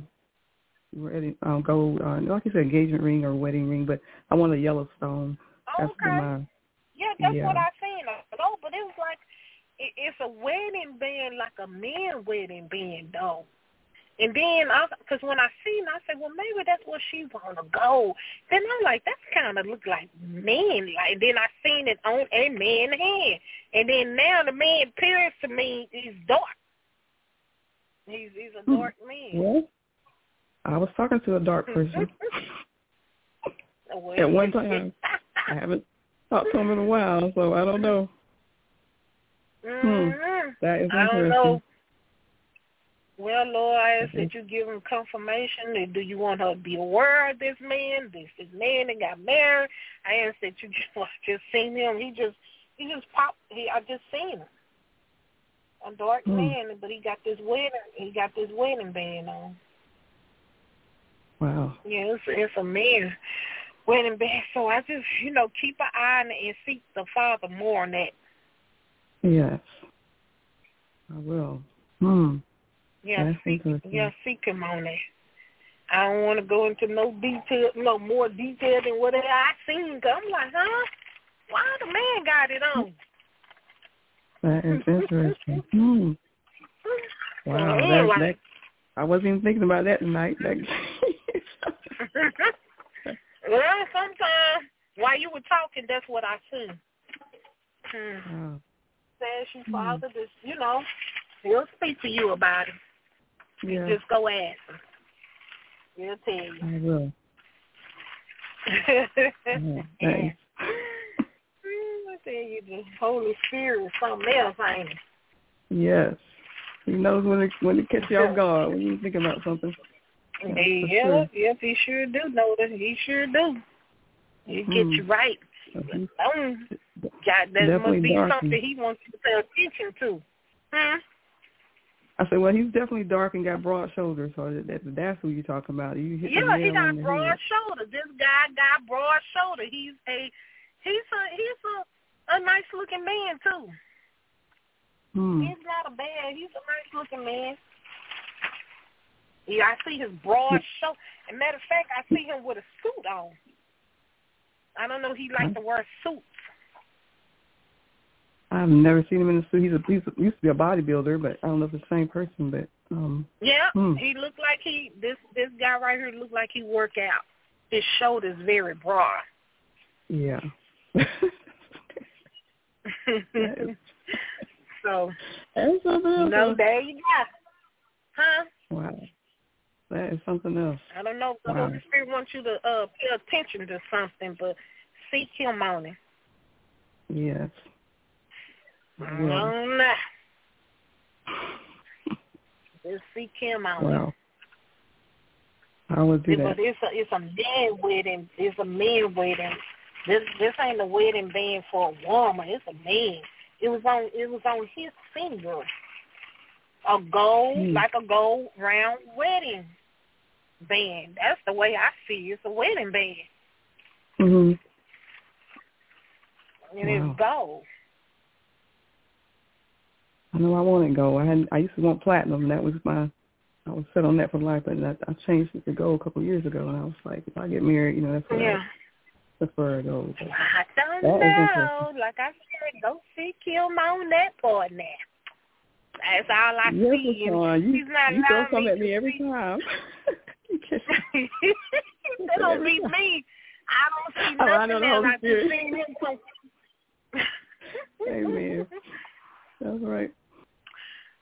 Ready, um, go uh, like you said, engagement ring or wedding ring, but I want a Yellowstone. That's okay. Yeah, that's Yeah. what I seen. No, but it was like it, it's a wedding band, like a men wedding band, though. And then, I, because when I seen, I said, well, maybe that's where she want to go. Then I'm like, that's kind of look like men. Like, then I seen it on a man hand, and then now the man appears to me he's dark. He's he's a Hmm. dark man. well. I was talking to a dark person Well, at one time. I haven't talked to him in a while, so I don't know. Mhm. That is I don't know. Well, Lord, I ask that you give him confirmation. And Do you want her to be aware of this man? This this man that got married. I ask that you just I just seen him. He just he just popped. He I just seen him. A dark Hmm. man, but he got this wedding. He got this wedding band on. Wow. Yeah, it's, it's a man wedding band. So I just you know keep an eye on it and seek the Father more on that. Yes. I will. Hmm. Yeah, That's seek, yeah, seek him on that. I don't want to go into no detail, no more detail than what I seen. Cause I'm like, huh? Why the man got it on? That is interesting. hmm. Wow. That, that, I wasn't even thinking about that tonight. That, well, sometimes while you were talking, that's what I seen. Hmm. wow. Says you father, just you know, he'll speak to you about it. Yeah, Just go ask him. He'll tell you. I will. Yeah, that is- Holy Spirit is something else, ain't it? Yes. He knows when to when to catch you off guard when you think about something. Yeah, yeah, sure. yes, he sure do know that. He sure do. He get hmm. you right. Um, God, that must be dark something he wants you to pay attention to. Huh? I said, well, he's definitely dark and got broad shoulders, so that, that's who you're talking about. You hit yeah, he got broad shoulders. This guy got broad shoulders. He's a he's a he's a a nice looking man too. Hmm. He's not a bad. He's a nice looking man. Yeah, I see his broad shoulder. Matter of fact, I see him with a suit on. I don't know. He likes to wear suits. I've never seen him in a suit. He's a he's a, used to be a bodybuilder, but I don't know if it's the same person. But um yeah, hmm. he looked like he this this guy right here looked like he work out. His shoulders very broad. Yeah. so that's something else. No, there you go. Huh? Wow. That is something else. I don't know if the wow. Holy Spirit wants you to uh pay attention to something, but seek him on it. Yes. I don't. Just seek him on wow. it. I would do that. But it's a it's a man wedding. It's a man wedding. This this ain't a wedding band for a woman. It's a man. It was on it was on his finger. A gold mm. like a gold round wedding band. That's the way I see it. It's a wedding band. Mhm. And wow. it's gold. I know I wanted gold. I had I used to want platinum, that was my I was set on that for life. But I, I changed it to gold a couple of years ago, and I was like, if I get married, you know, that's what yeah. I prefer gold. But I don't know. Like I said, go see Kim on that part now. That's all I yes, see. Sean, you, He's not you throw something at me every time. that don't beat me. I don't see nothing oh, I know else. I just seen him. Amen. That's right.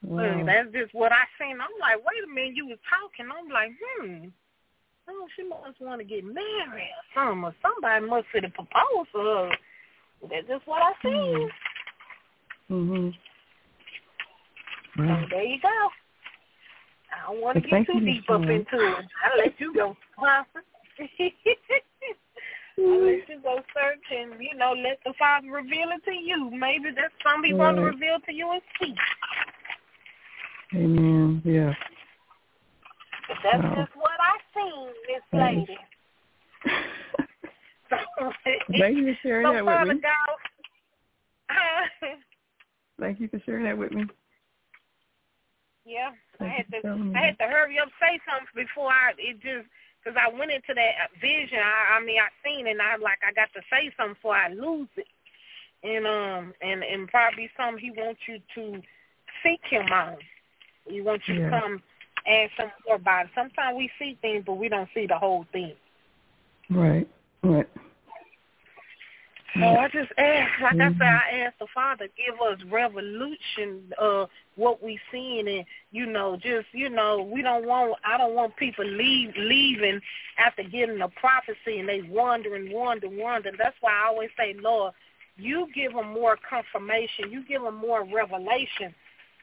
Wow. that's just what I seen. I'm like, wait a minute, you was talking. I'm like, hmm. Oh, she must want to get married or something, or somebody must have proposed to her. That's just what I seen. Mhm. So mm-hmm. there you go. I don't want to get too deep up into it. I'll let you go. Huh? I'll mm-hmm. let you go search and, you know, let the Father reveal it to you. Maybe that's something he want to reveal to you and see. Amen. Yeah. But that's wow. just what I seen, Miss Lady. Thank you for sharing so that with me. Go. Thank you for sharing that with me. Yeah, I had to. I had to hurry up, say something before I. It just because I went into that vision. I, I mean, I seen it, and I like I got to say something before I lose it, and um, and and probably something he wants you to seek him on. He wants you yeah. to come ask some more about it. Sometimes we see things, but we don't see the whole thing. Right. Right. So I just ask, like mm-hmm. I said, I asked the Father, give us revolution, uh, what we seeing, and you know, just you know, we don't want, I don't want people leave leaving after getting a prophecy and they wondering, wonder, wonder. That's why I always say, Lord, you give them more confirmation, you give them more revelation,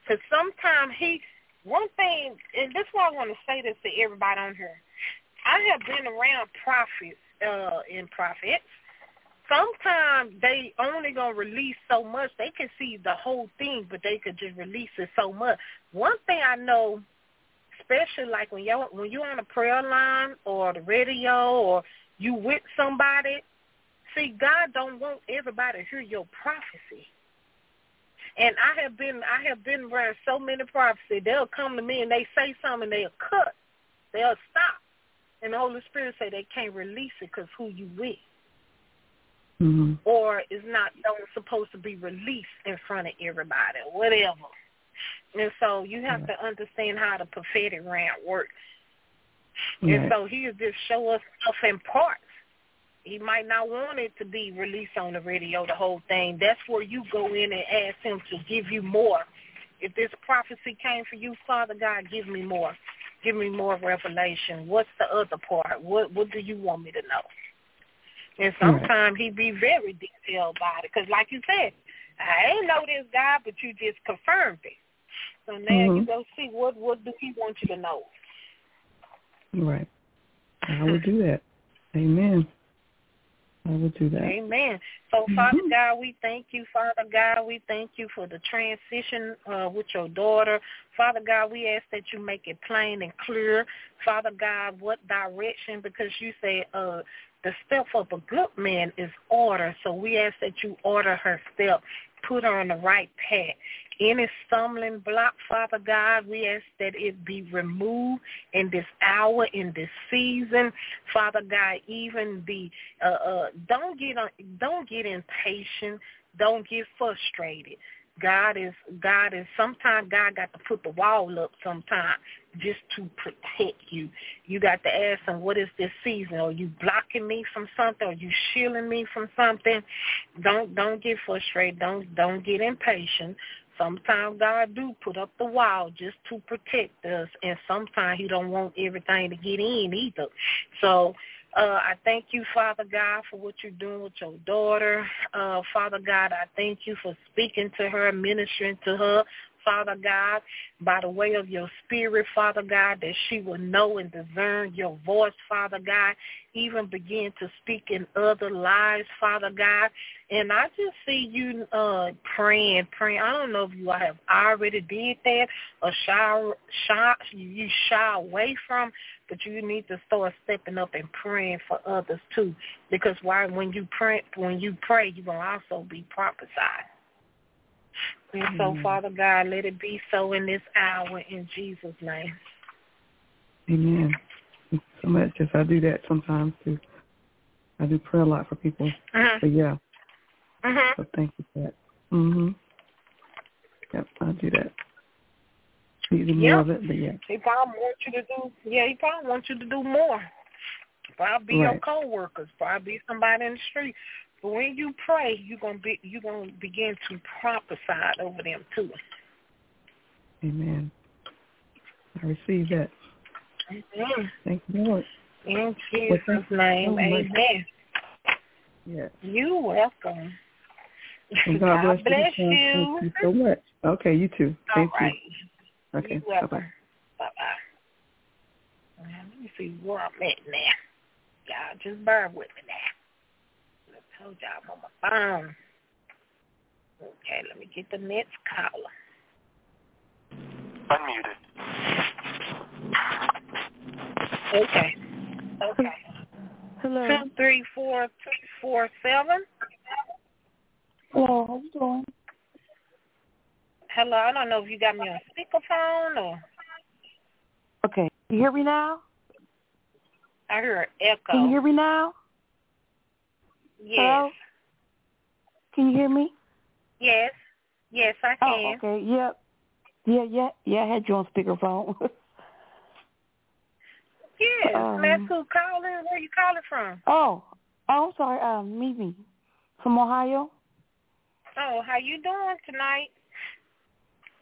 because sometimes He, one thing, and this is why I want to say this to everybody on here. I have been around prophets uh, and prophets sometimes they only gonna release so much. They can see the whole thing, but they could just release it so much. One thing I know, especially like when you when you're on a prayer line or the radio or you with somebody, see God don't want everybody to hear your prophecy. And I have been I have been around so many prophecies. They'll come to me and they say something, they'll cut, they'll stop, and the Holy Spirit say they can't release it because who you with mm-hmm. or is not don't supposed to be released in front of everybody, whatever. And so you have to understand how the prophetic realm works. Yeah. And so he'll just show us stuff in parts. He might not want it to be released on the radio, the whole thing. That's where you go in and ask him to give you more. If this prophecy came for you, Father God, give me more. Give me more revelation. What's the other part? What what do you want me to know? And sometimes he be very detailed about it. Because like you said, I ain't know this guy, but you just confirmed it. So now mm-hmm. you go see what what do he want you to know. Right. I will do that. Amen. I will do that. Amen. So, mm-hmm. Father God, we thank you, Father God. We thank you for the transition uh, with your daughter. Father God, we ask that you make it plain and clear. Father God, what direction? Because you say uh, the step of a good man is order. So we ask that you order her step, put her on the right path. Any stumbling block, Father God, we ask that it be removed in this hour, in this season. Father God, even the uh, uh, don't get don't get impatient, don't get frustrated. God is God is sometimes God got to put the wall up sometimes just to protect you. You got to ask him, what is this season? Are you blocking me from something? Are you shielding me from something? Don't don't get frustrated. Don't don't get impatient. Sometimes God do put up the wall just to protect us, and sometimes He don't want everything to get in either. So uh, I thank you, Father God, for what you're doing with your daughter. Uh, Father God, I thank you for speaking to her, ministering to her. Father God, by the way of your spirit, Father God, that she will know and discern your voice, Father God, even begin to speak in other lives, Father God. And I just see you uh praying, praying. I don't know if you have already did that or shy, shy you shy away from, but you need to start stepping up and praying for others too. Because why when you pray when you pray you will also be prophesied. And so, Father God, let it be so in this hour in Jesus' name. Amen. So much as I do that sometimes too. I do pray a lot for people. Uh-huh. But yeah. Uh-huh. So thank you for that. Mhm. Yep, I do that. Need to more of it, but yeah. He probably wants you to do. Yeah, he probably wants you to do more. Probably be right. your coworkers. Probably be somebody in the street. But when you pray, you're gonna be you're gonna begin to prophesy over them too. Amen. I receive that. Amen. Thank you, Lord. In Jesus' well, name, so amen. Yes. You're welcome. And God, God bless, you. you. Thank you so much. Okay, you too. All Thank right. you. Okay. Bye-bye. Bye-bye. Let me see where I'm at now. Y'all just bear with me now. I told y'all I'm on my phone. Okay, let me get the next caller. Unmuted. Okay. Okay. Hello. Two three four two four seven. Hello, how you doing? Hello, I don't know if you got me on speakerphone or. Okay, you hear me now? I hear echo. Can you hear me now? Yes. Hello? Can you hear me? Yes. Yes, I can. Oh, okay. Yep. Yeah, yeah, yeah. I had you on speakerphone. yes. Um, That's who calling. Where you calling from? Oh, oh, I'm sorry. Um, Mimi from Ohio. Oh, how you doing tonight?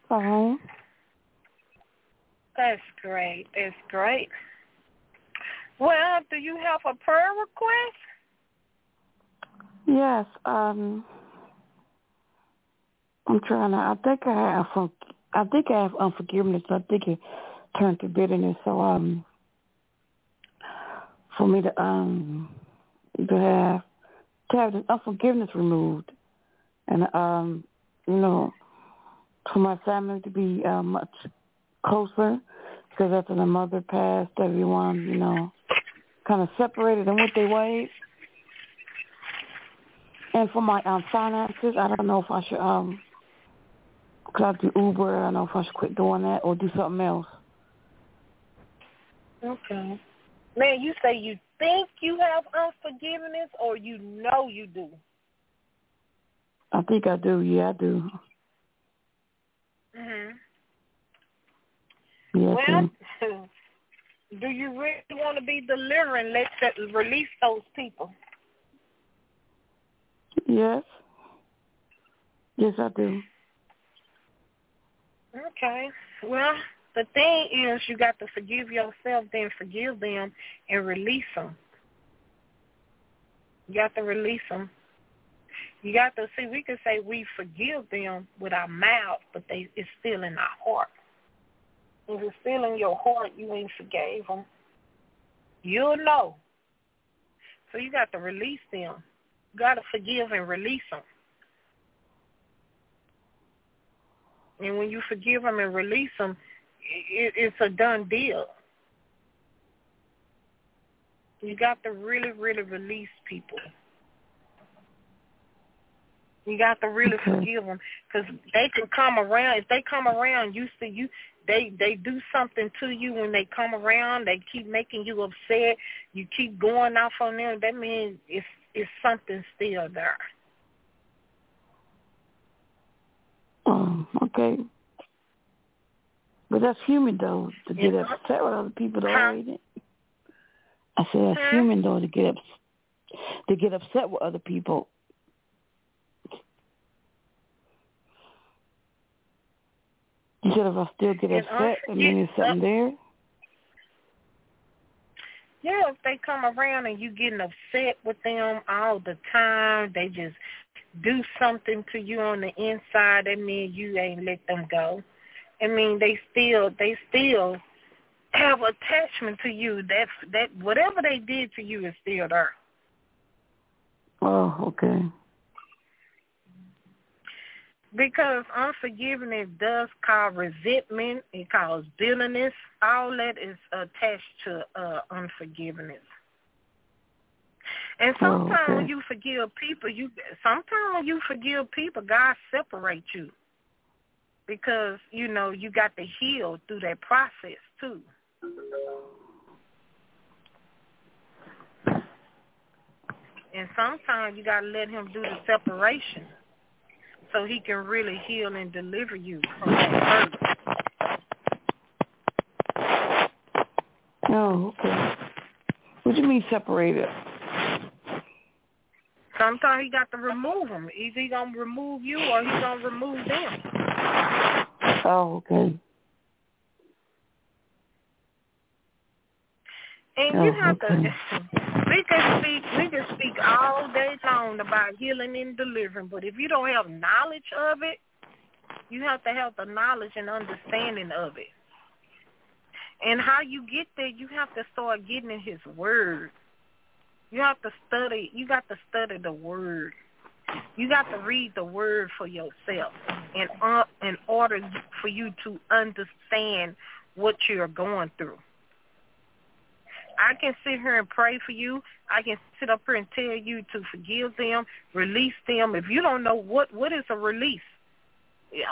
Fine. That's great. That's great. Well, do you have a prayer request? Yes. Um, I'm trying to. I think I have. From, I think I have unforgiveness. I think it turned to bitterness. So um, for me to um to have to have this unforgiveness removed, and um, you know, for my family to be uh, much closer, because after the mother passed, everyone, you know, kind of separated and went their ways. And for my um, finances, I don't know if I should um, cause I do Uber. I don't know if I should quit doing that or do something else. Okay. Man, you say you think you have unforgiveness, or you know you do. I think I do. Yeah, I do. Mhm. Yeah. Well, do you really want to be delivering? Let that release those people. Yes. Yes, I do. Okay. Well, the thing is, you got to forgive yourself, then forgive them, and release them. You got to release them. You got to see. We can say we forgive them with our mouth, but they it's still in our heart. If it's still in your heart, you ain't forgave them. You'll know. So you got to release them. Got to forgive and release them. And when you forgive them and release them, it, it's a done deal. You got to really, really release people. You got to really forgive them because they can come around. If they come around, you see you they they do something to you when they come around. They keep making you upset. You keep going off on them. That means it's it's something still there. Oh, okay. But that's human though to get yeah. upset with other people though, huh? ain't it? I said that's huh? human though to get up to get upset with other people. You said if I still get upset, I mean there's something there. Yeah, if they come around and you getting upset with them all the time, they just do something to you on the inside, that means you ain't let them go. I mean, they still they still have attachment to you. That that whatever they did to you is still there. Oh, okay. Because unforgiveness does cause resentment, it causes bitterness. All that is attached to uh, unforgiveness. And sometimes oh, okay. when you forgive people, you sometimes when you forgive people, God separates you because you know you got to heal through that process too. And sometimes you got to let him do the separation so he can really heal and deliver you from that hurt. Oh, okay. What do you mean separated? Sometimes he got to remove them. Either he gonna remove you or he gonna remove them. Oh, okay. And oh, you have okay. to. We can speak. We can speak all day long about healing and delivering, but if you don't have knowledge of it, you have to have the knowledge and understanding of it. And how you get there, you have to start getting in His Word. You have to study. You got to study the Word. You got to read the Word for yourself, in uh, in order for you to understand what you're going through. I can sit here and pray for you. I can sit up here and tell you to forgive them, release them. If you don't know what what is a release,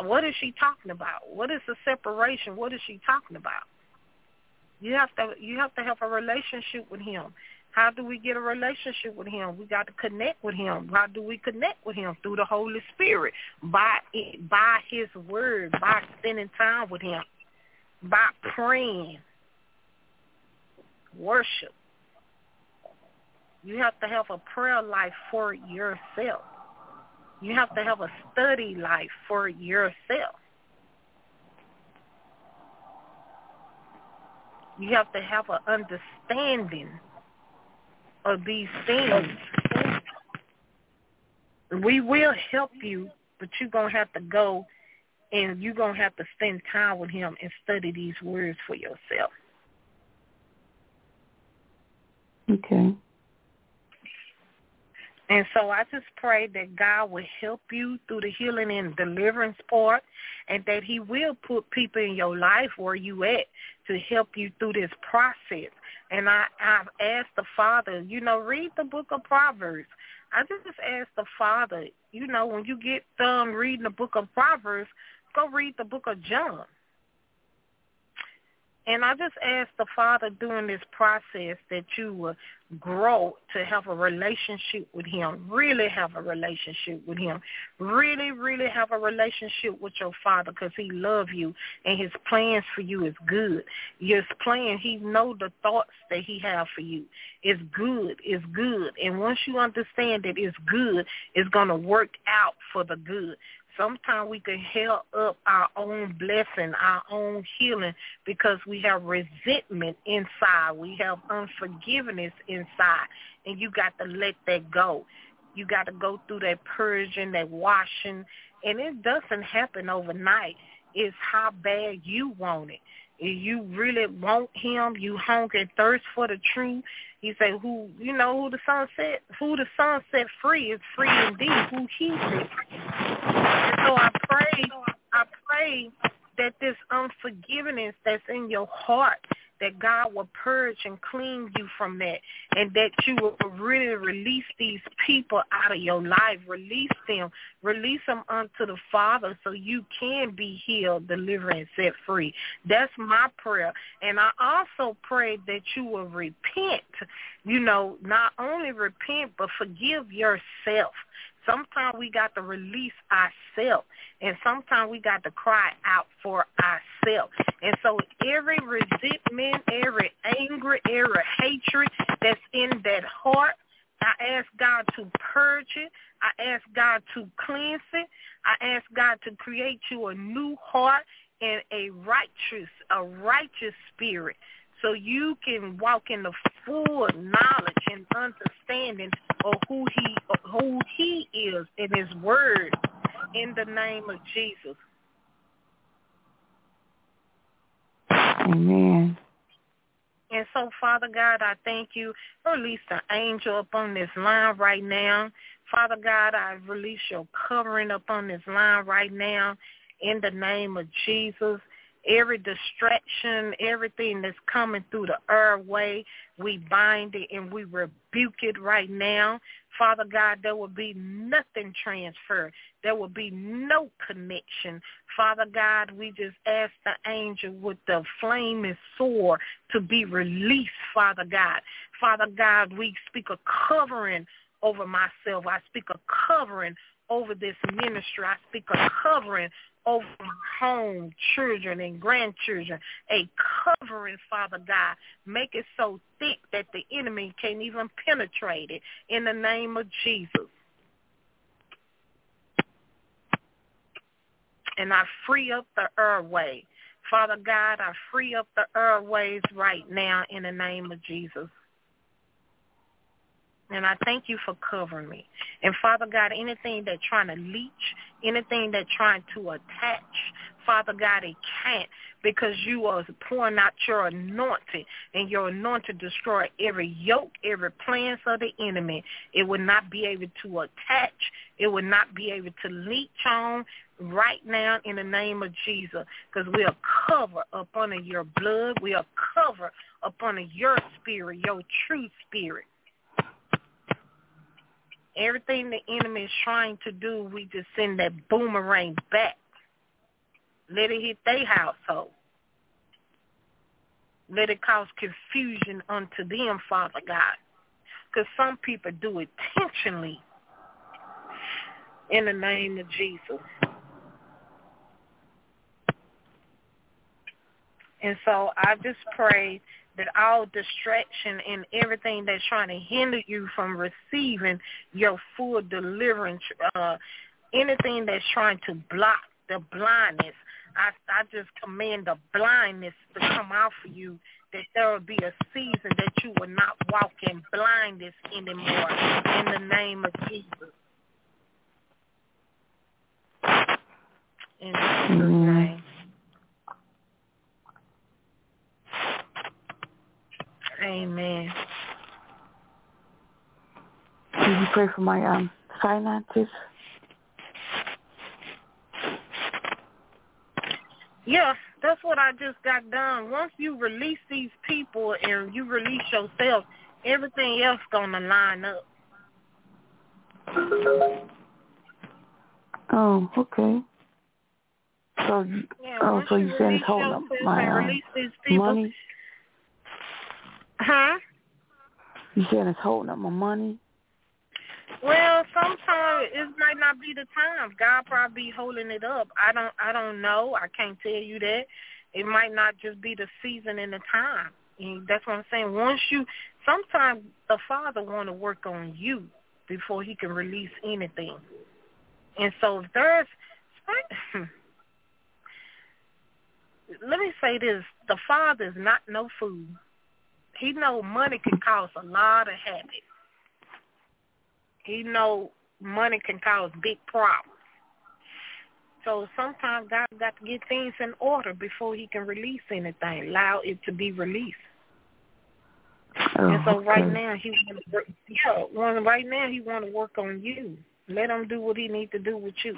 what is she talking about? What is a separation? What is she talking about? You have to you have to have a relationship with him. How do we get a relationship with him? We got to connect with him. How do we connect with him? Through the Holy Spirit, by by his word, by spending time with him, by praying worship. You have to have a prayer life for yourself. You have to have a study life for yourself. You have to have an understanding of these things. We will help you, but you're going to have to go and you're going to have to spend time with him and study these words for yourself. Okay. And so I just pray that God will help you through the healing and deliverance part and that he will put people in your life where you at to help you through this process. And I, I've asked the Father, you know, read the book of Proverbs. I just asked the Father, you know, when you get done reading the book of Proverbs, go read the book of John. And I just ask the Father during this process that you will grow to have a relationship with him, really have a relationship with him, really, really have a relationship with your Father because he loves you and his plans for you is good. His plan, he know the thoughts that he have for you. It's good. It's good. And once you understand that it's good, it's going to work out for the good sometimes we can held up our own blessing, our own healing, because we have resentment inside. We have unforgiveness inside, and you got to let that go. You got to go through that purging, that washing, and it doesn't happen overnight. It's how bad you want it. You really want him, you hunger and thirst for the truth. He said, "Who you know who the son set, who the son set free is free indeed. Who he set And so I pray, I pray that this unforgiveness that's in your heart that God will purge and clean you from that and that you will really release these people out of your life. Release them. Release them unto the Father so you can be healed, delivered, and set free. That's my prayer. And I also pray that you will repent. You know, not only repent, but forgive yourself. Sometimes we got to release ourselves, and sometimes we got to cry out for ourselves. And so every resentment, every anger, every hatred that's in that heart, I ask God to purge it. I ask God to cleanse it. I ask God to create you a new heart and a righteous, a righteous spirit so you can walk in the full knowledge and understanding of who he who he is in his word in the name of Jesus. Amen. And so, Father God, I thank you. Release the angel upon this line right now. Father God, I release your covering upon this line right now in the name of Jesus every distraction, everything that's coming through the airway, we bind it and we rebuke it right now. Father God, there will be nothing transferred. There will be no connection. Father God, we just ask the angel with the flaming sword to be released, Father God. Father God, we speak a covering over myself. I speak a covering over this ministry. I speak a covering over home, children and grandchildren, a covering, Father God. Make it so thick that the enemy can't even penetrate it in the name of Jesus. And I free up the airway. Father God, I free up the airways right now in the name of Jesus. And I thank you for covering me. And Father God, anything that's trying to leech, anything that's trying to attach, Father God, it can't because you are pouring out your anointing and your anointing destroy every yoke, every plans of the enemy. It will not be able to attach. It will not be able to leech on right now in the name of Jesus because we are covered up under your blood. We are covered up under your spirit, your true spirit. Everything the enemy is trying to do, we just send that boomerang back. Let it hit their household. Let it cause confusion unto them, Father God. Because some people do it intentionally in the name of Jesus. And so I just pray that all distraction and everything that's trying to hinder you from receiving your full deliverance, uh, anything that's trying to block the blindness, I, I just command the blindness to come out for you, that there will be a season that you will not walk in blindness anymore in the name of Jesus. In Jesus' name. Amen. Can you pray for my um finances? Yeah, that's what I just got done. Once you release these people and you release yourself, everything else gonna line up. Oh, okay. So, yeah, oh, so you saying holding up my uh, money? Huh? You saying it's holding up my money? Well, sometimes it might not be the time. God probably be holding it up. I don't. I don't know. I can't tell you that. It might not just be the season and the time. And that's what I'm saying. Once you, sometimes the Father want to work on you before He can release anything. And so if there's, let me say this: the Father is not no fool. He know money can cause a lot of havoc. He know money can cause big problems. So sometimes God got to get things in order before he can release anything, allow it to be released. Oh, and so okay. right now he want to work, yeah, right now he want to work on you. Let him do what he need to do with you.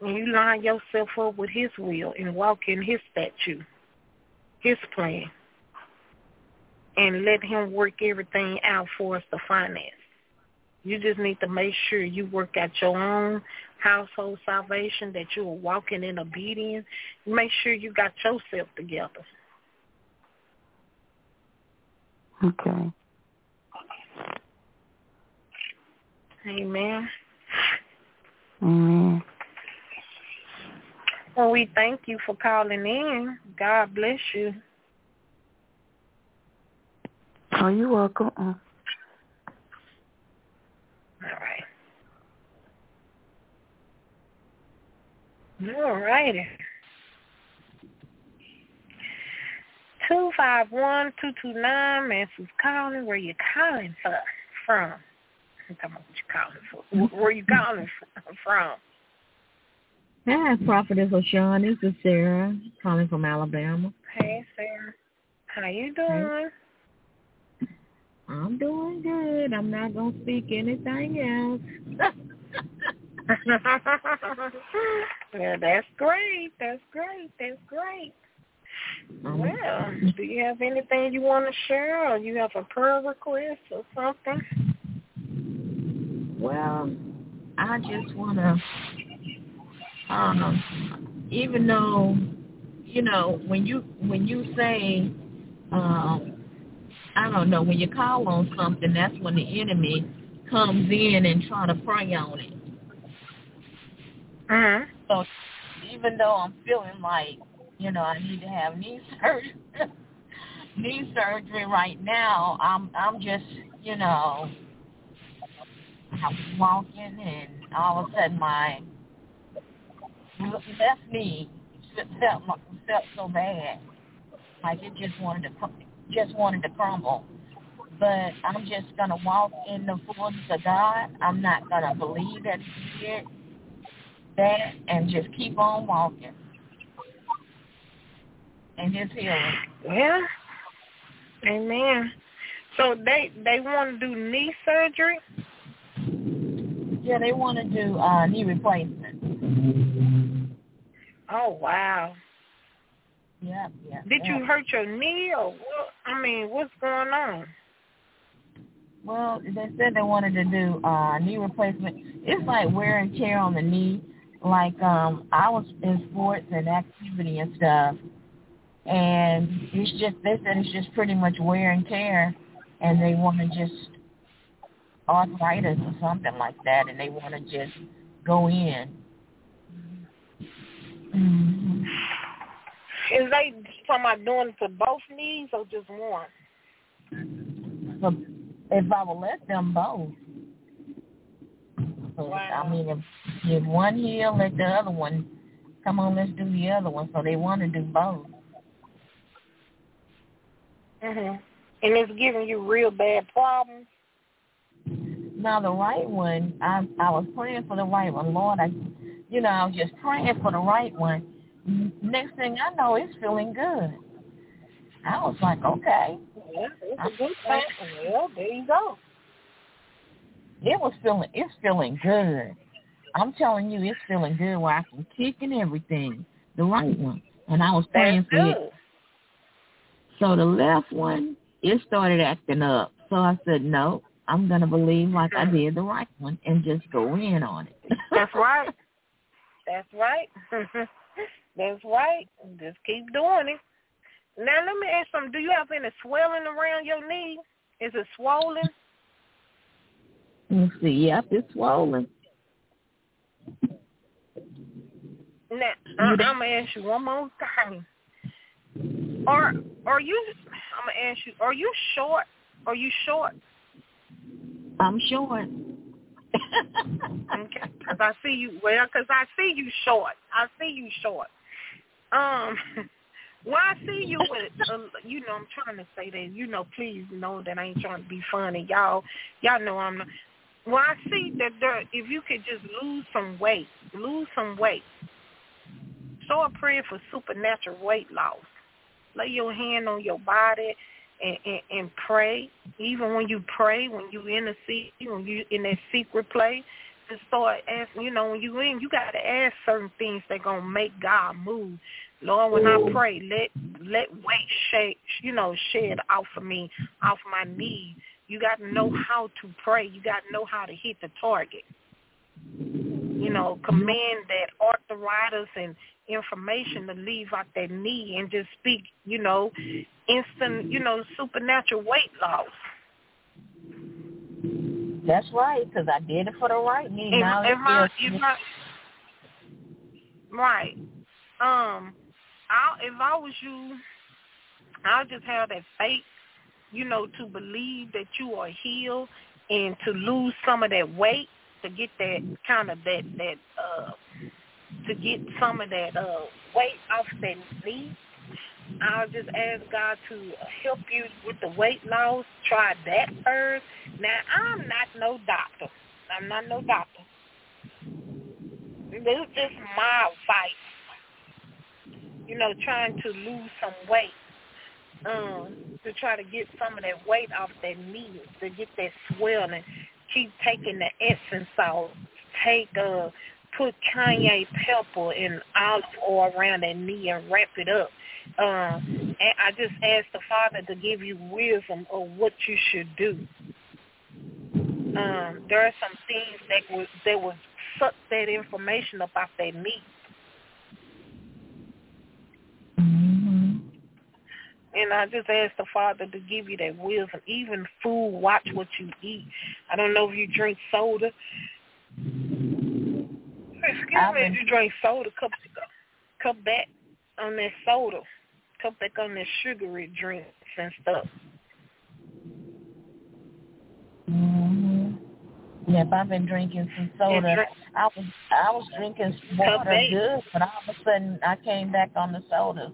And you line yourself up with his will and walk in his statute, his plan, and let him work everything out for us to finance. You just need to make sure you work out your own household salvation, that you are walking in obedience. Make sure you got yourself together. Okay. Amen. Amen. Well, we thank you for calling in. God bless you. Oh, you're welcome. Uh, All right. All righty. Two five one two two nine. Mrs. calling. Where you calling for, from? I'm talking about what you calling for. Where you calling from? Hi, Prophetess LaShun. This is Sarah calling from Alabama. Hey, Sarah. How you doing? I'm doing good. I'm not going to speak anything else. well, that's great. That's great. That's great. Well, do you have anything you want to share or you have a prayer request or something? well, I just want to, um, even though, you know, when you when you say, um, I don't know, when you call on something, that's when the enemy comes in and try to prey on it. Uh-huh. So even though I'm feeling like, you know, I need to have knee surgery, knee surgery right now, I'm I'm just, you know, I was walking and all of a sudden my left knee felt felt so bad, like it just wanted to just wanted to crumble. But I'm just gonna walk in the fullness of God. I'm not gonna believe that He did that and just keep on walking. And His healing. Yeah. Amen. So they they want to do knee surgery. Yeah, they want to do uh, knee replacement. Oh wow. Yeah, yeah. Did yeah. you hurt your knee or what? I mean, what's going on? Well, they said they wanted to do uh knee replacement. It's like wear and tear on the knee. Like um I was in sports and activity and stuff and it's just they said it's just pretty much wear and tear and they want to just arthritis or something like that and they want to just go in. Mm-hmm. Is they talking about doing it to both knees or just one? If I would let them both. Wow. I mean, if, if one heal, let the other one come on. Let's do the other one. So they want to do both. Mhm. And it's giving you real bad problems. Now the right one, I I was praying for the right one, Lord. I, you know, I was just praying for the right one. Next thing I know, it's feeling good. I was like, okay. Yeah, it's a good thing. Well, there you go. It was feeling, it's feeling good. I'm telling you, it's feeling good where I can kick and everything. The right one, and I was praying for it. So the left one, it started acting up. So I said, no, I'm gonna believe like I did the right one and just go in on it. That's right. That's right. That's right. Just keep doing it. Now let me ask something. Do you have any swelling around your knee? Is it swollen? Let's see. Yep, it's swollen. Now I, I'm gonna ask you one more time. Are are you? I'm gonna ask you. Are you short? Are you short? I'm short. Okay, because I see you. Well, because I see you short. I see you short. Um, well, I see you with. Uh, you know, I'm trying to say that. You know, please know that I ain't trying to be funny, y'all. Y'all know I'm. Not, well, I see that there, if you could just lose some weight, lose some weight. Start praying for supernatural weight loss. Lay your hand on your body and, and, and pray. Even when you pray, when you in the secret, when you in that secret place, just start asking. You know, when you in, you got to ask certain things that gonna make God move. Lord, when I mm. pray, let let weight shake, you know, shed off of me, off my knees you got to know how to pray. You got to know how to hit the target. You know, command that arthritis and inflammation to leave out that knee and just speak, you know, instant, you know, supernatural weight loss. That's right, because I did it for the right knee. If, now if I, if I, right. Um, I if I was you, I'll just have that faith you know, to believe that you are healed and to lose some of that weight to get that kind of that that uh to get some of that uh weight off that knee. I'll just ask God to help you with the weight loss. Try that first. Now I'm not no doctor. I'm not no doctor. This is just my advice. You know, trying to lose some weight um, to try to get some of that weight off that knee, to get that swelling. Keep taking the Epsom salt. Take uh put cayenne pepper and olive oil around that knee and wrap it up. Um, and I just ask the Father to give you wisdom of what you should do. Um, there are some things that would that would suck that inflammation about that knee And I just ask the Father to give you that wisdom. Even food, watch what you eat. I don't know if you drink soda. Excuse me, if you drink soda, cut back on that soda. Cut back on that sugary drinks and stuff. Mhm. Yep, I've been drinking some soda. Drink, I was I was drinking water good, but all of a sudden I came back on the soda.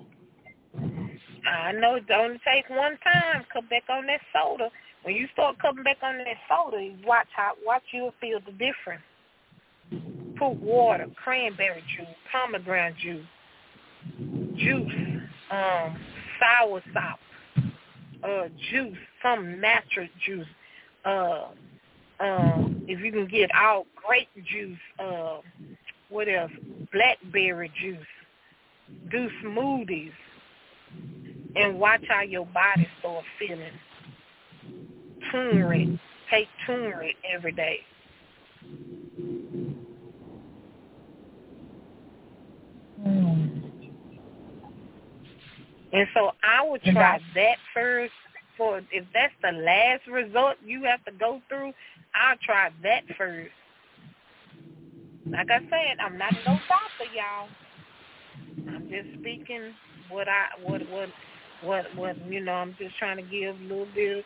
I know it only takes one time. Come back on that soda. When you start coming back on that soda, watch how watch you'll feel the difference. Put water, cranberry juice, pomegranate juice, juice, um, sour sop, uh, juice, some natural juice. Uh, um, if you can get all grape juice, uh, what else? Blackberry juice. Do smoothies and watch how your body start feeling. Turmeric. Take turmeric every day. Mm. And so I would try that first. For if that's the last result you have to go through, I'll try that first. Like I said, I'm not no doctor, y'all. I'm just speaking what I what what what what you know i'm just trying to give a little bit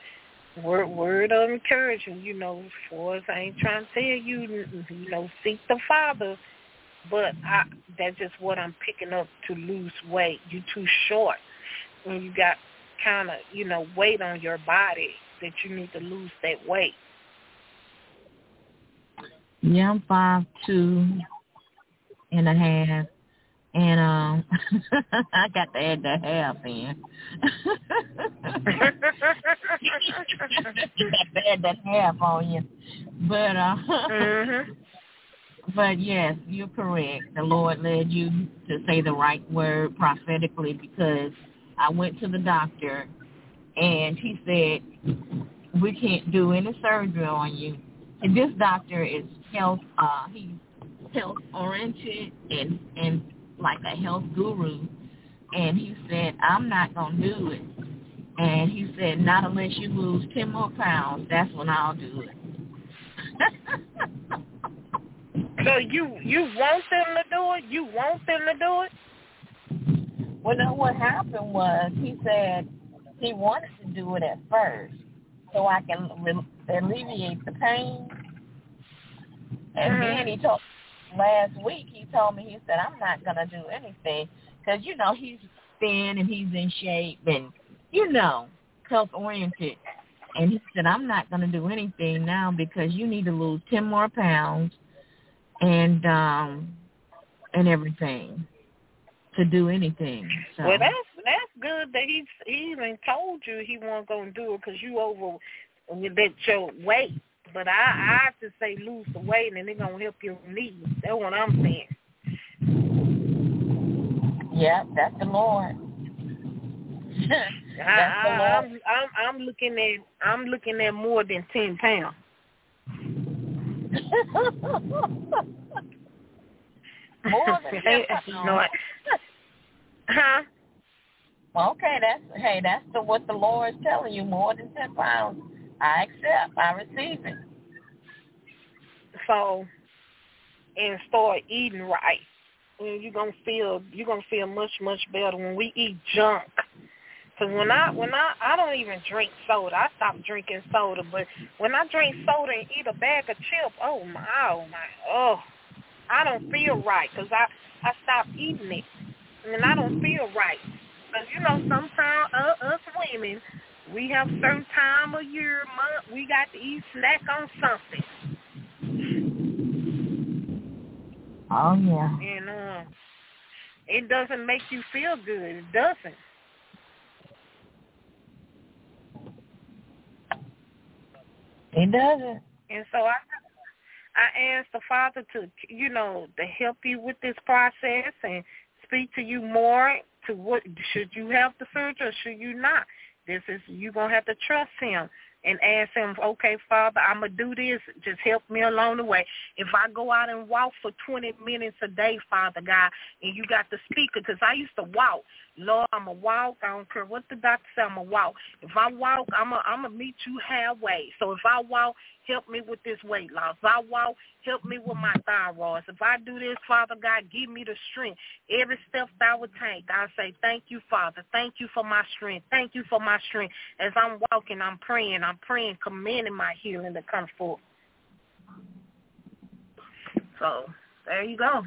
of word word of encouragement you know for us i ain't trying to tell you you know seek the father but i that's just what i'm picking up to lose weight you too short and you got kind of you know weight on your body that you need to lose that weight yeah i'm five two and a half and um I got to add that half in. got to add that half on you. But uh mm-hmm. but yes, you're correct. The Lord led you to say the right word prophetically because I went to the doctor and he said we can't do any surgery on you. And this doctor is health uh he's health oriented and and like a health guru, and he said, I'm not going to do it. And he said, not unless you lose 10 more pounds, that's when I'll do it. so you you want them to do it? You want them to do it? Well, no, what happened was he said he wanted to do it at first so I can re- alleviate the pain. And mm-hmm. then he told last week he told me he said I'm not gonna do anything because you know he's thin and he's in shape and you know health oriented And he said, I'm not going to do anything now because you need to lose 10 more pounds and um and everything to do anything. So. Well, that's that's good that he he even told you he wasn't going to do it because you over with that your weight. But I I have to say lose the weight and they're gonna help your knees. That's what I'm saying. Yeah, that's the Lord. I, I, I'm, I'm I'm looking at I'm looking at more than ten pounds. more than ten pounds. huh? Okay, that's hey, that's the what the Lord is telling you. More than ten pounds. I accept. I receive it. So, and start eating right. And you're gonna feel you're gonna feel much much better when we eat junk. Cause when I when I I don't even drink soda. I stopped drinking soda, but when I drink soda and eat a bag of chips, oh my oh my oh, I don't feel right because I I stopped eating it, and I don't feel right. Cause you know sometimes uh, us women we have certain time of year month we got to eat snack on something. Oh yeah. And uh, it doesn't make you feel good. It doesn't. It doesn't. And so I I asked the Father to you know to help you with this process and speak to you more to what should you have the surgery or should you not. This is you're gonna have to trust Him and ask him, okay, Father, I'm going to do this. Just help me along the way. If I go out and walk for 20 minutes a day, Father God, and you got the speaker, because I used to walk. Lord, I'm to walk. I don't care what the doctor said, I'm to walk. If I walk, I'm going I'm to meet you halfway. So if I walk, help me with this weight loss. If I walk, help me with my thyroid. If I do this, Father God, give me the strength. Every step that I would take, I say, thank you, Father. Thank you for my strength. Thank you for my strength. As I'm walking, I'm praying. I'm praying, commanding my healing to come forth. So there you go.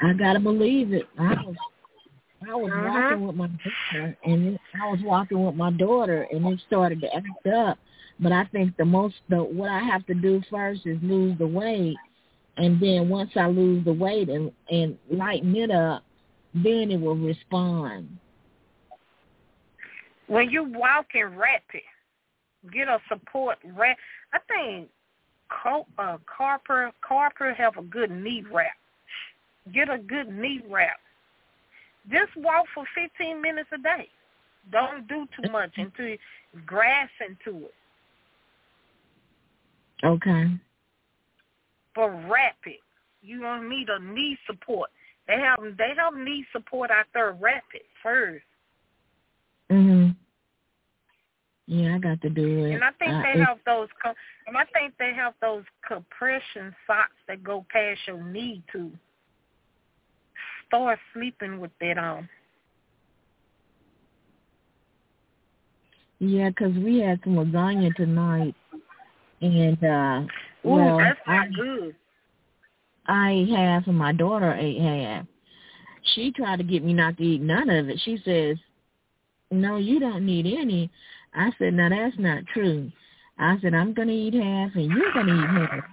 I gotta believe it. I I was uh-huh. walking with my daughter, and I was walking with my daughter, and it started to act up. But I think the most, the what I have to do first is lose the weight, and then once I lose the weight and and lighten it up, then it will respond. When you walking rapid, get a support wrap. I think uh, Carper Carper have a good knee wrap. Get a good knee wrap just walk for 15 minutes a day. Don't do too much until you grass into it. Okay. For rapid, you don't need a knee support. They have they have knee support out there rapid first. Mhm. Yeah, I got to do it. And I think uh, they have those, and I think they have those compression socks that go past your knee too start sleeping with that on. Yeah, because we had some lasagna tonight, and uh Ooh, well, that's not I, good. I ate half, and my daughter ate half. She tried to get me not to eat none of it. She says, "No, you don't need any." I said, "No, that's not true." I said, "I'm going to eat half, and you're to eat half."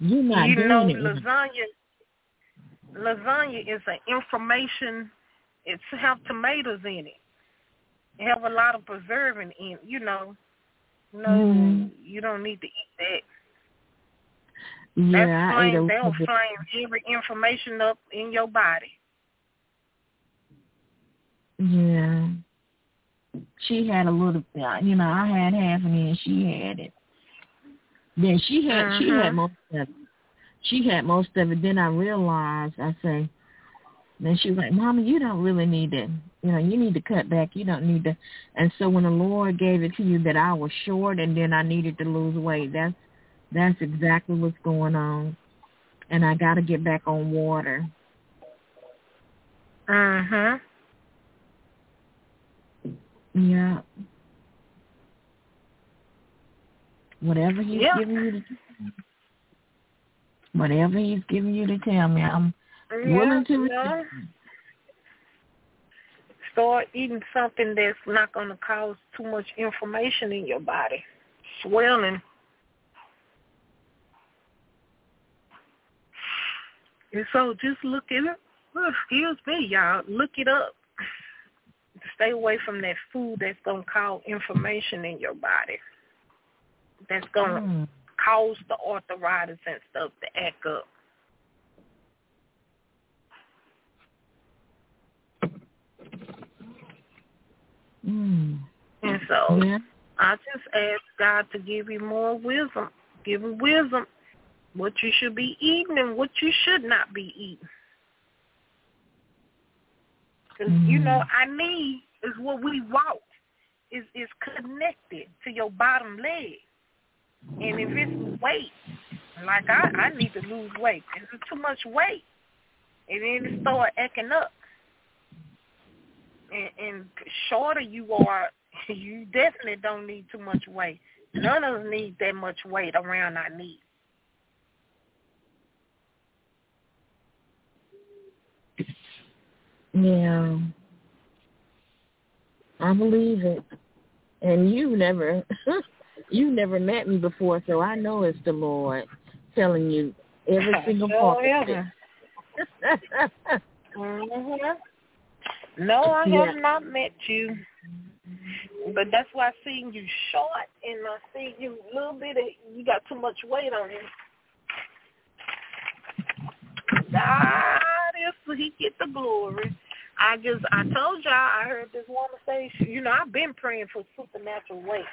You're not you doing know, it. lasagna lasagna is an inflammation. It's have tomatoes in it. It have a lot of preserving in. it. You know, no, mm. you don't need to eat that. Yeah, That's a they'll flame every inflammation up in your body. Yeah. She had a little, you know, I had half and then she had it. Then she had, uh-huh. she had most of it she had most of it. Then I realized, I say, then she was like, Mama, you don't really need to, you know, you need to cut back. You don't need to. And so when the Lord gave it to you that I was short and then I needed to lose weight, that's that's exactly what's going on. And I got to get back on water. Uh huh. Yeah. Whatever he's Yeah. giving you to whatever he's giving you to tell me, I'm Yeah, willing to yeah. start eating something that's not going to cause too much inflammation in your body, swelling. And so just look it up. Excuse me, y'all. Look it up. Stay away from that food that's going to cause inflammation in your body. That's going to mm. Cause the arthritis and stuff to act up. Mm. And so yeah. I just ask God to give you more wisdom. Give you wisdom what you should be eating and what you should not be eating. Because, mm. you know, our knee is what we walk. Is is connected to your bottom leg. And if it's weight, like I, I need to lose weight. If it's too much weight, and then it start acting up and, and shorter you are, you definitely don't need too much weight. None of us need that much weight around our knee. Yeah. I believe it. And you never you never met me before, so I know it's the Lord telling you every single part. mm-hmm. No, I yeah. have not met you. But that's why I seen you short and I see you a little bit of, you got too much weight on you. God is he get the glory. I just I told y'all I heard this woman say she, you know I've been praying for supernatural weight,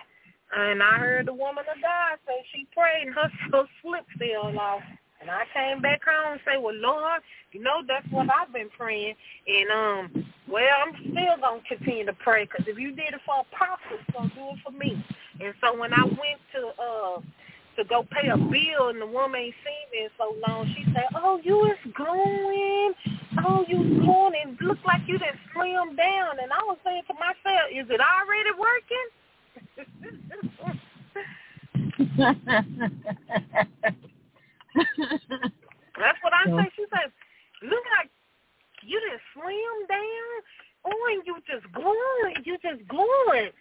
and I heard the woman of God say she prayed and her, her slip fell off. And I came back home and say, well, Lord, you know, that's what I've been praying. And, um, well, I'm still going to continue to pray because if you did it for Apostle, it's going to do it for me. And so when I went to uh to go pay a bill and the woman ain't seen me in so long, she said, oh, you is glowing. Oh, you glowing and look like you done slim down. And I was saying to myself, is it already working? That's what I say. She said, look like you just slim down. Oh, and you just glowing. You just glowing.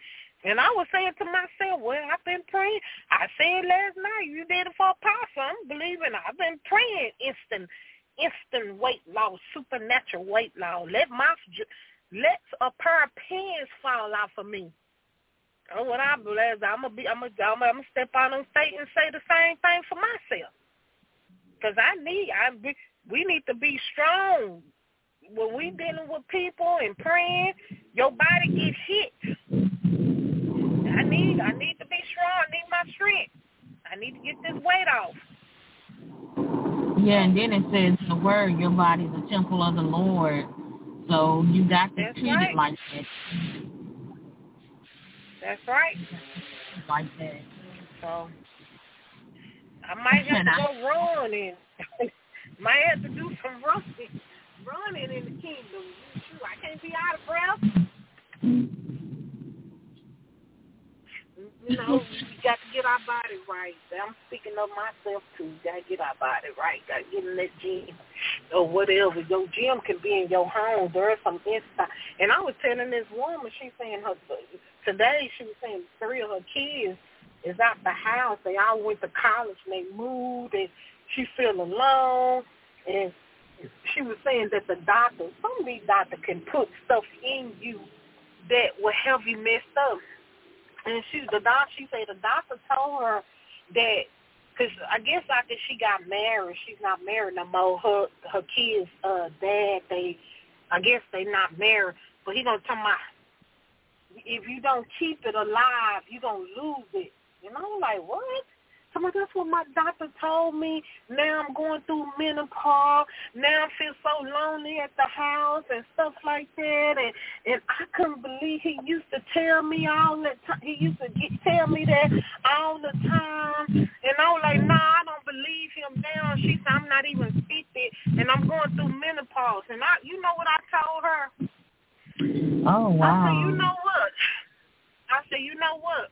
And I was saying to myself, well, I've been praying. I said last night, you did it for Apostle. I'm believing I've been praying instant, instant weight loss, supernatural weight loss. Let my, let a pair of pants fall off of me. Oh, what I believe, I'm gonna be, I'm gonna, I'm gonna step out on stage and say the same thing for myself. Because I need, I we need to be strong. When we dealing with people and praying, your body gets hit. I need, I need to be strong. I need my strength. I need to get this weight off. Yeah, and then it says in the word, your body is a temple of the Lord. So you got to That's treat right. it like that. That's right. Like that. So I might have to go running. might have to do some running, running in the kingdom. Shoot, I can't be out of breath. You know, we got to get our body right. I'm speaking of myself too. Got to get our body right. Got to get in that gym or whatever. Your gym can be in your home. There's some inside. And I was telling this woman, she's saying her today. She was saying three of her kids is out the house. They all went to college and they moved and she feel alone and she was saying that the doctor, some of these doctors can put stuff in you that will help you messed up. And she, the doctor, she said the doctor told her that, because I guess after she got married, she's not married no more. Her her kids' uh, dad, they, I guess they not married, but he gonna tell my, if you don't keep it alive, you gonna lose it. And I'm like, what? I'm like, that's what my doctor told me. Now I'm going through menopause. Now I feel so lonely at the house and stuff like that. And and I couldn't believe he used to tell me all the time. He used to get, tell me that all the time. And I was like, nah, I don't believe him now. She said, I'm not even 50 and I'm going through menopause. And I, you know what I told her? Oh, wow. I said, you know what? I said, you know what?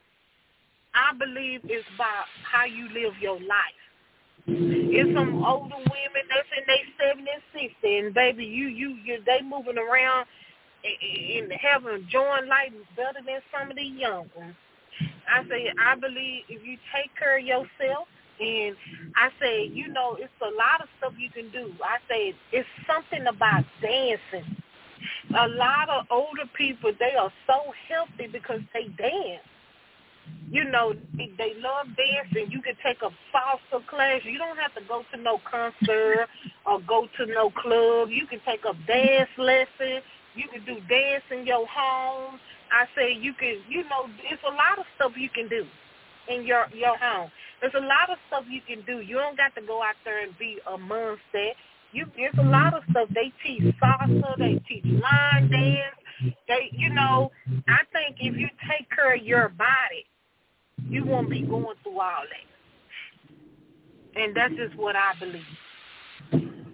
I believe it's about how you live your life. It's some older women that's in their seventy and sixty, and baby, you you you they moving around and having join life better than some of the young ones. I say I believe if you take care of yourself and I say, you know, it's a lot of stuff you can do. I say it's something about dancing. A lot of older people, they are so healthy because they dance. You know, they, love dancing. You can take a salsa class. You don't have to go to no concert or go to no club. You can take a dance lesson. You can do dance in your home. I say you can, you know, it's a lot of stuff you can do in your your home. There's a lot of stuff you can do. You don't got to go out there and be a monster. You there's a lot of stuff they teach salsa, they teach line dance. They, you know, I think if you take care of your body, you won't be going through all that. And that's just what I believe.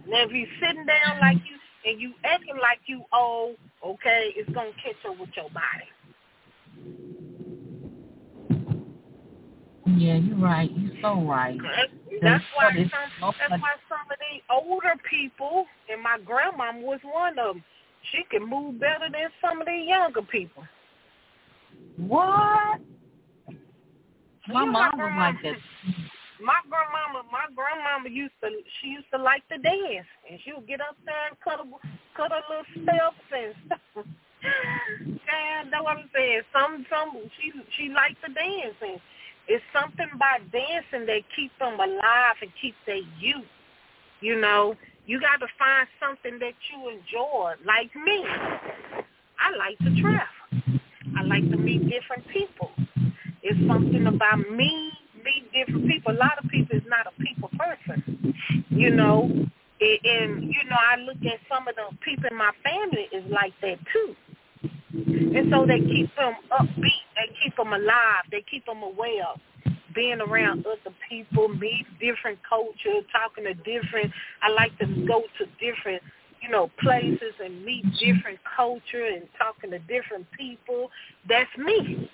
Now, if you sitting down like you and you acting like you old, okay, it's gonna catch up with your body. Yeah, you're right. You're so right. That's why some, that's why some of the older people, and my grandma was one of them. She can move better than some of the younger people. What? My You know, mom was like that. My grandmama, my grandmama used to, she used to like to dance, and she would get up there and cut a, cut her little steps and stuff. and that's what I'm saying. Some, some, she, she liked to dance, and it's something about dancing that keep them alive and keep their youth. You know, you got to find something that you enjoy. Like me, I like to travel. I like to meet different people. It's something about me meet different people. A lot of people is not a people person, you know. And, and you know, I look at some of the people in my family is like that too. And so they keep them upbeat. They keep them alive. They keep them aware being around other people, meet different culture, talking to different. I like to go to different, you know, places and meet different culture and talking to different people. That's me.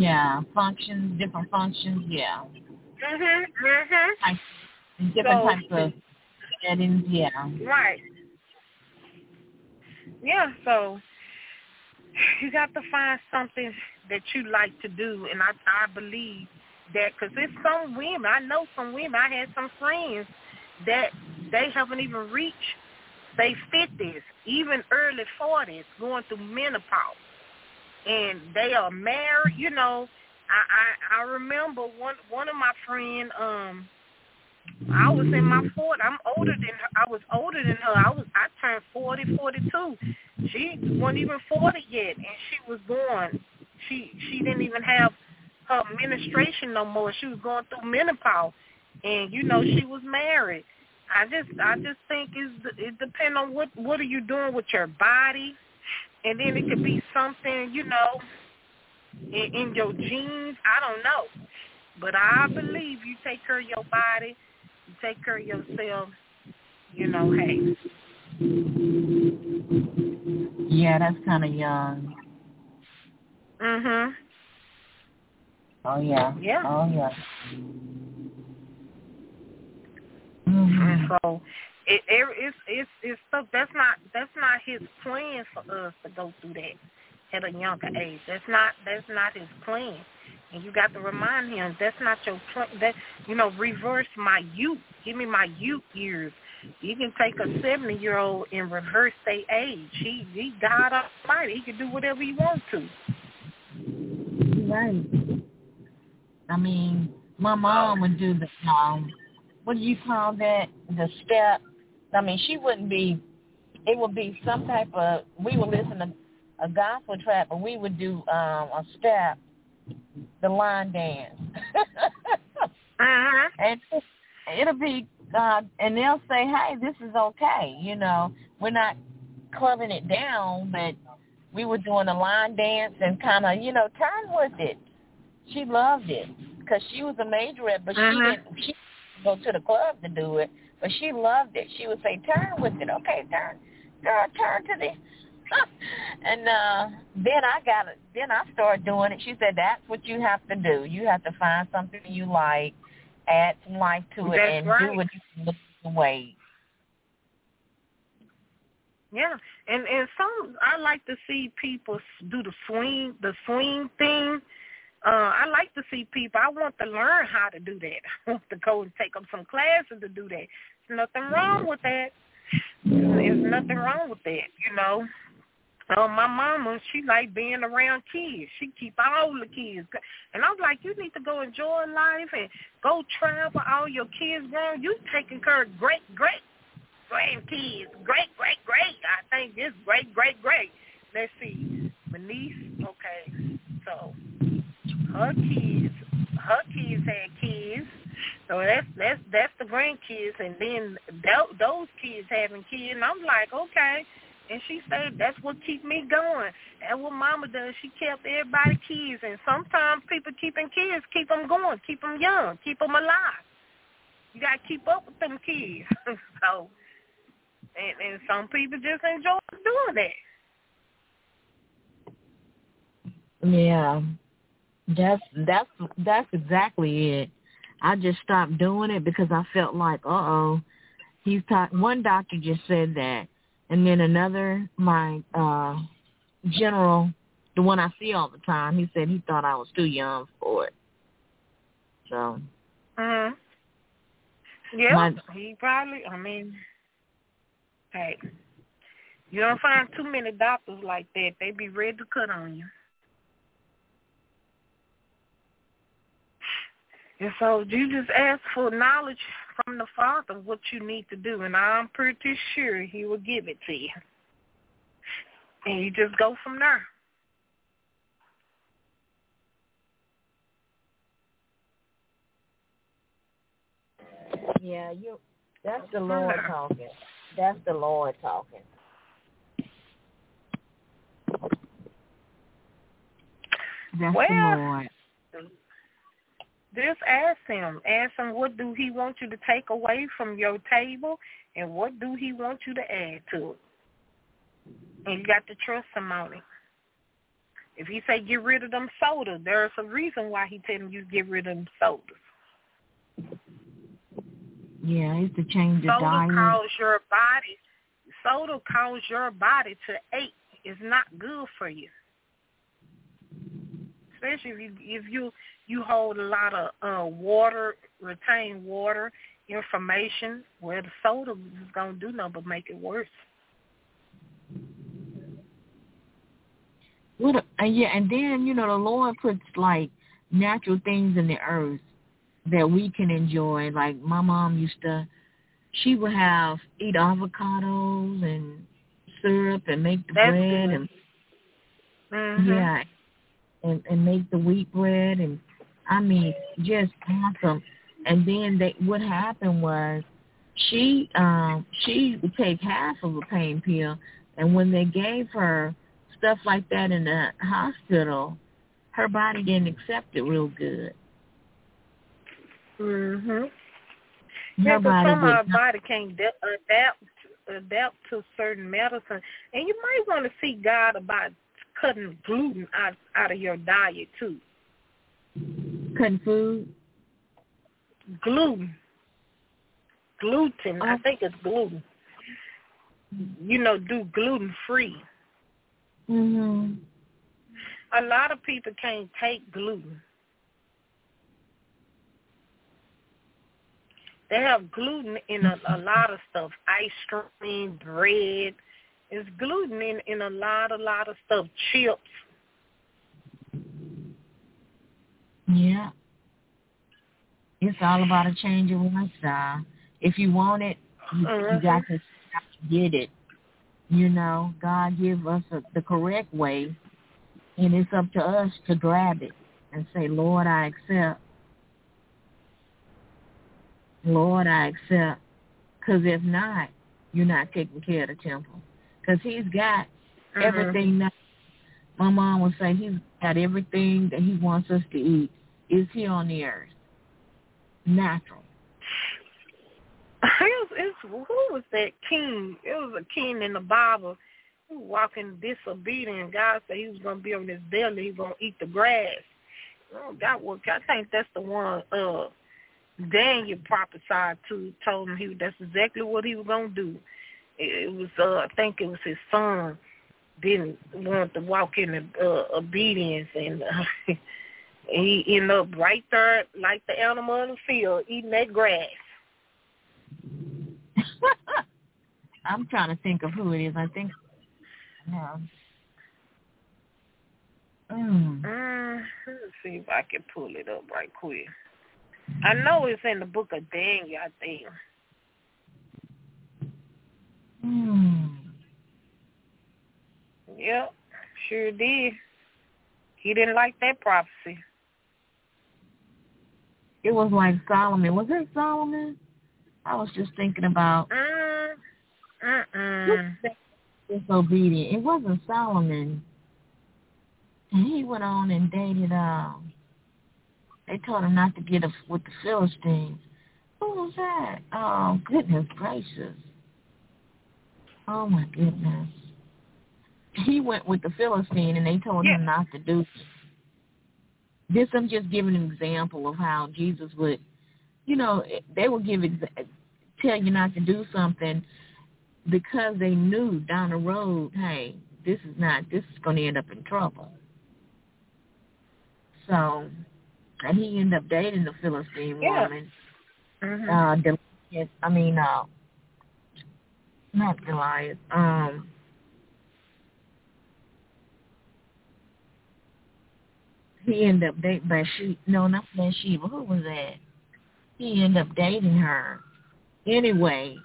Yeah, functions, different functions. Yeah, Mhm. Mhm. Different So- types of settings. Yeah. Right. Yeah, so you got to find something that you like to do, and I I believe that because there's some women I know some women I had some friends that they haven't even reached they fifties, even early forties, going through menopause, and they are married. You know, I I, I remember one one of my friend um I was in my 40s. I'm older than her. I was older than her. I was I turned 40, 42. She wasn't even 40 yet, and she was going. She she didn't even have her menstruation no more. She was going through menopause, and you know she was married. I just I just think it's it depends on what what are you doing with your body, and then it could be something you know in, in your genes. I don't know, but I believe you take care of your body you take care of yourself, you know, hey. Yeah, that's kind of young. Mhm. Oh yeah. Yeah. Oh yeah. And Mhm. so it, it it's it's it's stuff that's not that's not his plan for us to go through that at a younger age. That's not that's not his plan. And you got to remind him that's not your plan. That you know, reverse my youth. Give me my youth years. You can take a seventy year old and reverse their age. He he God Almighty. He can do whatever he wants to. Right. I mean, my mom would do the um, what do you call that? The step. I mean, she wouldn't be. It would be some type of. We would listen to a gospel track, but we would do um a step, the line dance. Uh-huh. and it'll be uh and they'll say hey this is okay you know we're not clubbing it down but we were doing a line dance and kind of you know turn with it she loved it because she was a majorette but Uh-huh. she didn't she didn't go to the club to do it but she loved it. She would say turn with it. Okay turn. Girl turn to the and uh then I got it. Then I started doing it. She said that's what you have to do. You have to find something you like add some life to it That's and right. do what you can look away. Yeah, And and some I like to see people do the swing the swing thing. Uh, I like to see people. I want to learn how to do that. I want to go and take up some classes to do that. There's nothing wrong with that. There's nothing wrong with that, you know. Oh, my mama, she like being around kids. She keep all the kids. And I'm like, you need to go enjoy life and go travel. All your kids grown. You taking care of great, great grandkids. Great, great, great. I think this great, great, great. Let's see. My niece, okay. So her kids, her kids had kids. So that's that's that's the grandkids, and then th- those kids having kids. And I'm like, okay. And she said that's what keep me going. And what Mama does, she kept everybody kids. And sometimes people keeping kids keep them going, keep them young, keep them alive. You got to keep up with them kids. so, and, and some people just enjoy doing that. Yeah, that's that's that's exactly it. I just stopped doing it because I felt like, uh oh, he's talk. One doctor just said that and then another, my uh general, the one I see all the time, he said he thought I was too young for it. So. Mhm. Yeah, my, he probably. I mean, hey, you don't find too many doctors like that. They be ready to cut on you. And so you just ask for knowledge from the Father what you need to do, and I'm pretty sure He will give it to you. And you just go from there. Yeah, you. That's the Lord talking. That's the Lord talking. That's well, the Lord just ask him. Ask him what do he want you to take away from your table and what do he want you to add to it. And you got to trust him on it. If he say get rid of them sodas, there's a reason why he telling you get rid of them sodas. Yeah, it's to change the soda diet. Soda cause your body. Soda cause your body to ache. It's not good for you. Especially if you if you you hold a lot of uh, water, retain water inflammation, where the soda is going to do nothing but make it worse. What? Uh, yeah, and then you know the Lord puts like natural things in the earth that we can enjoy. Like my mom used to, she would have eat avocados and syrup and make the That's bread good. and mm-hmm. yeah, and and make the wheat bread and I mean, just awesome. And then they, what happened was she um she would take half of a pain pill, and when they gave her stuff like that in the hospital, her body didn't accept it real good. Mhm. Yeah, because some of our body can't de- adapt adapt to certain medicine, and you might want to see God about cutting gluten out out of your diet too. Cutting food? Gluten. Gluten. I oh. think it's gluten. You know, do gluten free. Mhm. A lot of people can't take gluten. They have gluten in a, a lot of stuff. Ice cream, bread. There's gluten in, in a lot, a lot of stuff. Chips. Yeah. It's all about a change of lifestyle. If you want it, you, uh-huh. you got to get it. You know, God give us a, the correct way, and it's up to us to grab it and say, Lord, I accept. Lord, I accept. Because if not, you're not taking care of the temple. Because he's got uh-huh. everything that my mom would say, he's got everything that he wants us to eat is he on the earth. Natural. It who was that king? It was a king in the Bible who walking disobedient. God said he was going to be on his belly. He was going to eat the grass. Oh, that was, I think that's the one uh, Daniel prophesied to, told him he that's exactly what he was going to do. it was uh I think it was his son didn't want to walk in uh, obedience and uh, he ended up right there like the animal in the field eating that grass. I'm trying to think of who it is. I think yeah. Mm. Uh, let's see if I can pull it up right quick. I know it's in the book of Daniel, I think. Hmm. Yep, sure did. He didn't like that prophecy. It was like Solomon. Was it Solomon? I was just thinking about mm, mm disobedient. It wasn't Solomon. And he went on and dated um they told him not to get a, with the Philistines. Who was that? Oh goodness gracious. Oh my goodness. He went with the Philistine and they told yeah. him not to do this. I'm just giving an example of how Jesus would, you know, they would give exa- tell you not to do something because they knew down the road, hey, this is not, this is going to end up in trouble. So, and he ended up dating the Philistine yeah. woman. Mm-hmm. Uh, Goliath, I mean, uh, not Goliath. Um, he ended up dating Bathsheba. No, not Bathsheba. Who was that? He ended up dating her. Anyway,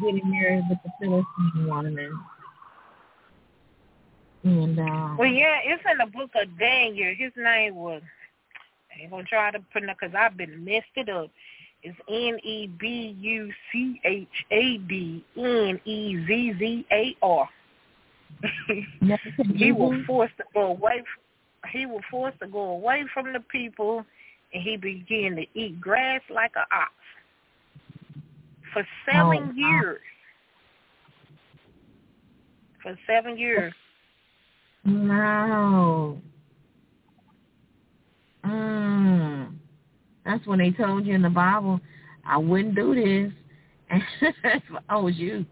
getting married with the Philistine woman. And uh, well, yeah, it's in the book of Daniel. His name was. I ain't gonna try to pronounce because I've been messed it up. It's N E B U C H A D N E Z Z A R. He was forced to go away. From, he was forced to go away from the people, and he began to eat grass like an ox for seven oh, years. For seven years. Wow. Mm. That's when they told you in the Bible, I wouldn't do this if I was you.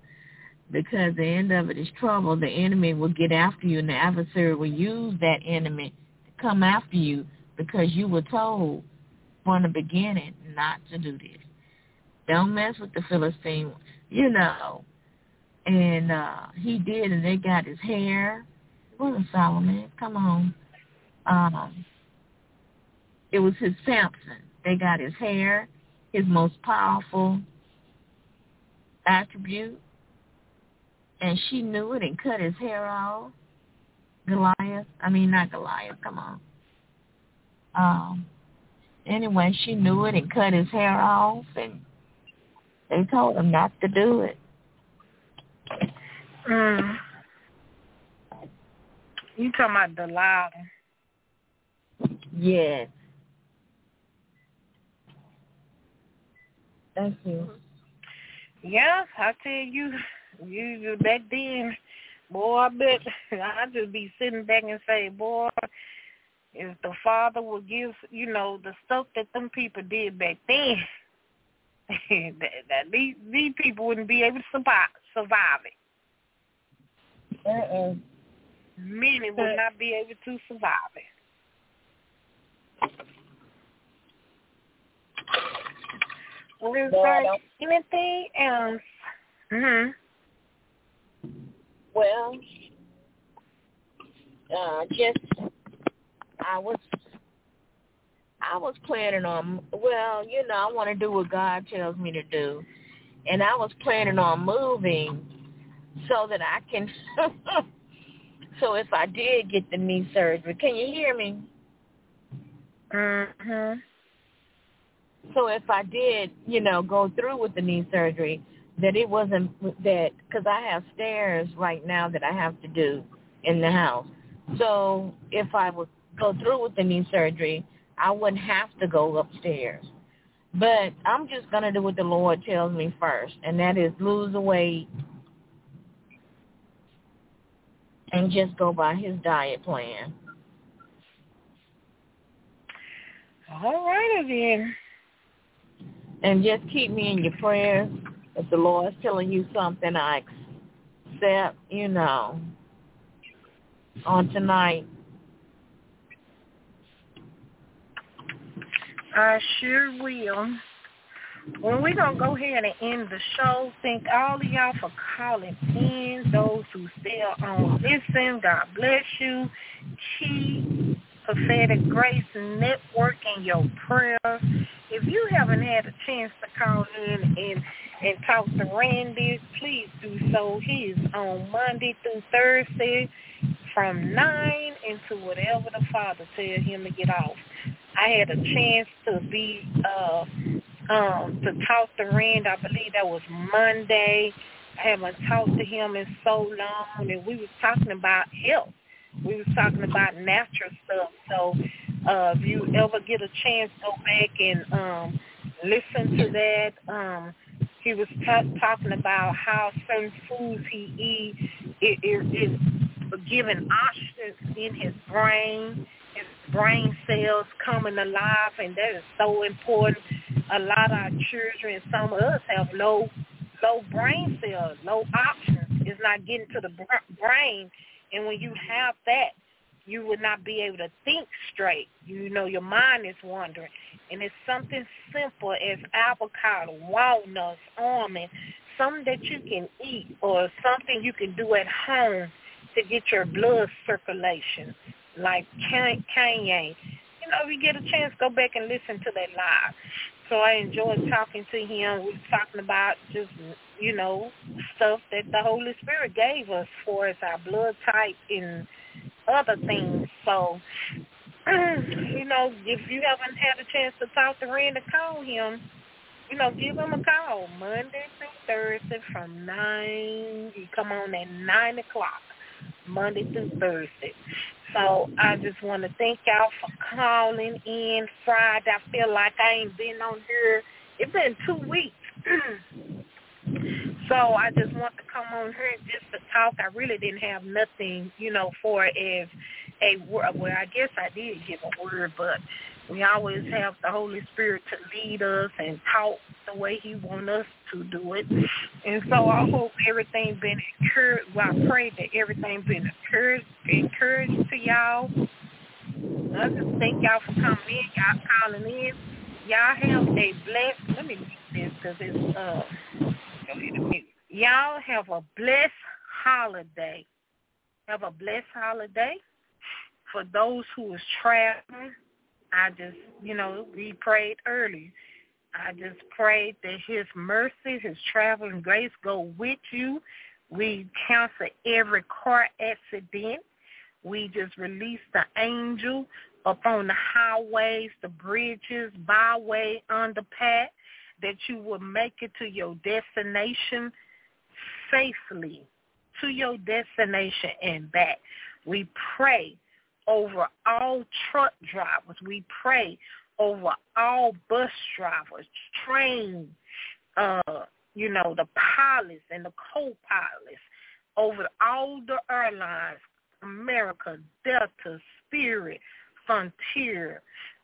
Because the end of it is trouble. The enemy will get after you and the adversary will use that enemy come after you because you were told from the beginning not to do this. Don't mess with the Philistine, you know. And uh he did and they got his hair it wasn't Solomon. Come on. Um, it was his Samson. They got his hair, his most powerful attribute, and she knew it and cut his hair off. Goliath. I mean, not Goliath. Come on. Um. Anyway, she knew it and cut his hair off, and they told him not to do it. Mm. You talking about Delilah? Yes. Thank you. Yeah, I tell you, you back then, boy, I bet I just be sitting back and say, boy, if the father would give, you know, the stuff that them people did back then, that, that these these people wouldn't be able to survive survive it. Uh-uh many will not be able to survive it. Was there anything else? Mhm. Well, uh, just I was I was planning on well, you know, I want to do what God tells me to do, and I was planning on moving so that I can So if I did get the knee surgery, can you hear me? Mhm. So if I did, you know, go through with the knee surgery, that it wasn't that because I have stairs right now that I have to do in the house. So if I would go through with the knee surgery, I wouldn't have to go upstairs. But I'm just gonna do what the Lord tells me first, and that is lose the weight and just go by his diet plan. All righty then. And just keep me in your prayers If the Lord's telling you something, I accept, you know, on tonight. I sure will. Well, we're going to go ahead and end the show. Thank all of y'all for calling in, those who still on listen. God bless you. Keep Prophetic Grace Network in your prayers. If you haven't had a chance to call in and, and talk to Randy, please do so. He is on Monday through Thursday from 9 into whatever the Father tells him to get off. I had a chance to be uh um to talk to Rand. I believe that was Monday. I haven't talked to him in so long, and we was talking about health. We was talking about natural stuff. So uh, if you ever get a chance, go back and um, listen to that. Um, he was t- talking about how certain foods he eat it, is giving oxygen in his brain his brain cells coming alive, and that is so important. A lot of our children, some of us have low low brain cells, low oxygen. It's not getting to the brain, and when you have that, you would not be able to think straight. You know, your mind is wandering. And it's something simple as avocado, walnuts, almond, something that you can eat or something you can do at home to get your blood circulation like Kanye. You know, if you get a chance, go back and listen to that live. So I enjoyed talking to him. We were talking about just, you know, stuff that the Holy Spirit gave us for us, our blood type and other things. So, you know, if you haven't had a chance to talk to Randy, call him. You know, give him a call Monday through Thursday from 9. You come on at 9 o'clock, Monday through Thursday. So I just want to thank y'all for calling in Friday. I feel like I ain't been on here. It's been two weeks. so I just want to come on here just to talk. I really didn't have nothing, you know, for as a word. Well, I guess I did give a word, but we always have the Holy Spirit to lead us and talk the way he wants us to do it. And so I hope everything been encouraged. Well, I pray that everything been encouraged, encouraged to y'all. I just thank y'all for coming in, y'all calling in. Y'all have a blessed, let me mute this because it's, uh, Y'all have a blessed holiday. Have a blessed holiday. For those who is traveling, I just, you know, we prayed early. I just prayed that his mercy, his traveling grace go with you. We cancel every car accident. We just release the angel upon the highways, the bridges, byway, underpass, that you will make it to your destination safely, to your destination and back. We pray over all truck drivers. We pray over all bus drivers, train, uh, you know, the pilots and the co-pilots, over all the airlines, America, Delta, Spirit, Frontier,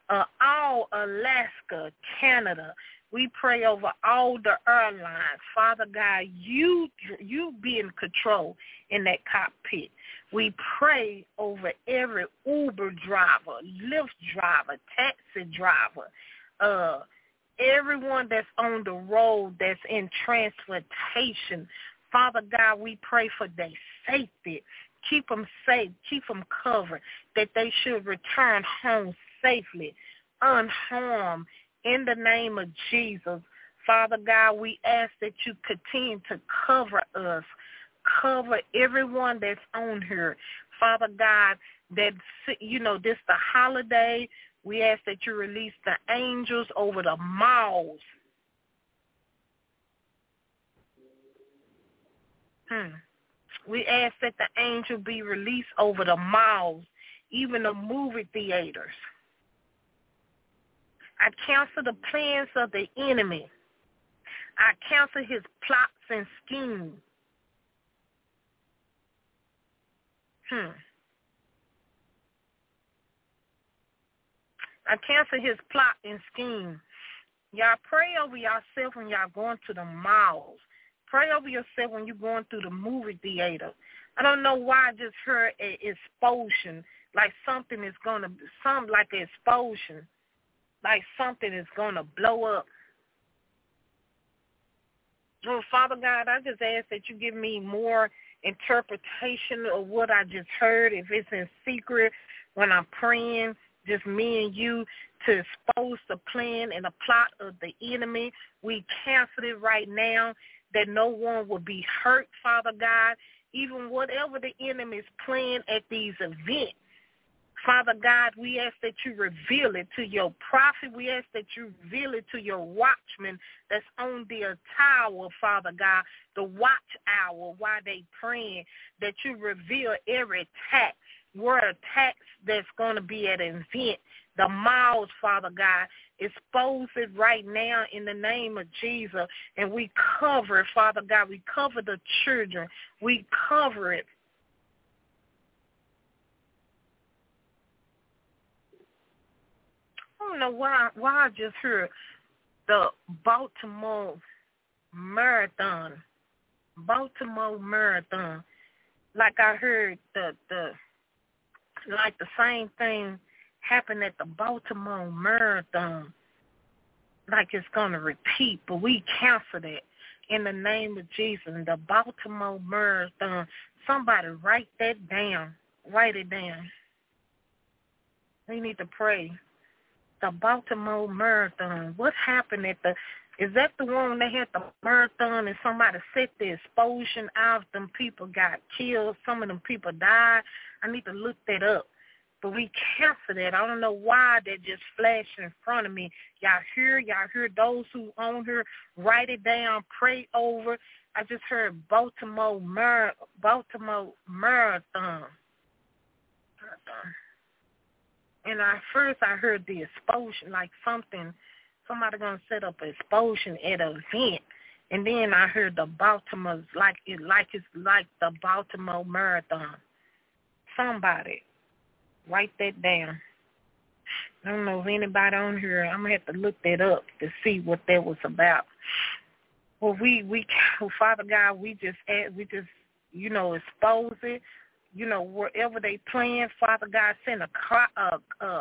uh, all Alaska, Canada. We pray over all the airlines. Father God, you you be in control in that cockpit. We pray over every Uber driver, Lyft driver, taxi driver, uh, everyone that's on the road that's in transportation. Father God, we pray for their safety. Keep them safe. Keep them covered. That they should return home safely, unharmed. In the name of Jesus, Father God, we ask that you continue to cover us cover everyone that's on here. Father God, that, you know, this the holiday. We ask that you release the angels over the malls. Hmm. We ask that the angel be released over the malls, even the movie theaters. I cancel the plans of the enemy. I cancel his plots and schemes. Hmm. I cancel his plot and scheme. Y'all pray over yourself when y'all going to the malls. Pray over yourself when you're going through the movie theater. I don't know why I just heard an explosion, like something is gonna, some like an explosion, like something is gonna blow up. Oh, Father God, I just ask that you give me more interpretation of what I just heard. If it's in secret when I'm praying, just me and you to expose the plan and the plot of the enemy. We cancel it right now that no one will be hurt, Father God. Even whatever the enemy is playing at these events, Father God, we ask that you reveal it to your prophet. We ask that you reveal it to your watchman that's on the tower, Father God, the watch hour while they praying, that you reveal every attack, where attacks that's going to be at an event, the malls, Father God. Expose it right now in the name of Jesus. And we cover it, Father God. We cover the children. We cover it I don't know why why I just heard the Baltimore Marathon. Baltimore Marathon. Like I heard the the like the same thing happened at the Baltimore Marathon. Like it's gonna repeat, but we cancel it in the name of Jesus. The Baltimore Marathon. Somebody write that down. Write it down. We need to pray the Baltimore Marathon. What happened at the? Is that the one they had the marathon and somebody set the explosion out? Them people got killed. Some of them people died. I need to look that up. But we cancel that. I don't know why that just flashed in front of me. Y'all hear? Y'all hear those who own her write it down, pray over. I just heard Baltimore Mar Baltimore Marathon. Marathon. And I first I heard the explosion, like something, somebody gonna set up an explosion at an event, and then I heard the Baltimore's like it, like it's like the Baltimore Marathon. Somebody, write that down. I don't know if anybody on here. I'm gonna have to look that up to see what that was about. Well, we we Father God, we just we just you know expose it you know, wherever they plan, Father God, send a, uh, uh,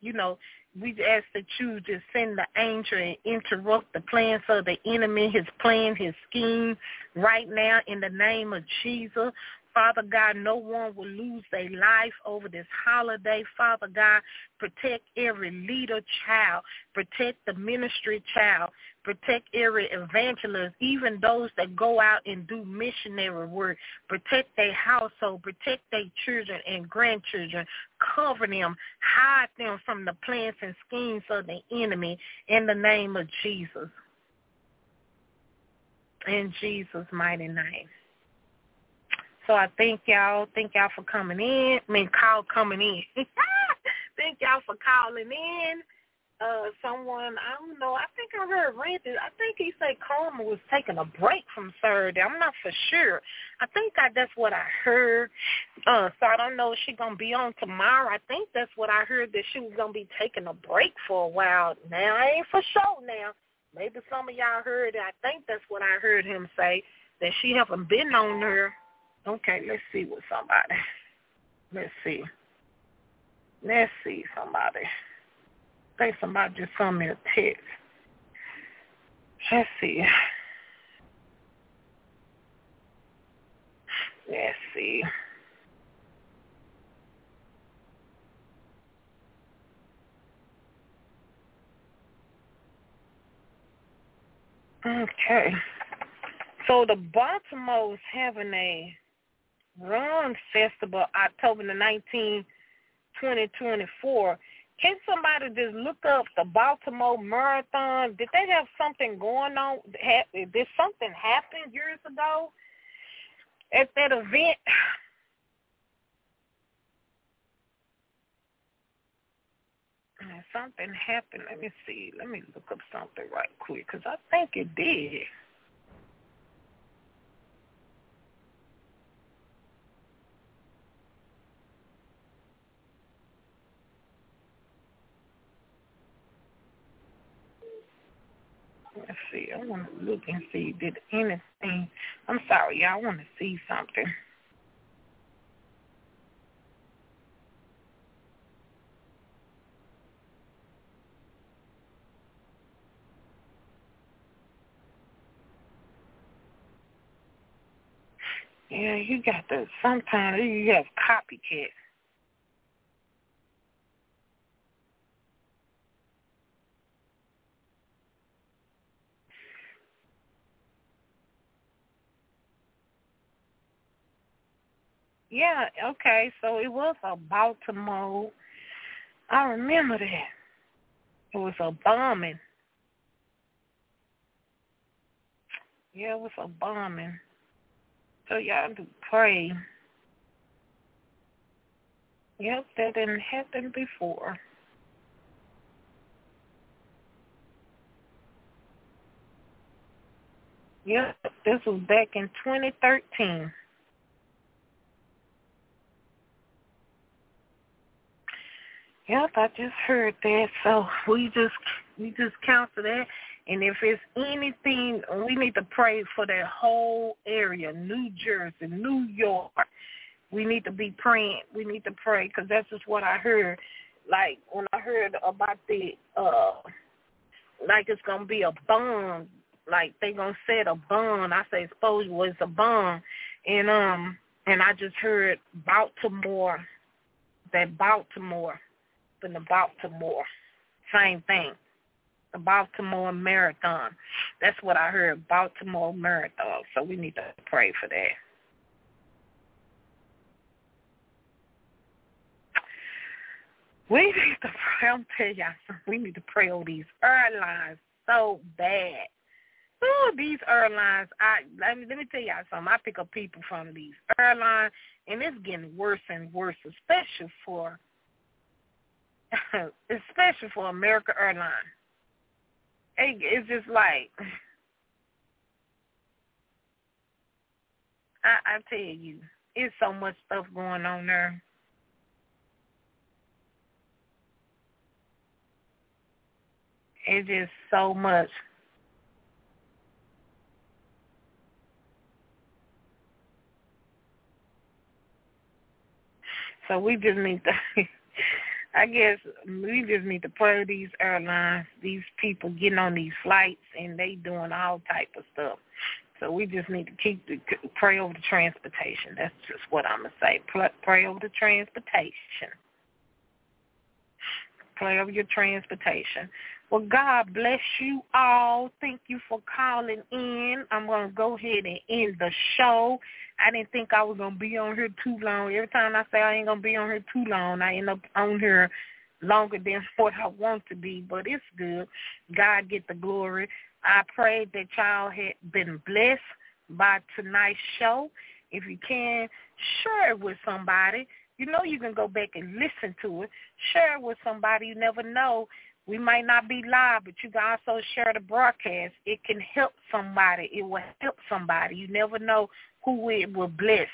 you know, we ask that you just send the angel and interrupt the plans of the enemy, his plan, his scheme right now in the name of Jesus. Father God, no one will lose their life over this holiday. Father God, protect every leader child, protect the ministry child, protect every evangelist, even those that go out and do missionary work, protect their household, protect their children and grandchildren, cover them, hide them from the plans and schemes of the enemy in the name of Jesus. In Jesus' mighty name. So I thank y'all. Thank y'all for coming in. I mean, call coming in. thank y'all for calling in. Uh, someone, I don't know, I think I heard Randy, I think he said Karma was taking a break from Saturday. I'm not for sure. I think I, that's what I heard. Uh, so I don't know if she's going to be on tomorrow. I think that's what I heard, that she was going to be taking a break for a while. Now, I ain't for sure now. Maybe some of y'all heard it. I think that's what I heard him say, that she haven't been on her Okay, let's see what somebody. Let's see. Let's see somebody. I think somebody just sent me a text. Let's see. Let's see. Okay. So the Baltimore's having a Run Festival, October the 19th, 2024. Can somebody just look up the Baltimore Marathon? Did they have something going on? Did something happen years ago at that event? Something happened. Let me see. Let me look up something right quick because I think it did. Let's see. I want to look and see did anything. I'm sorry, y'all. I want to see something. Yeah, you got the sometimes you have copycats. Yeah, okay, so it was a Baltimore. I remember that. It was a bombing. Yeah, it was a bombing. So y'all do pray. Yep, that didn't happen before. Yep, this was back in 2013. Yep, I just heard that. So we just we just counsel that. And if it's anything, we need to pray for that whole area, New Jersey, New York. We need to be praying. We need to pray because that's just what I heard. Like when I heard about the, uh like it's gonna be a bomb, like they gonna set a bomb. I say suppose was a bomb, and um, and I just heard Baltimore, that Baltimore in the Baltimore. Same thing. The Baltimore Marathon. That's what I heard, Baltimore Marathon. So we need to pray for that. We need to pray. I'm telling y'all. We need to pray over these airlines so bad. Oh, these airlines, I let me let me tell y'all something. I pick up people from these airlines and it's getting worse and worse, especially for especially for America Airlines. It, it's just like I, I tell you, it's so much stuff going on there. It's just so much. So we just need to I guess we just need to pray these airlines, these people getting on these flights, and they doing all type of stuff. So we just need to keep the, pray over the transportation. That's just what I'm gonna say. Pray over the transportation. Pray over your transportation. Well, God bless you all. Thank you for calling in. I'm to go ahead and end the show. I didn't think I was to be on here too long. Every time I say I ain't to be on here too long, I end up on here longer than what I want to be, but it's good. God get the glory. I pray that y'all had been blessed by tonight's show. If you can, share it with somebody. You know you can go back and listen to it. Share it with somebody. You never know we might not be live, but you can also share the broadcast. It can help somebody. It will help somebody. You never know who it will bless.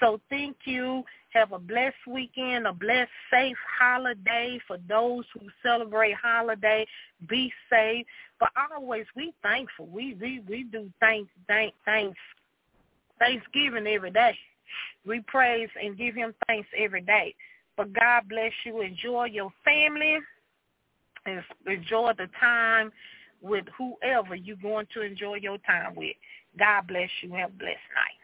So thank you. Have a blessed weekend, a blessed, safe holiday for those who celebrate holiday. Be safe. But always, we thankful. We we we do thank thank thanks Thanksgiving every day. We praise and give him thanks every day. But God bless you. Enjoy your family and enjoy the time with whoever you're going to enjoy your time with. God bless you. Have a blessed night.